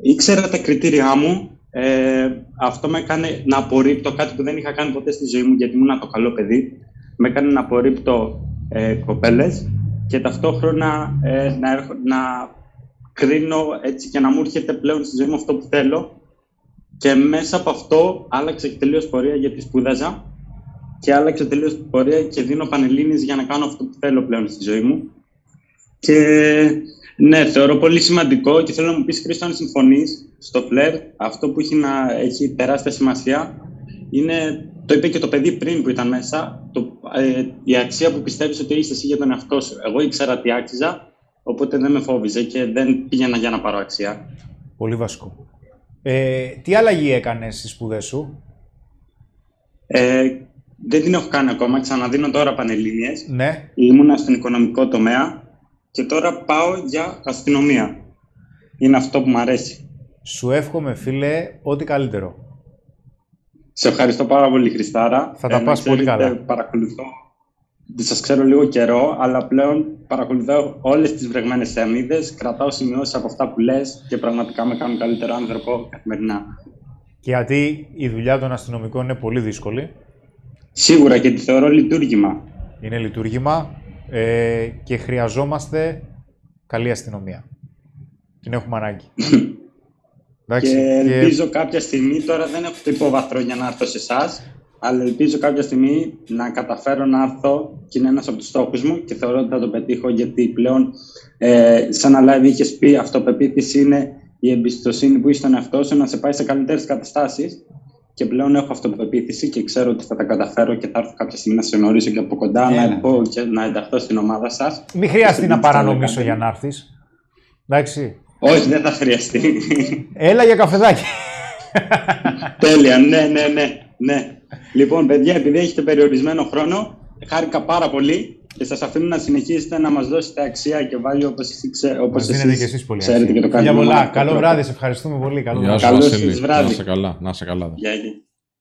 Ήξερα τα κριτήριά μου, ε, αυτό με έκανε να απορρίπτω κάτι που δεν είχα κάνει ποτέ στη ζωή μου, γιατί ήμουν το καλό παιδί. Με έκανε να απορρίπτω ε, κοπέλες και ταυτόχρονα ε, να, έρχο- να κρίνω έτσι και να μου έρχεται πλέον στη ζωή μου αυτό που θέλω και μέσα από αυτό άλλαξε τελείως πορεία γιατί σπούδαζα και άλλαξε τελείως πορεία και δίνω πανελλήνιες για να κάνω αυτό που θέλω πλέον στη ζωή μου. Και ναι, θεωρώ πολύ σημαντικό και θέλω να μου πεις Χρήστο αν συμφωνείς στο φλερ αυτό που έχει, να, έχει τεράστια σημασία είναι, το είπε και το παιδί πριν που ήταν μέσα, το, ε, η αξία που πιστεύεις ότι είσαι εσύ για τον εαυτό σου. Εγώ ήξερα τι άξιζα, οπότε δεν με φόβιζε και δεν πήγαινα για να πάρω αξία. Πολύ βασικό. Ε, τι αλλαγή έκανες στις σπουδές σου; Ε, δεν την έχω κάνει ακόμα, ξαναδίνω τώρα πανελλήνιες. Ναι. Ήμουνα στον οικονομικό τομέα και τώρα πάω για αστυνομία. Είναι αυτό που μου αρέσει. Σου εύχομαι, φίλε, ό,τι καλύτερο. Σε ευχαριστώ πάρα πολύ, Χριστάρα. Θα τα να πας πολύ ξέρετε, καλά. Παρακολουθώ. Σας ξέρω λίγο καιρό, αλλά πλέον παρακολουθώ όλες τις βρεγμένες θεμίδες, κρατάω σημειώσεις από αυτά που λες και πραγματικά με κάνουν καλύτερο άνθρωπο καθημερινά. Και γιατί η δουλειά των αστυνομικών είναι πολύ δύσκολη. Σίγουρα και τη θεωρώ λειτουργήμα. Είναι λειτουργήμα ε, και χρειαζόμαστε καλή αστυνομία. Την έχουμε ανάγκη. Εντάξει, Και ελπίζω κάποια στιγμή, τώρα δεν έχω το υπόβαθρο για να έρθω σε εσάς, αλλά ελπίζω κάποια στιγμή να καταφέρω να έρθω και είναι ένας από τους στόχους μου και θεωρώ ότι θα το πετύχω γιατί πλέον ε, σαν ένα live είχες πει αυτοπεποίθηση είναι η εμπιστοσύνη που έχει στον εαυτό σου να σε πάει σε καλύτερες καταστάσεις και πλέον έχω αυτοπεποίθηση και ξέρω ότι θα τα καταφέρω και θα έρθω κάποια στιγμή να σε γνωρίσω και από κοντά, να, Έλα. πω και να ενταχθώ στην ομάδα σας. Μην χρειαστεί να Στην παρανομήσω Instagram. για να έρθεις. Εντάξει. Όχι, δεν θα χρειαστεί. Έλα για καφεδάκι. Τέλεια, ναι, ναι, ναι, ναι. Λοιπόν, παιδιά, επειδή έχετε περιορισμένο χρόνο, χάρηκα πάρα πολύ και σας αφήνω να συνεχίσετε να μας δώσετε αξία και βάλει όπως εσείς, ξέ- όπως Μας δίνετε εσείς και εσείς πολύ ξέρετε αξία. και το Φιλιά κάνετε. με πολλά. μοναδικό Καλό τρόπο. βράδυ. Σε ευχαριστούμε πολύ. Καλό Γεια βράδυ. σου, Καλώς Βασίλη. σας βράδυ. Να είσαι καλά. Να είσαι καλά. Γεια, γεια.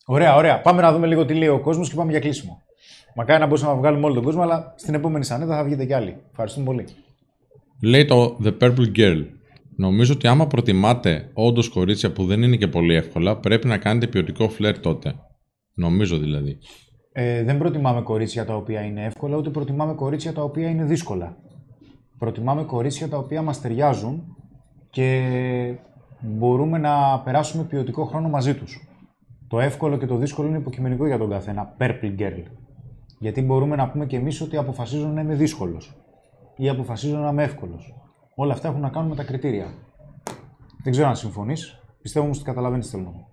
Ωραία, ωραία. Πάμε να δούμε λίγο τι λέει ο κόσμος και πάμε για κλείσιμο. Μακάρι να μπορούσαμε να βγάλουμε όλο τον κόσμο, αλλά στην επόμενη σανίδα θα βγείτε κι άλλοι. Ευχαριστούμε πολύ. Λέει το The Purple Girl. Νομίζω ότι άμα προτιμάτε όντως κορίτσια που δεν είναι και πολύ εύκολα, πρέπει να κάνετε ποιοτικό φλερ τότε. Νομίζω δηλαδή. Ε, δεν προτιμάμε κορίτσια τα οποία είναι εύκολα, ούτε προτιμάμε κορίτσια τα οποία είναι δύσκολα. Προτιμάμε κορίτσια τα οποία μας ταιριάζουν και μπορούμε να περάσουμε ποιοτικό χρόνο μαζί τους. Το εύκολο και το δύσκολο είναι υποκειμενικό για τον καθένα. Purple girl. Γιατί μπορούμε να πούμε και εμείς ότι αποφασίζω να είμαι δύσκολος ή αποφασίζω να είμαι εύκολος. Όλα αυτά έχουν να κάνουν με τα κριτήρια. Δεν ξέρω αν συμφωνείς. Πιστεύω όμως ότι καταλαβαίνεις τι θέλω να πω.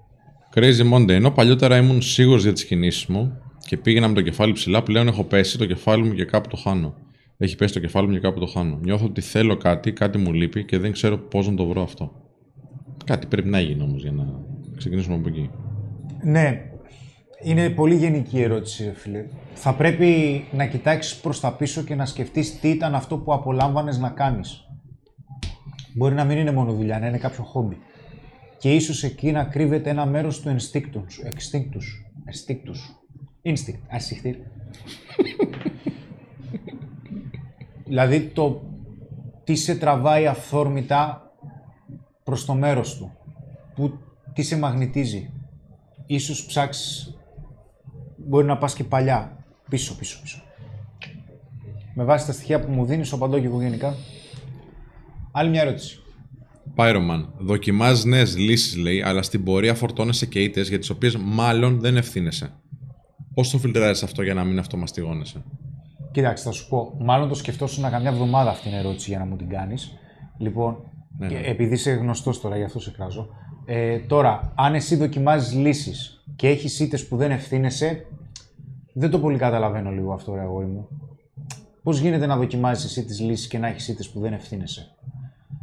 Crazy Monday. Ενώ παλιότερα ήμουν σίγουρος για τις κινήσεις μου και πήγαινα με το κεφάλι ψηλά, πλέον έχω πέσει το κεφάλι μου και κάπου το χάνω. Έχει πέσει το κεφάλι μου και κάπου το χάνω. Νιώθω ότι θέλω κάτι, κάτι μου λείπει και δεν ξέρω πώς να το βρω αυτό. Κάτι πρέπει να γίνει όμως για να ξεκινήσουμε από εκεί. Ναι, είναι πολύ γενική η ερώτηση, ρε φίλε. Θα πρέπει να κοιτάξεις προς τα πίσω και να σκεφτείς τι ήταν αυτό που απολάμβανες να κάνεις. Μπορεί να μην είναι μόνο δουλειά, να είναι κάποιο χόμπι. Και ίσως εκεί να κρύβεται ένα μέρος του ενστίκτου σου. Εξτίκτου σου. Ενστίκτου σου. Instinct. Ασυχτήρ. δηλαδή το τι σε τραβάει αυθόρμητα προς το μέρος του. Που, τι σε μαγνητίζει. Ίσως ψάξεις, μπορεί να πας και παλιά, πίσω, πίσω, πίσω. Με βάση τα στοιχεία που μου δίνεις, ο παντό και εγώ γενικά. Άλλη μια ερώτηση. Pyroman. Δοκιμάζει νέες λύσεις, λέει, αλλά στην πορεία φορτώνεσαι και ήττες για τις οποίες μάλλον δεν ευθύνεσαι. Πώς το φιλτράρεις αυτό για να μην αυτομαστιγώνεσαι; Κοίταξε, θα σου πω. Μάλλον το σκεφτόσουν καμιά εβδομάδα αυτή την ερώτηση για να μου την κάνεις. Λοιπόν, Ναι, και ναι. επειδή είσαι γνωστός τώρα, γι' αυτό σε κράζω. Ε, τώρα, αν εσύ δοκιμάζεις λύσεις και έχεις ήττες που δεν ευθύνεσαι, δεν το πολύ καταλαβαίνω λίγο αυτό, ρε αγόρι μου. Πώς γίνεται να δοκιμάζεις εσύ τις λύσεις και να έχεις ήττες που δεν ευθύνεσαι;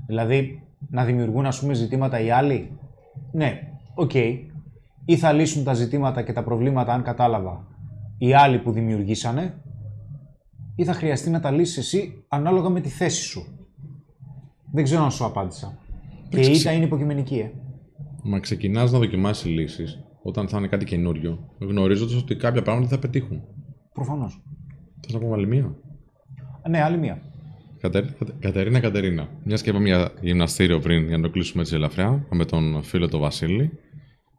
Δηλαδή, να δημιουργούν ας πούμε ζητήματα οι άλλοι; Ναι, οκ. Ή θα λύσουν τα ζητήματα και τα προβλήματα, αν κατάλαβα, οι άλλοι που δημιουργήσανε, ή θα χρειαστεί να τα λύσεις εσύ ανάλογα με τη θέση σου. Δεν ξέρω αν σου απάντησα. Και η ήττα είναι υποκειμενική, ε. Μα ξεκινάς να δοκιμάσεις λύσεις όταν θα είναι κάτι καινούριο, γνωρίζοντας ότι κάποια πράγματα θα πετύχουν. Προφανώς. Θες να πούμε άλλη μία; Ναι, άλλη μία. Κατερ... Κατε- Κατερίνα, Κατερίνα. Μιας και είπαμε για γυμναστήριο πριν, για να το κλείσουμε έτσι ελαφριά, με τον φίλο τον Βασίλη.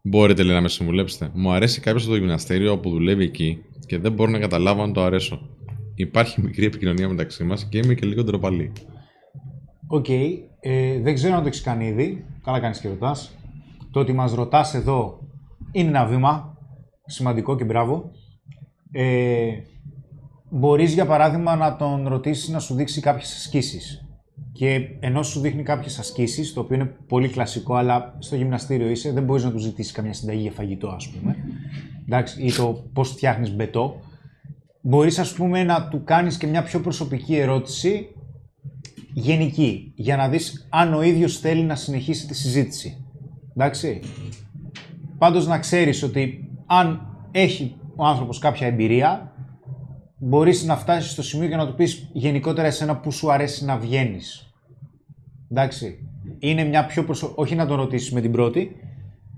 Μπορείτε λέει, να με συμβουλέψετε. Μου αρέσει κάποιος στο γυμναστήριο που δουλεύει εκεί και δεν μπορώ να καταλάβω αν του αρέσω. υπάρχει μικρή επικοινωνία μεταξύ μας και είμαι και λίγο ντροπαλή. Οκ. Ε, δεν ξέρω αν το έχεις κάνει ήδη. Καλά κάνεις και ρωτάς. Το ότι μας ρωτάς εδώ είναι ένα βήμα σημαντικό και μπράβο. Ε, μπορείς για παράδειγμα να τον ρωτήσεις να σου δείξει κάποιες ασκήσεις. Και ενώ σου δείχνει κάποιες ασκήσεις, το οποίο είναι πολύ κλασικό, αλλά στο γυμναστήριο είσαι, δεν μπορείς να του ζητήσεις καμιά συνταγή για φαγητό, ας πούμε. Εντάξει, ή το πώς φτιάχνεις μπετό. Μπορείς, ας πούμε, να του κάνεις και μια πιο προσωπική ερώτηση, γενική, για να δεις αν ο ίδιος θέλει να συνεχίσει τη συζήτηση. Εντάξει. Πάντως να ξέρεις ότι αν έχει ο άνθρωπος κάποια εμπειρία, μπορείς να φτάσεις στο σημείο και να του πεις γενικότερα εσένα που σου αρέσει να βγαίνεις. Εντάξει. Είναι μια πιο προσω... Όχι να τον ρωτήσεις με την πρώτη.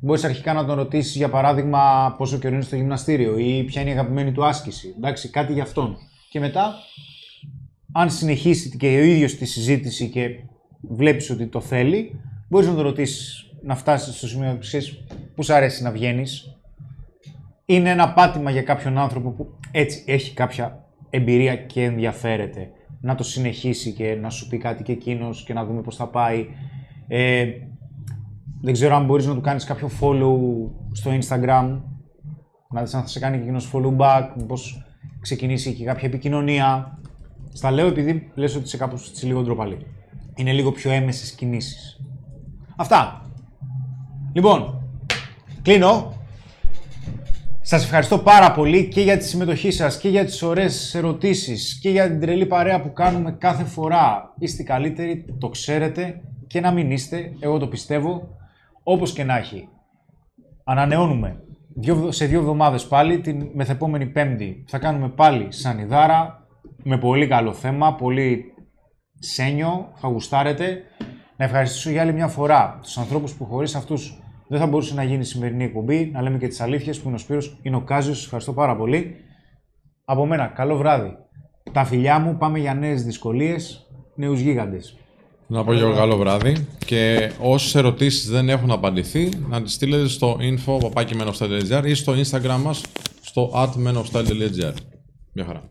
Μπορείς αρχικά να τον ρωτήσεις για παράδειγμα πόσο καιρό είναι στο γυμναστήριο ή ποια είναι η αγαπημένη του άσκηση. Εντάξει, κάτι για αυτόν. Και μετά, αν συνεχίσει και ο ίδιος τη συζήτηση και βλέπεις ότι το θέλει, μπορείς να τον ρωτήσεις να φτάσεις στο σημείο που που σου αρέσει να βγαίνεις. Είναι ένα πάτημα για κάποιον άνθρωπο που έτσι έχει κάποια εμπειρία και ενδιαφέρεται να το συνεχίσει και να σου πει κάτι και εκείνος και να δούμε πώς θα πάει. Ε, δεν ξέρω αν μπορείς να του κάνεις κάποιο follow στο Instagram, να δεις αν θα σε κάνει και εκείνος follow back, μήπως ξεκινήσει και κάποια επικοινωνία. Στα λέω επειδή λες ότι είσαι κάπως έτσι λίγο ντροπαλή. Είναι λίγο πιο έμεσες κινήσεις. Αυτά. Λοιπόν, κλείνω. Σας ευχαριστώ πάρα πολύ και για τη συμμετοχή σας και για τις ωραίες ερωτήσεις και για την τρελή παρέα που κάνουμε κάθε φορά. Είστε καλύτεροι, το ξέρετε και να μην είστε, εγώ το πιστεύω, όπως και να έχει. Ανανεώνουμε σε δύο εβδομάδες πάλι, την μεθεπόμενη πέμπτη θα κάνουμε πάλι σανιδάρα με πολύ καλό θέμα, πολύ σένιο, θα γουστάρετε. Να ευχαριστήσω για άλλη μια φορά τους ανθρώπους που χωρίς αυτούς δεν θα μπορούσε να γίνει η σημερινή εκπομπή, να λέμε και τις αλήθειες που είναι ο Σπύρος, είναι ο Κάζιος, σας ευχαριστώ πάρα πολύ. Από μένα, καλό βράδυ. Τα φιλιά μου, πάμε για νέες δυσκολίες, νέους γίγαντες. Να πω και εγώ καλό βράδυ και όσες ερωτήσεις δεν έχουν απαντηθεί να τις στείλετε στο info ή στο instagram μας στο atmenofstyle.gr. Μια χαρά.